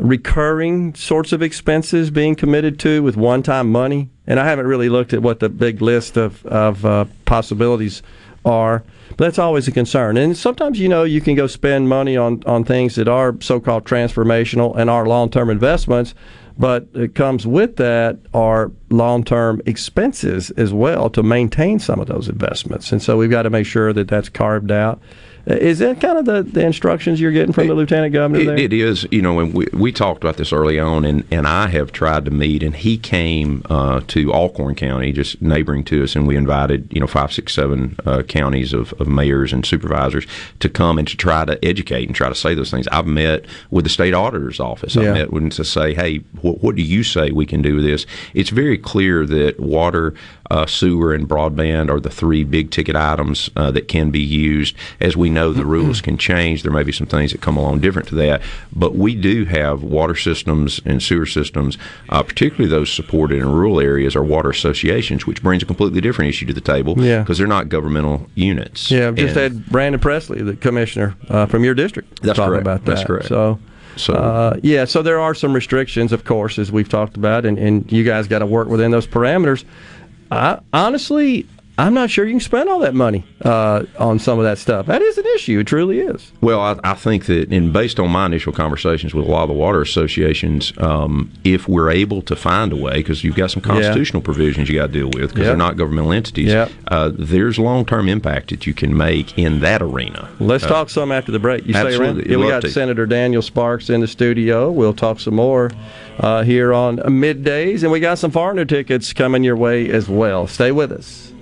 recurring sorts of expenses being committed to with one-time money, and I haven't really looked at what the big list of of uh, possibilities are. But that's always a concern. And sometimes, you know, you can go spend money on, on things that are so called transformational and are long term investments, but it comes with that are long term expenses as well to maintain some of those investments. And so we've got to make sure that that's carved out. Uh, Is that kind of the, the instructions you're getting from the lieutenant governor there?
It, it is, you know, and we, we talked about this early on, and, and I have tried to meet, and he came uh, to Alcorn County, just neighboring to us, and we invited, you know, five, six, seven uh, counties of, of mayors and supervisors to come and to try to educate and try to say those things. I've met with the state auditor's office.
Yeah.
I've met with them to say, hey, what, what do you say we can do with this? It's very clear that water, uh, sewer, and broadband are the three big ticket items uh, that can be used. As we know, the rules can change. There may be some things that come along different to that, but we do have water systems and sewer systems, uh, particularly those supported in rural areas, are water associations, which brings a completely different issue to the table
Yeah.
because they're not governmental units.
Yeah, I've just
And-
had Brandon Presley, the commissioner uh, from your district,
That's
talking
correct.
about that.
That's correct.
So,
So-
uh, yeah, so there are some restrictions, of course, as we've talked about, and, and you guys got to work within those parameters. I, honestly, I'm not sure you can spend all that money uh, on some of that stuff. That is an issue. It truly is.
Well, I, I think that, and based on my initial conversations with a lot of the water associations, um, if we're able to find a way, because you've got some constitutional provisions you got to deal with, because
Yep.
they're not governmental entities,
Yep.
uh, there's long-term impact that you can make in that arena.
Let's
Uh,
talk some after the break. You say,
absolutely.
Rand? Yeah, we got
to.
Senator Daniel Sparks in the studio. We'll talk some more uh, here on middays, and we got some foreigner tickets coming your way as well. Stay with us.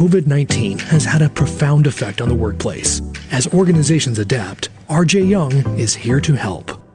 COVID 19 has had a profound effect on the workplace. As organizations adapt, RJ Young is here to help.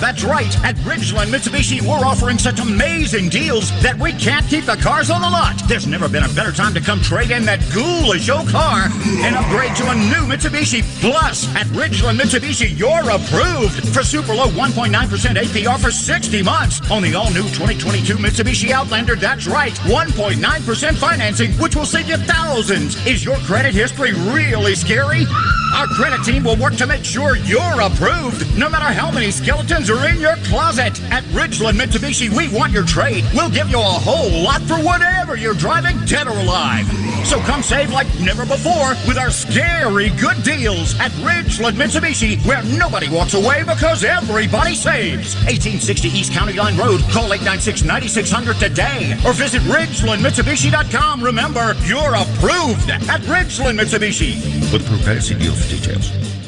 That's right. At Ridgeland Mitsubishi, we're offering such amazing deals that we can't keep the cars on the lot. There's never been a better time to come trade in that ghoulish old car and upgrade to a new Mitsubishi. Plus, at Ridgeland Mitsubishi, you're approved for super low 1.9% APR for 60 months on the all new 2022 Mitsubishi Outlander. That's right. 1.9% financing, which will save you thousands. Is your credit history really scary? Our credit team will work to make sure you're approved, no matter how many skeletons are in your closet. At Ridgeland Mitsubishi, we want your trade. We'll give you a whole lot for whatever you're driving, dead or alive. So come save like never before with our scary good deals at Ridgeland Mitsubishi, where nobody walks away because everybody saves. 1860 East County Line Road. Call 896-9600 today or visit RidgelandMitsubishi.com. Remember, you're approved at Ridgeland Mitsubishi. With Progressive deal for details.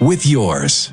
with yours.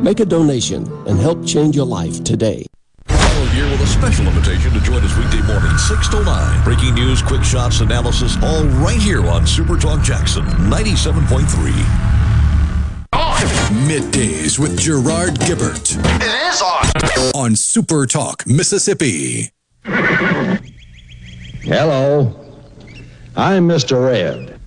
Make a donation and help change your life today.
Follow here with a special invitation to join us weekday morning, 6 to 9. Breaking news, quick shots, analysis, all right here on Super Talk Jackson 97.3.
Middays with Gerard Gibert.
It is on.
On Super Talk, Mississippi.
Hello. I'm Mr. Ed.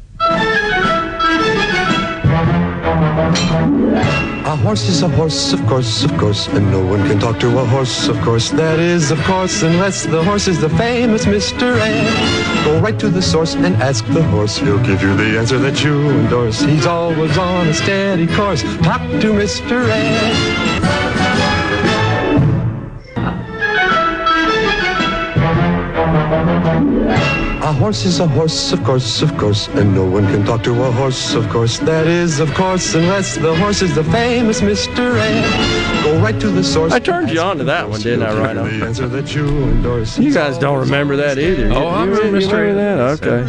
A horse is a horse, of course, of course, and no one can talk to a horse, of course. That is, of course, unless the horse is the famous Mr. Ed. Go right to the source and ask the horse. He'll give you the answer that you endorse. He's always on a steady course. Talk to Mr. Ed. A horse is a horse, of course, of course, and no one can talk to a horse, of course. That is, of course, unless the horse is the famous Mr. Ed. Go right to the source.
I turned you on to that one, didn't I, Rhino?
Answer that you endorse.
You guys don't remember that either.
Oh,
You-
I remember
remember
that.
that?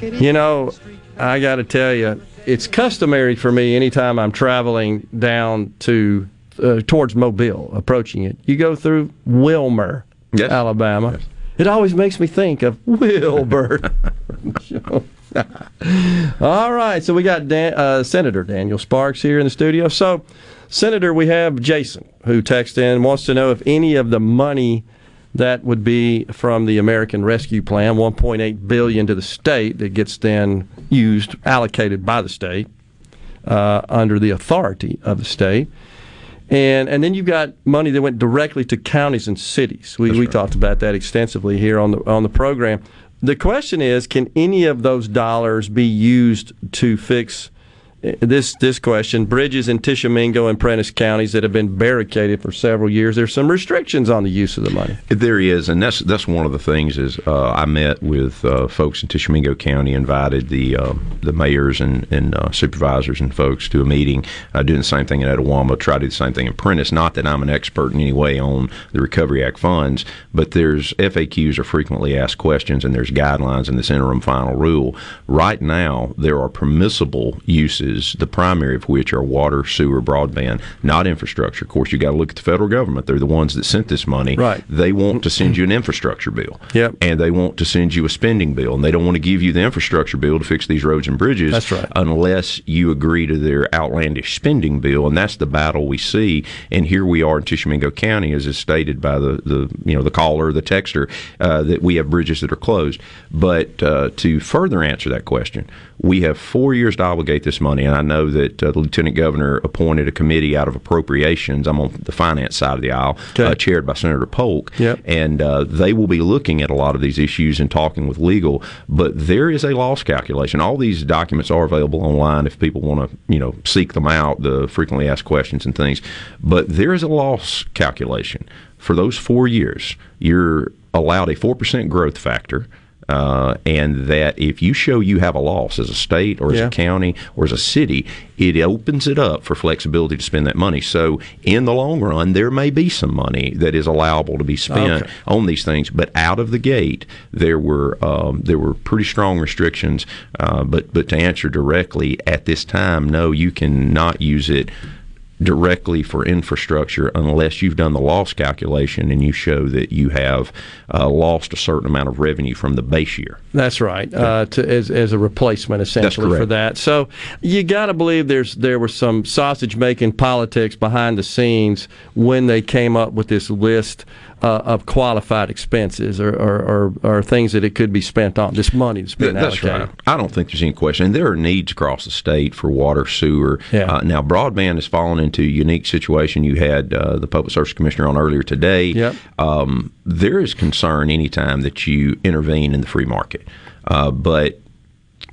Okay. You know, I got to tell you, it's customary for me anytime I'm traveling down to uh, towards Mobile, approaching it. You go through Wilmer, Alabama. It always makes me think of Wilbur. All right, so we got Dan, uh, Senator Daniel Sparks here in the studio. So, Senator, we have Jason who texted in wants to know if any of the money that would be from the American Rescue Plan, 1.8 billion to the state, that gets then used allocated by the state uh, under the authority of the state. And and then you've got money that went directly to counties and cities. We, we talked about that extensively here on the on the program. The question is, can any of those dollars be used to fix this this question: bridges in Tishomingo and Prentiss counties that have been barricaded for several years. There's some restrictions on the use of the money.
There is, and that's that's one of the things. Is uh, I met with uh, folks in Tishomingo County, invited the uh, the mayors and, and uh, supervisors and folks to a meeting, uh, doing the same thing in Itawamba. Try to do the same thing in Prentiss. Not that I'm an expert in any way on the Recovery Act funds, but there's FAQs are frequently asked questions, and there's guidelines in this interim final rule. Right now, there are permissible uses the primary of which are water, sewer, broadband, not infrastructure. Of course, you got to look at the federal government. They're the ones that sent this money.
Right.
They want to send you an infrastructure bill.
Yep.
And they want to send you a spending bill, and they don't want to give you the infrastructure bill to fix these roads and bridges.
That's right.
Unless you agree to their outlandish spending bill, and that's the battle we see. And here we are in Tishomingo County, as is stated by the, the you know the caller, the texter, uh, that we have bridges that are closed. But uh, to further answer that question, we have four years to obligate this money, and I know that uh, the lieutenant governor appointed a committee out of appropriations. I'm on the finance side of the aisle, uh, chaired by Senator Polk,
Yep.
and uh, they will be looking at a lot of these issues and talking with legal. But there is a loss calculation. All these documents are available online if people want to, you know, seek them out. The frequently asked questions and things. But there is a loss calculation for those four years. You're allowed a four percent growth factor. Uh, and that if you show you have a loss as a state or as
Yeah.
a county or as a city, it opens it up for flexibility to spend that money. So in the long run, there may be some money that is allowable to be spent
Okay.
on these things, but out of the gate, there were um, there were pretty strong restrictions. Uh, but but to answer directly, at this time, no, you cannot use it directly for infrastructure unless you've done the loss calculation and you show that you have uh, lost a certain amount of revenue from the base year.
That's right. Uh, to, as, as a replacement, essentially, for that. So you got to believe there's there was some sausage making politics behind the scenes when they came up with this list uh, of qualified expenses or, or, or, or things that it could be spent on. This money that's been
That's
allocated.
right. I don't think there's any question. And there are needs across the state for water, sewer.
Yeah.
Uh, now, broadband has fallen into a unique situation. You had uh, the Public Service Commissioner on earlier today.
Yep.
Um, there is concern anytime that you intervene in the free market. Uh, but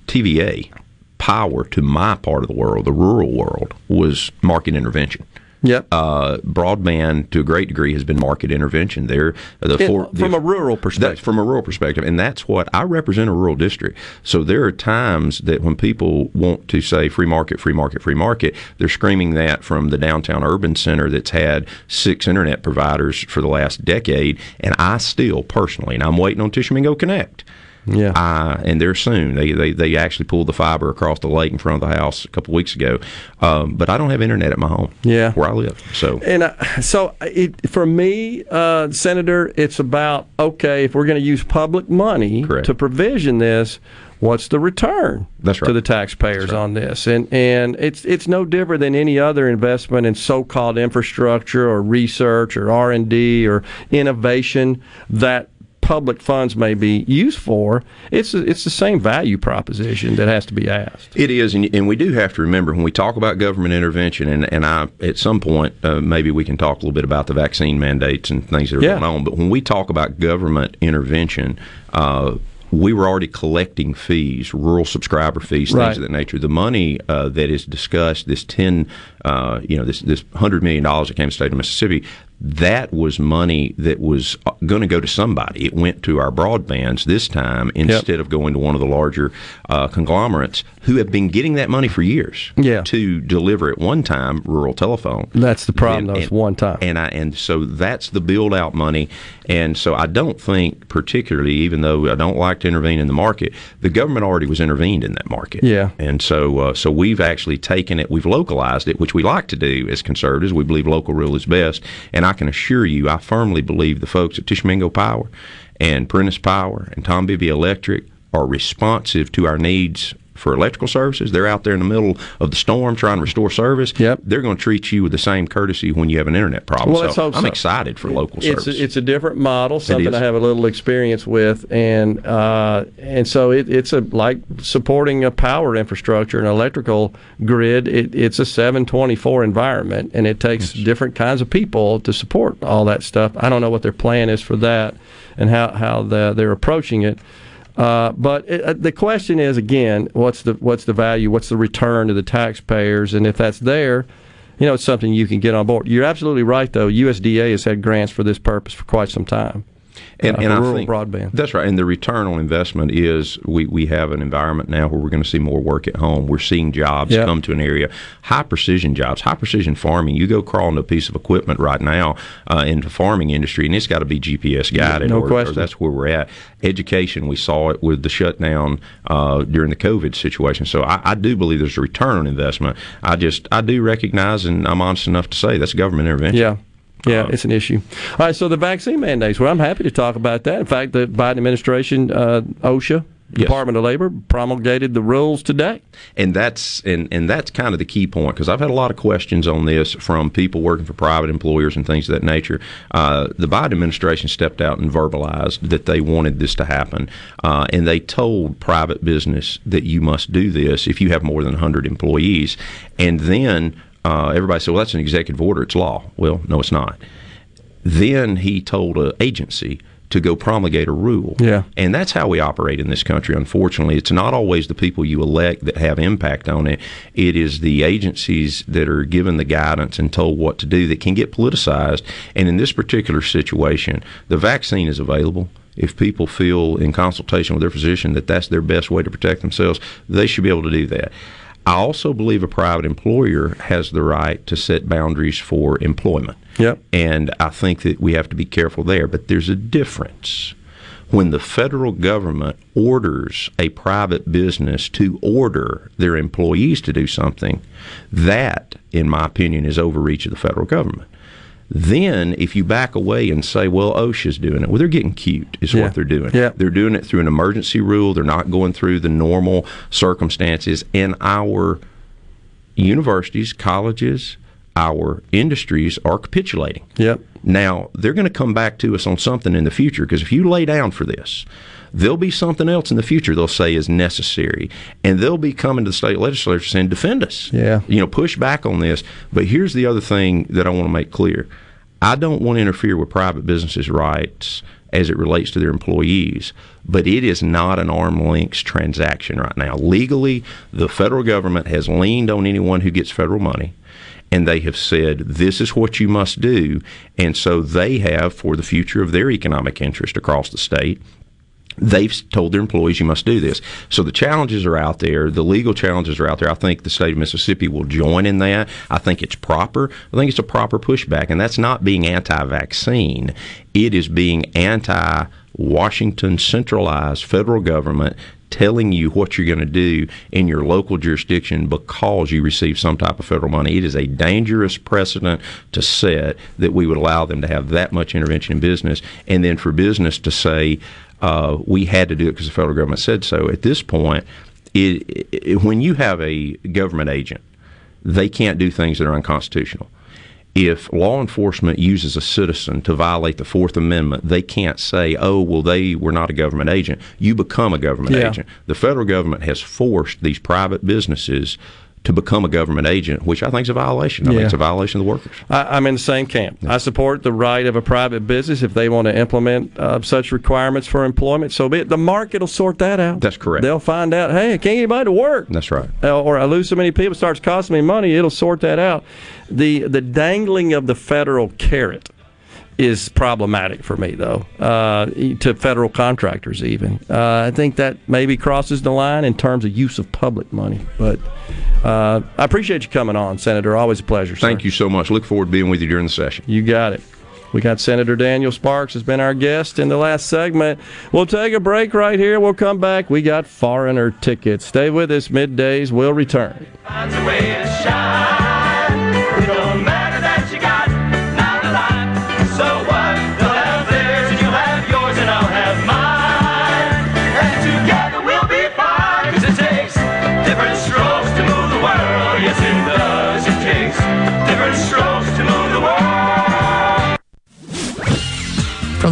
TVA, power to my part of the world, the rural world, was market intervention.
Yep.
Uh, broadband, to a great degree, has been market intervention. There, the
It-
four,
from
the-
a rural perspective.
from a rural perspective, and that's what I represent a rural district. So there are times that when people want to say free market, free market, free market, they're screaming that from the downtown urban center that's had six internet providers for the last decade, and I still personally, and I'm waiting on Tishomingo Connect.
Yeah.
I, and they're soon. They, they they actually pulled the fiber across the lake in front of the house a couple weeks ago. Um, but I don't have internet at my home.
Yeah.
where I live. So
And uh, so, it, for me, uh, Senator, it's about okay, if we're going to use public money to provision this, what's the return
That's right.
to the taxpayers on this? And and it's it's no different than any other investment in so-called infrastructure or research or R and D or innovation that public funds may be used for. It's it's the same value proposition that has to be asked.
It is, and, and we do have to remember when we talk about government intervention, and, and I at some point uh, maybe we can talk a little bit about the vaccine mandates and things that are
Yeah.
going on. But when we talk about government intervention, uh, we were already collecting fees, rural subscriber fees, things
Right.
of that nature. The money uh, that is discussed, this ten, uh, you know, this this hundred million dollars that came to the state of Mississippi, that was money that was going to go to somebody. It went to our broadbands this time instead of going to one of the larger uh, conglomerates who have been getting that money for years.
Yeah.
To deliver at one time rural telephone.
That's the problem. Is one time.
And I and so that's the build out money. And so I don't think particularly, even though I don't like to intervene in the market, the government already was intervened in that market.
Yeah.
And so uh, so we've actually taken it, we've localized it, which we like to do as conservatives. We believe local rule is best. And I can assure you, I firmly believe the folks at Tishomingo Power and Prentiss Power and Tombigbee Electric are responsive to our needs for electrical services. They're out there in the middle of the storm trying to restore service. Yep. They're going to treat you with the same courtesy when you have an internet problem.
Well,
so I'm
so.
excited for local
it's
service.
A, it's a different model, something. I have a little experience with, and uh, and so it, it's a like supporting a power infrastructure and electrical grid. It, it's a 724 environment, and it takes different kinds of people to support all that stuff. I don't know what their plan is for that and how how the, they're approaching it. Uh, but it, uh, the question is again, what's the what's the value? What's the return to the taxpayers? And if that's there, you know, it's something you can get on board. You're absolutely right, though. USDA has had grants for this purpose for quite some time.
And,
uh,
and I
rural
think
broadband.
That's right. And the return on investment is we, we have an environment now where we're going to see more work at home. We're seeing jobs
Yep.
come to an area, high precision jobs, high precision farming. You go crawl into a piece of equipment right now uh, in the farming industry, and it's got to be GPS guided.
No
or, or
question.
that's where we're at. Education, we saw it with the shutdown uh, during the COVID situation. So I, I do believe there's a return on investment. I just I do recognize, and I'm honest enough to say that's government intervention.
Yeah. Yeah, it's an issue. All right, so the vaccine mandates. Well, I'm happy to talk about that. In fact, the Biden administration, uh, OSHA, Department of Labor, promulgated the rules today.
and that's and and that's kind of the key point because I've had a lot of questions on this from people working for private employers and things of that nature. Uh, the Biden administration stepped out and verbalized that they wanted this to happen, uh, and they told private business that you must do this if you have more than 100 employees, and then. Uh, everybody said, "Well, that's an executive order; it's law." Well, no, it's not. Then he told an agency to go promulgate a rule.
Yeah.
And that's how we operate in this country, unfortunately. It's not always the people you elect that have impact on it. It is the agencies that are given the guidance and told what to do that can get politicized. And in this particular situation, the vaccine is available. If people feel in consultation with their physician that that's their best way to protect themselves, they should be able to do that. I also believe a private employer has the right to set boundaries for employment.
Yep.
And I think that we have to be careful there. But there's a difference. When the federal government orders a private business to order their employees to do something, that, in my opinion, is overreach of the federal government. Then, if you back away and say, well, OSHA's doing it, well, they're getting cute, is
Yeah.
what they're doing.
Yeah.
They're doing it through an emergency rule. They're not going through the normal circumstances. And our universities, colleges, our industries are capitulating.
Yep.
Now, they're going to come back to us on something in the future because if you lay down for this, there'll be something else in the future they'll say is necessary. And they'll be coming to the state legislature saying, defend us.
Yeah.
You know, push back on this. But here's the other thing that I want to make clear I don't want to interfere with private businesses' rights as it relates to their employees, but it is not an arm length transaction right now. Legally, the federal government has leaned on anyone who gets federal money and they have said this is what you must do and so they have for the future of their economic interest across the state they've told their employees you must do this. So the challenges are out there. The legal challenges are out there. I think the state of mississippi will join in that. I think it's proper. I think it's a proper pushback and that's not being anti-vaccine. It is being anti washington centralized federal government telling you what you're going to do in your local jurisdiction because you receive some type of federal money. It is a dangerous precedent to set that we would allow them to have that much intervention in business, and then for business to say uh, we had to do it because the federal government said so. At this point, it, it, when you have a government agent, they can't do things that are unconstitutional if law enforcement uses a citizen to violate the Fourth Amendment, they can't say, oh, well, they were not a government agent. You become a government
Yeah.
agent. The federal government has forced these private businesses to become a government agent, which I think is a violation. I
Yeah.
think it's a violation of the workers.
I, I'm in the same camp. I support the right of a private business if they want to implement uh, such requirements for employment. So be it. The market will sort that out.
That's correct.
They'll find out. Hey, I can't get anybody to work.
That's right.
Uh, or I lose so many people, it starts costing me money. It'll sort that out. The the dangling of the federal carrot is problematic for me, though, uh, to federal contractors even. Uh, I think that maybe crosses the line in terms of use of public money. But uh, I appreciate you coming on, Senator. Always a pleasure.
Thank you so much. Look forward to being with you during the session.
You got it. We got Senator Daniel Sparks has been our guest in the last segment. We'll take a break right here. We'll come back. We got foreigner tickets. Stay with us. Middays will return.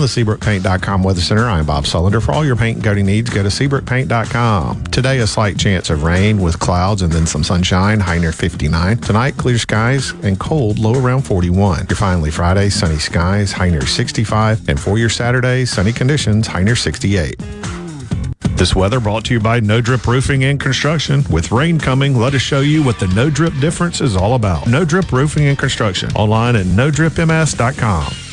The
SeabrookPaint.com Weather Center, I'm Bob Sullender. For all your paint and coating needs, go to SeabrookPaint.com. Today, a slight chance of rain with clouds and then some sunshine, high near 59. Tonight, clear skies and cold, low around 41. Your finally Friday, sunny skies, high near 65. And for your Saturday, sunny conditions, high near 68. This weather brought to you by No Drip Roofing and Construction. With rain coming, let us show you what the No Drip difference is all about. No Drip Roofing and Construction. Online at NoDripMS.com.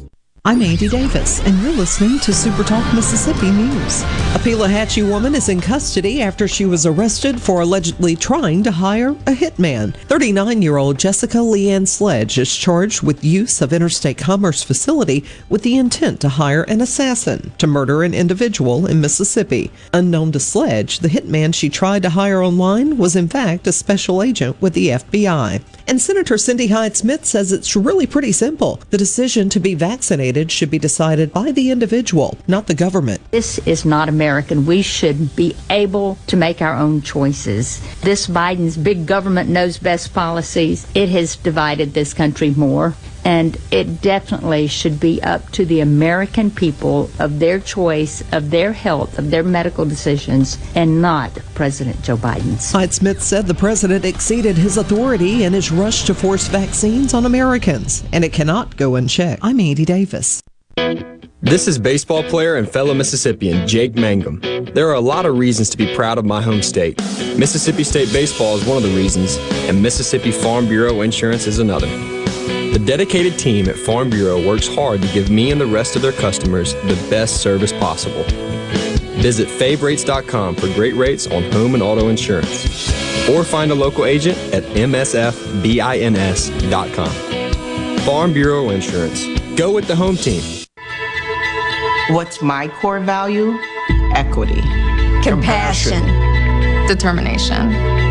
I'm Andy Davis, and you're listening to Super Talk Mississippi News. A Pelahatchie woman is in custody after she was arrested for allegedly trying to hire a hitman. 39 year old Jessica Leanne Sledge is charged with use of interstate commerce facility with the intent to hire an assassin to murder an individual in Mississippi. Unknown to Sledge, the hitman she tried to hire online was in fact a special agent with the FBI. And Senator Cindy Hyde Smith says it's really pretty simple. The decision to be vaccinated should be decided by the individual, not the government.
This is not American. We should be able to make our own choices. This Biden's big government knows best policies, it has divided this country more. And it definitely should be up to the American people of their choice, of their health, of their medical decisions, and not President Joe Biden's.
Hyde Smith said the president exceeded his authority in his rush to force vaccines on Americans, and it cannot go unchecked. I'm Andy Davis.
This is baseball player and fellow Mississippian Jake Mangum. There are a lot of reasons to be proud of my home state. Mississippi State Baseball is one of the reasons, and Mississippi Farm Bureau Insurance is another. The dedicated team at Farm Bureau works hard to give me and the rest of their customers the best service possible. Visit favrates.com for great rates on home and auto insurance. Or find a local agent at msfbins.com. Farm Bureau Insurance. Go with the home team.
What's my core value? Equity.
Compassion. Determination.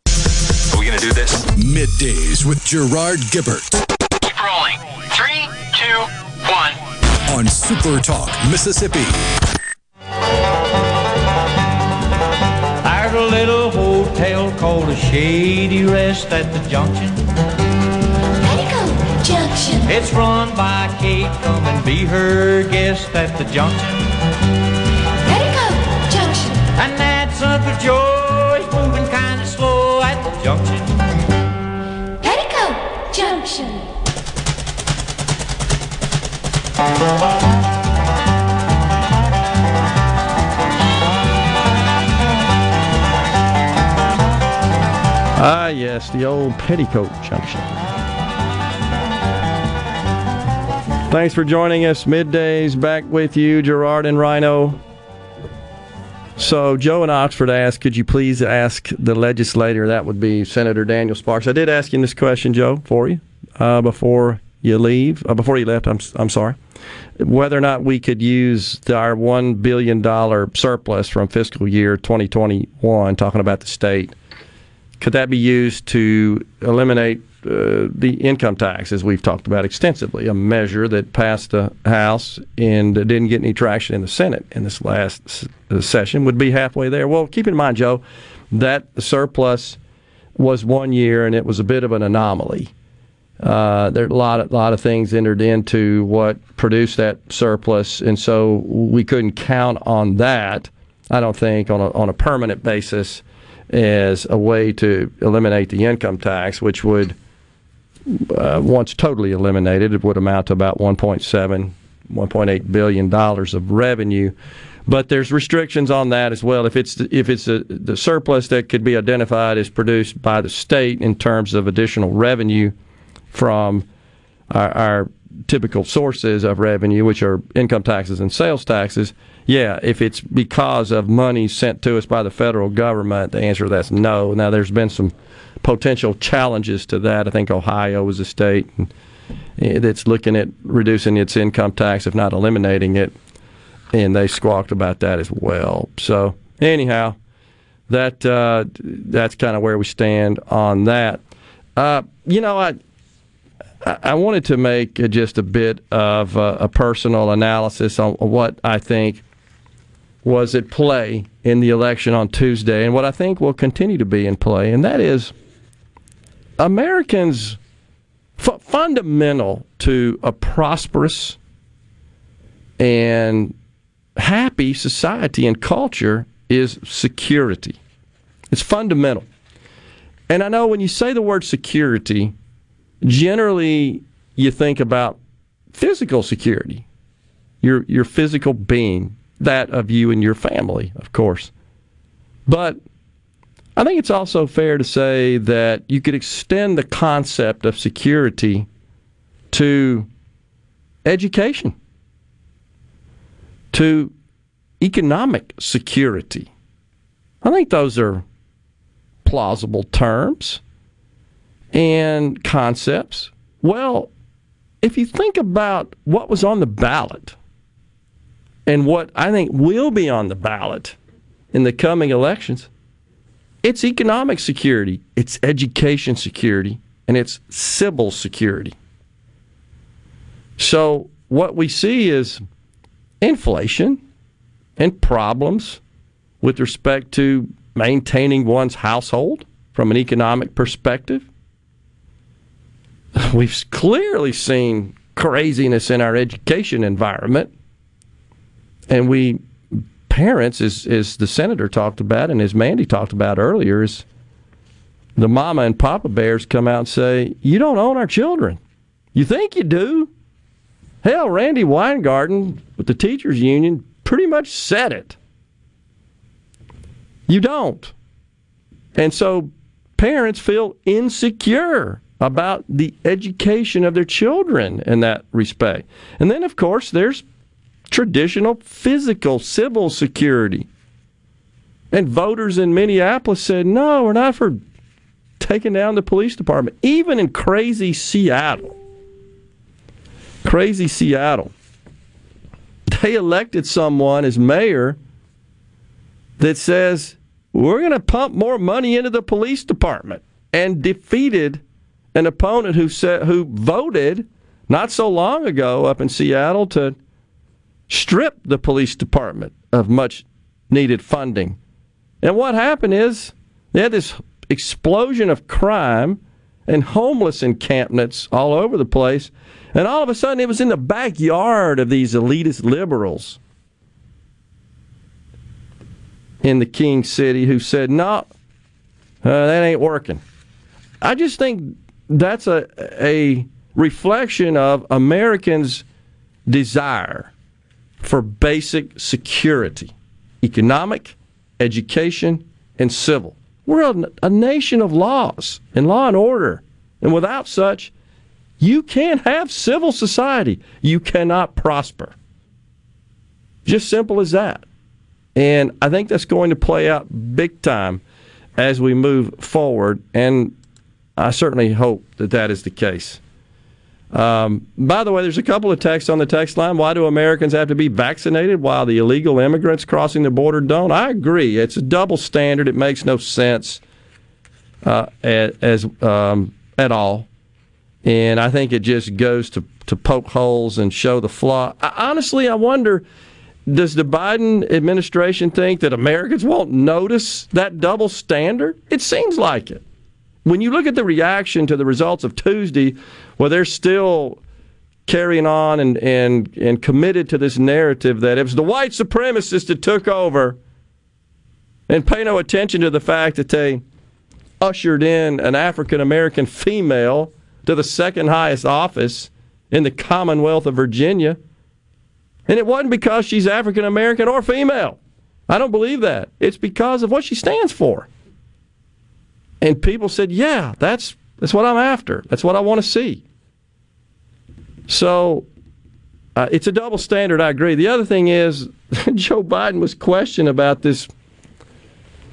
Middays with Gerard Gibert
Keep rolling. Three, two, one.
on Supertalk Mississippi.
There's a little hotel called a Shady Rest at the Junction.
Petticoat Junction.
It's run by Kate. Come and be her guest at the Junction.
Petticoat Junction.
And that's Uncle Joe. He's moving kind of slow at the Junction.
Ah, yes, the old Petticoat Junction. Thanks for joining us. Middays back with you, Gerard and Rhino. So, Joe in Oxford asked, could you please ask the legislator, that would be Senator Daniel Sparks. I did ask him this question, Joe, for you uh, before you leave, uh, before you left, I'm, I'm sorry, whether or not we could use our $1 billion surplus from fiscal year 2021, talking about the state, could that be used to eliminate uh, the income tax, as we've talked about extensively, a measure that passed the House and didn't get any traction in the Senate in this last uh, session, would be halfway there. Well, keep in mind, Joe, that the surplus was one year and it was a bit of an anomaly. Uh, there are a lot of, lot of things entered into what produced that surplus, and so we couldn't count on that. I don't think on a, on a permanent basis as a way to eliminate the income tax, which would uh, once totally eliminated, it would amount to about 1.7, 1.8 billion dollars of revenue. But there's restrictions on that as well. If it's if it's a, the surplus that could be identified as produced by the state in terms of additional revenue from our, our typical sources of revenue, which are income taxes and sales taxes, yeah, if it's because of money sent to us by the federal government, the answer to that's no. Now, there's been some potential challenges to that. I think Ohio is a state eh, that's looking at reducing its income tax, if not eliminating it, and they squawked about that as well. So, anyhow, that uh, that's kind of where we stand on that. Uh, you know, I I wanted to make just a bit of a personal analysis on what I think was at play in the election on Tuesday and what I think will continue to be in play, and that is Americans f- fundamental to a prosperous and happy society and culture is security. It's fundamental. And I know when you say the word security, generally you think about physical security, your your physical being, that of you and your family, of course. But I think it's also fair to say that you could extend the concept of security to education, to economic security. I think those are plausible terms and concepts. Well, if you think about what was on the ballot and what I think will be on the ballot in the coming elections, it's economic security, it's education security, and it's civil security. So, what we see is inflation and problems with respect to maintaining one's household from an economic perspective. We've clearly seen craziness in our education environment. And we, parents, as, as the senator talked about and as Mandy talked about earlier, is the mama and papa bears come out and say, You don't own our children. You think you do? Hell, Randi Weingarten with the teachers union pretty much said it. You don't. And so parents feel insecure about the education of their children in that respect. And then, of course, there's traditional physical civil security. And voters in Minneapolis said, no, we're not for taking down the police department, even in crazy Seattle. Crazy Seattle. They elected someone as mayor that says we're going to pump more money into the police department and defeated an opponent who said who voted not so long ago up in Seattle to strip the police department of much needed funding. And what happened is they had this explosion of crime and homeless encampments all over the place. And all of a sudden, it was in the backyard of these elitist liberals in the King City who said, no, uh, that ain't working. I just think that's a, a reflection of Americans' desire for basic security economic, education, and civil. We're a, a, nation of laws and law and order. And without such, you can't have civil society. You cannot prosper. Just simple as that. And I think that's going to play out big time as we move forward. And I certainly hope that that is the case. Um, by the way, there's a couple of texts on the text line. Why do Americans have to be vaccinated while the illegal immigrants crossing the border don't? I agree. It's a double standard. It makes no sense uh, as um, at all, and I think it just goes to to poke holes and show the flaw. I, honestly, I wonder. Does the Biden administration think that Americans won't notice that double standard? It seems like it when you look at the reaction to the results of Tuesday, well, they're still carrying on and, and, and committed to this narrative that it was the white supremacists that took over and pay no attention to the fact that they ushered in an African American female to the second highest office in the Commonwealth of Virginia. And it wasn't because she's African American or female. I don't believe that. It's because of what she stands for. And people said, "Yeah, that's that's what I'm after. That's what I want to see." So uh, it's a double standard. I agree. The other thing is, Joe Biden was questioned about this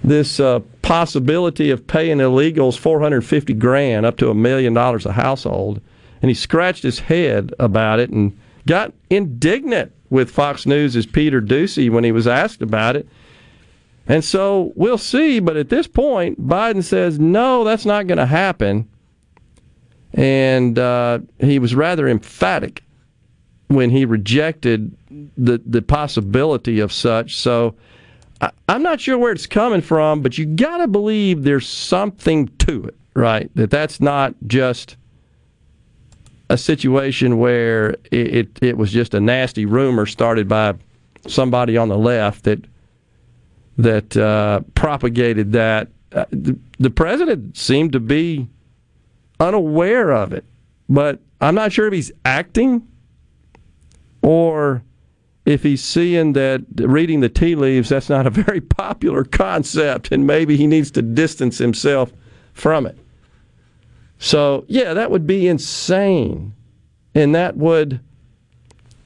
this uh, possibility of paying illegals 450 grand up to a million dollars a household, and he scratched his head about it and got indignant with Fox News' Peter Doocy when he was asked about it. And so we'll see. But at this point, Biden says, no, that's not going to happen. And uh, he was rather emphatic when he rejected the, the possibility of such. So I, I'm not sure where it's coming from, but you got to believe there's something to it, right? That that's not just a situation where it, it, it was just a nasty rumor started by somebody on the left that that uh, propagated that. Uh, the, the president seemed to be unaware of it, but I'm not sure if he's acting or if he's seeing that reading the tea leaves, that's not a very popular concept, and maybe he needs to distance himself from it. So, yeah, that would be insane. And that would,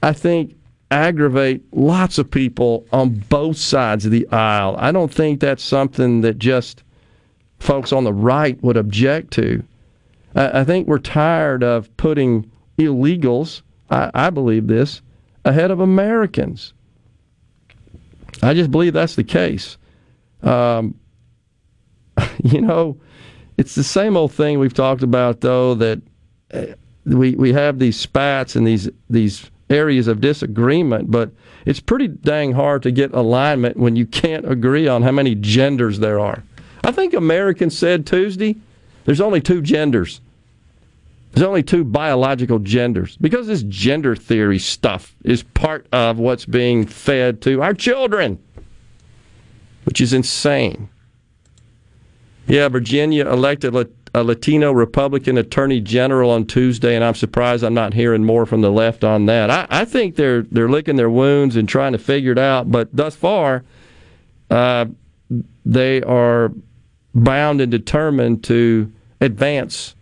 I think, aggravate lots of people on both sides of the aisle. I don't think that's something that just folks on the right would object to. I, I think we're tired of putting illegals, I, I believe this, ahead of Americans. I just believe that's the case. Um, you know, it's the same old thing we've talked about, though, that uh, we, we have these spats and these, these areas of disagreement, but it's pretty dang hard to get alignment when you can't agree on how many genders there are. I think Americans said Tuesday there's only two genders. There's only two biological genders because this gender theory stuff is part of what's being fed to our children, which is insane. Yeah, Virginia elected a Latino Republican Attorney General on Tuesday, and I'm surprised I'm not hearing more from the left on that. I, I think they're they're licking their wounds and trying to figure it out, but thus far, uh, they are bound and determined to advance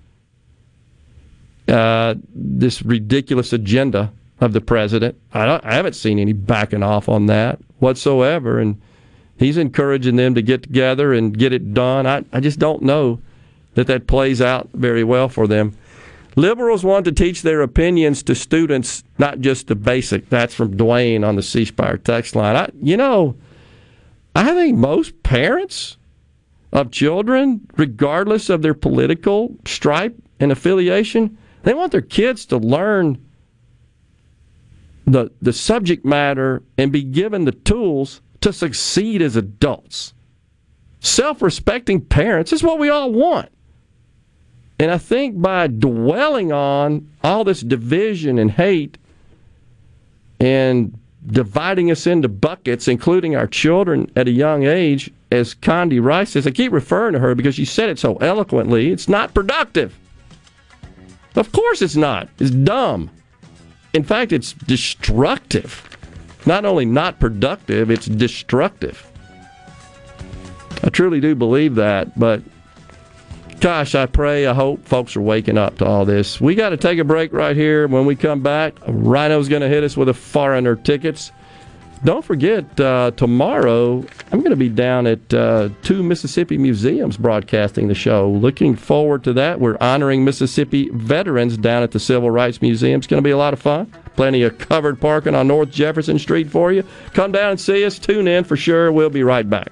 uh, this ridiculous agenda of the president. I, I haven't seen any backing off on that whatsoever, and he's encouraging them to get together and get it done. I, I just don't know that that plays out very well for them. Liberals want to teach their opinions to students, not just the basic. That's from Dwayne on the C Spire text line. I, you know, I think most parents of children, regardless of their political stripe and affiliation, they want their kids to learn the the subject matter and be given the tools to succeed as adults. Self-respecting parents is what we all want. And I think by dwelling on all this division and hate and dividing us into buckets, including our children at a young age, as Condi Rice says, I keep referring to her because she said it so eloquently, it's not productive. Of course it's not. It's dumb. In fact, it's destructive. Not only not productive, it's destructive. I truly do believe that, but gosh, I pray, I hope folks are waking up to all this. We got to take a break right here. When we come back, Rhino's going to hit us with a foreigner tickets. Don't forget, uh, tomorrow I'm going to be down at uh, two Mississippi museums broadcasting the show. Looking forward to that. We're honoring Mississippi veterans down at the Civil Rights Museum. It's going to be a lot of fun. Plenty of covered parking on North Jefferson Street for you. Come down and see us. Tune in for sure. We'll be right back.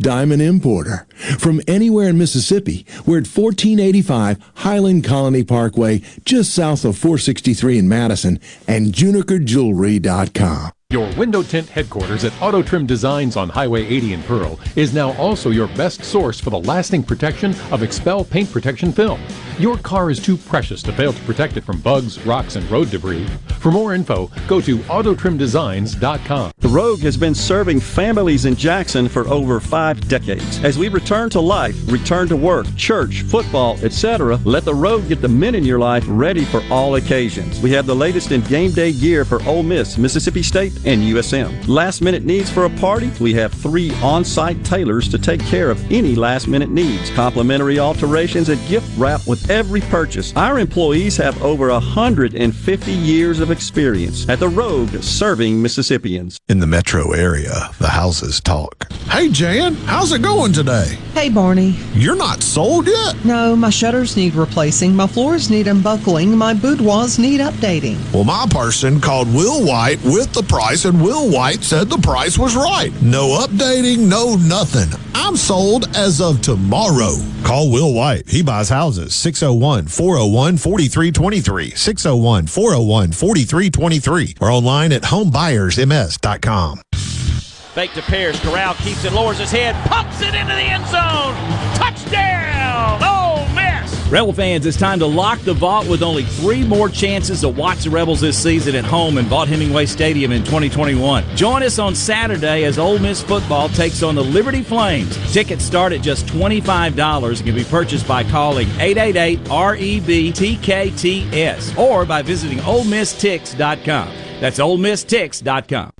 diamond importer. From anywhere in Mississippi, we're at 1485 Highland Colony Parkway, just south of 463 in Madison, and junikerjewelry.com.
Your window tint headquarters at Auto Trim Designs on Highway 80 in Pearl is now also your best source for the lasting protection of XPEL paint protection film. Your car is too precious to fail to protect it from bugs, rocks, and road debris. For more info, go to autotrimdesigns.com.
The Rogue has been serving families in Jackson for over five decades. As we return to life, return to work, church, football, etc., let the Rogue get the men in your life ready for all occasions. We have the latest in game day gear for Ole Miss, Mississippi State, and USM. Last minute needs for a party? We have three on site tailors to take care of any last minute needs. Complimentary alterations and gift wrap with every purchase. Our employees have over 150 years of experience at the Rogue serving Mississippians.
In the metro area, the houses talk. Hey, Jan, how's it going today?
Hey, Barney.
You're not sold yet?
No, my shutters need replacing, my floors need unbuckling, my boudoirs need updating.
Well, my person called Will White with the price, and Will White said the price was right. No updating, no nothing. I'm sold as of tomorrow. Call Will White. He buys houses. 601 401 4323. 601 401 4323. Or online at homebuyersms.com.
Fake to Pierce. Corral keeps it, lowers his head, pumps it into the end zone. Touchdown! Ole Miss!
Rebel fans, it's time to lock the vault with only three more chances to watch the Rebels this season at home in Vaught Hemingway Stadium in 2021. Join us on Saturday as Ole Miss football takes on the Liberty Flames. Tickets start at just $25 and can be purchased by calling 888-REB-TKTS or by visiting OleMissTix.com. That's OleMissTix.com.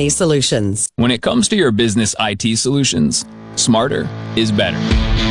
solutions.
When it comes to your business IT solutions, smarter is better.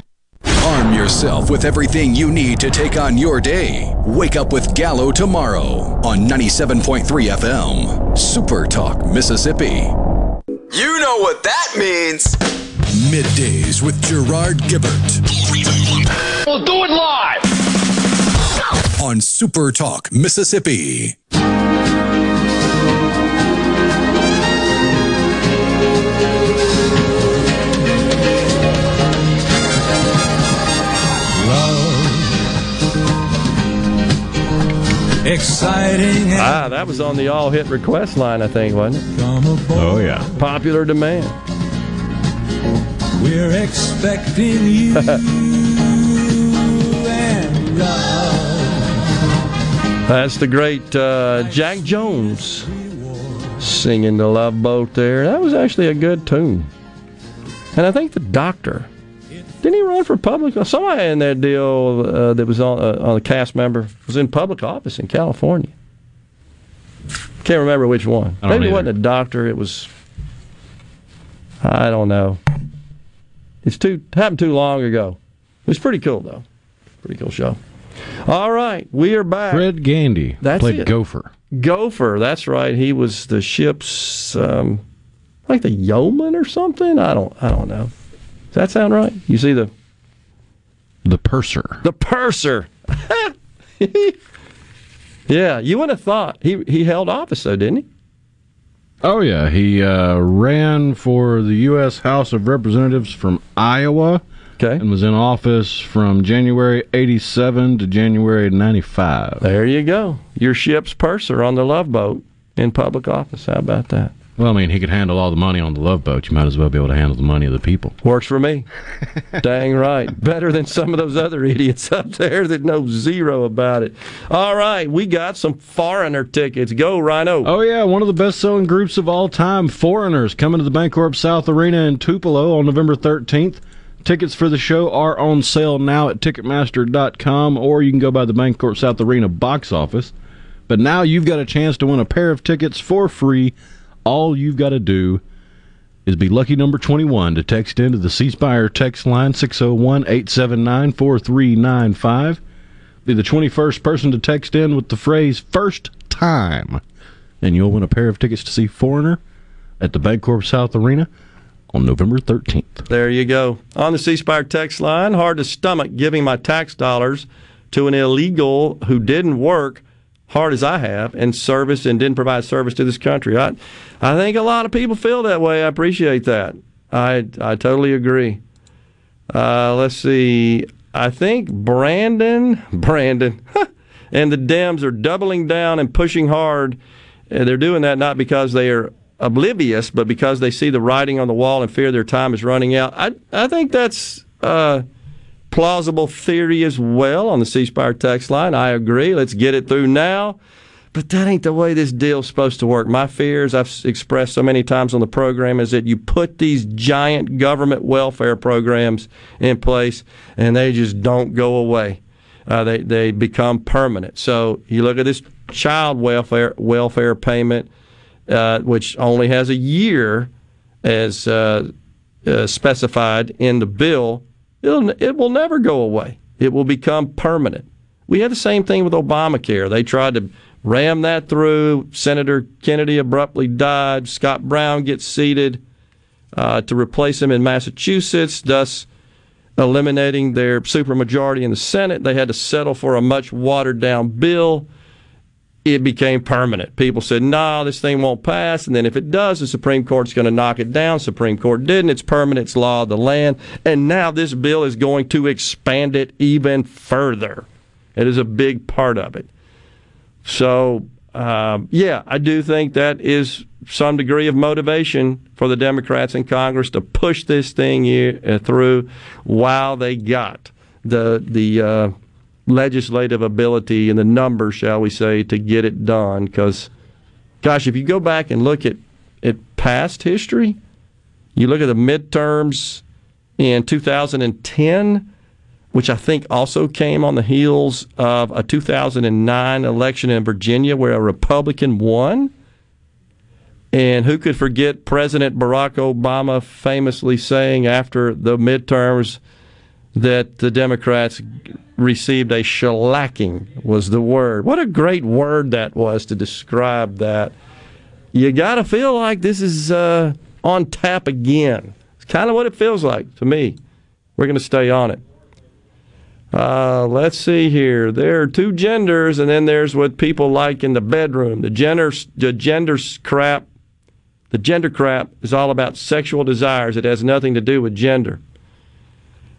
Arm yourself with everything you need to take on your day. Wake up with Gallo tomorrow on 97.3 FM. Super Talk, Mississippi.
You know what that means.
Middays with Gerard Gibert.
We'll do it live.
On Super Talk, Mississippi.
Exciting.
Ah, that was on the all hit request line, I think, wasn't it?
Oh, yeah.
Popular demand.
We're expecting you and love.
That's the great uh, Jack Jones singing the Love Boat there. That was actually a good tune. And I think the doctor, didn't he run for public? Somebody in that deal uh, that was on, uh, on a cast member was in public office in California. Can't remember which one. Maybe it wasn't a doctor. It was, I don't know. It's too happened too long ago. It was pretty cool though. Pretty cool show. All right, we are back.
Fred Grandy
That's
played
it.
Gopher.
Gopher, that's right. He was the ship's um, like the yeoman or something. I don't I don't know. Does that sound right? You see the
The purser.
the purser. yeah, you wouldn't have thought he he held office though, didn't he?
Oh yeah, he uh, ran for the U.S. House of Representatives from Iowa.
Okay.
And was in office from January '87 to January '95.
There you go. Your ship's purser on the Love Boat in public office. How about that?
Well, I mean, he could handle all the money on the Love Boat. You might as well be able to handle the money of the people.
Works for me. Dang right. Better than some of those other idiots up there that know zero about it. All right, we got some foreigner tickets. Go, Rhino.
Oh yeah, one of the best-selling groups of all time, Foreigners, coming to the Bancorp South Arena in Tupelo on November 13th. Tickets for the show are on sale now at Ticketmaster.com, or you can go by the Bancorp South Arena box office. But now you've got a chance to win a pair of tickets for free. All you've got to do is be lucky number 21 to text into the C Spire text line 601 879 4395. Be the 21st person to text in with the phrase first time, and you'll win a pair of tickets to see Foreigner at the Bancorp South Arena on November 13th.
There you go. On the C Spire text line, hard to stomach giving my tax dollars to an illegal who didn't work hard as I have and service and didn't provide service to this country. I, I think a lot of people feel that way. I appreciate that. I, I totally agree. Uh, let's see. I think Brandon, Brandon, and the Dems are doubling down and pushing hard. And they're doing that not because they are oblivious, but because they see the writing on the wall and fear their time is running out. I I think that's a plausible theory as well on the C Spire text line. I agree. Let's get it through now. But that ain't the way this deal's supposed to work. My fears, I've expressed so many times on the program, is that you put these giant government welfare programs in place and they just don't go away. Uh, they they become permanent. So you look at this child welfare welfare payment, uh, which only has a year as uh, uh, specified in the bill. It'll, it will never go away. It will become permanent. We had the same thing with Obamacare. They tried to ram that through. Senator Kennedy abruptly died. Scott Brown gets seated uh, to replace him in Massachusetts. Thus, eliminating their supermajority in the Senate. They had to settle for a much watered down bill. It became permanent. People said, no, nah, this thing won't pass. And then if it does, the Supreme Court's going to knock it down. Supreme Court didn't. It's permanent. It's law of the land. And now this bill is going to expand it even further. It is a big part of it. So, uh, yeah, I do think that is some degree of motivation for the Democrats in Congress to push this thing uh, through while they got the the uh, legislative ability and the numbers, shall we say, to get it done. Because, gosh, if you go back and look at at past history, you look at the midterms in 2010 which I think also came on the heels of a 2009 election in Virginia where a Republican won. And who could forget President Barack Obama famously saying after the midterms that the Democrats received a shellacking, was the word. What a great word that was to describe that. You got to feel like this is uh, on tap again. It's kind of what it feels like to me. We're going to stay on it. Uh, let's see here. There are two genders, and then there's what people like in the bedroom. The gender, the gender crap, the gender crap is all about sexual desires. It has nothing to do with gender.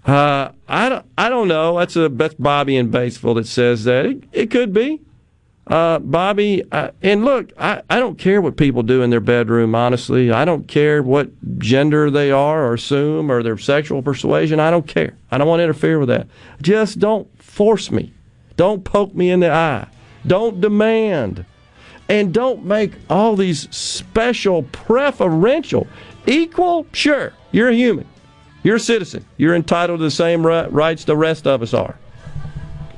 Uh, I don't, I don't know. That's a that's Bobby in Batesville that says that. It, it could be. Uh, Bobby, uh, and look, I, I don't care what people do in their bedroom, honestly. I don't care what gender they are or assume or their sexual persuasion. I don't care. I don't want to interfere with that. Just don't force me. Don't poke me in the eye. Don't demand. And don't make all these special preferential. Equal? Sure. You're a human. You're a citizen. You're entitled to the same rights the rest of us are.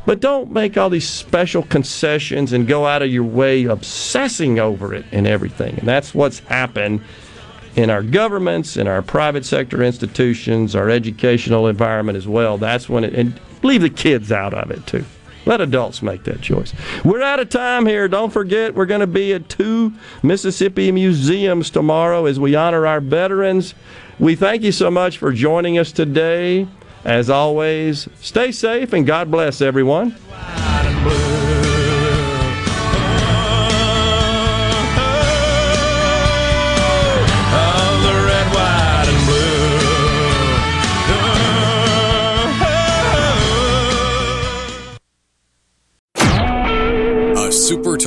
But don't make all these special concessions and go out of your way obsessing over it and everything. And that's what's happened in our governments, in our private sector institutions, our educational environment as well. That's when it, and leave the kids out of it too. Let adults make that choice. We're out of time here. Don't forget, we're going to be at two Mississippi museums tomorrow as we honor our veterans. We thank you so much for joining us today. As always, stay safe and God bless everyone.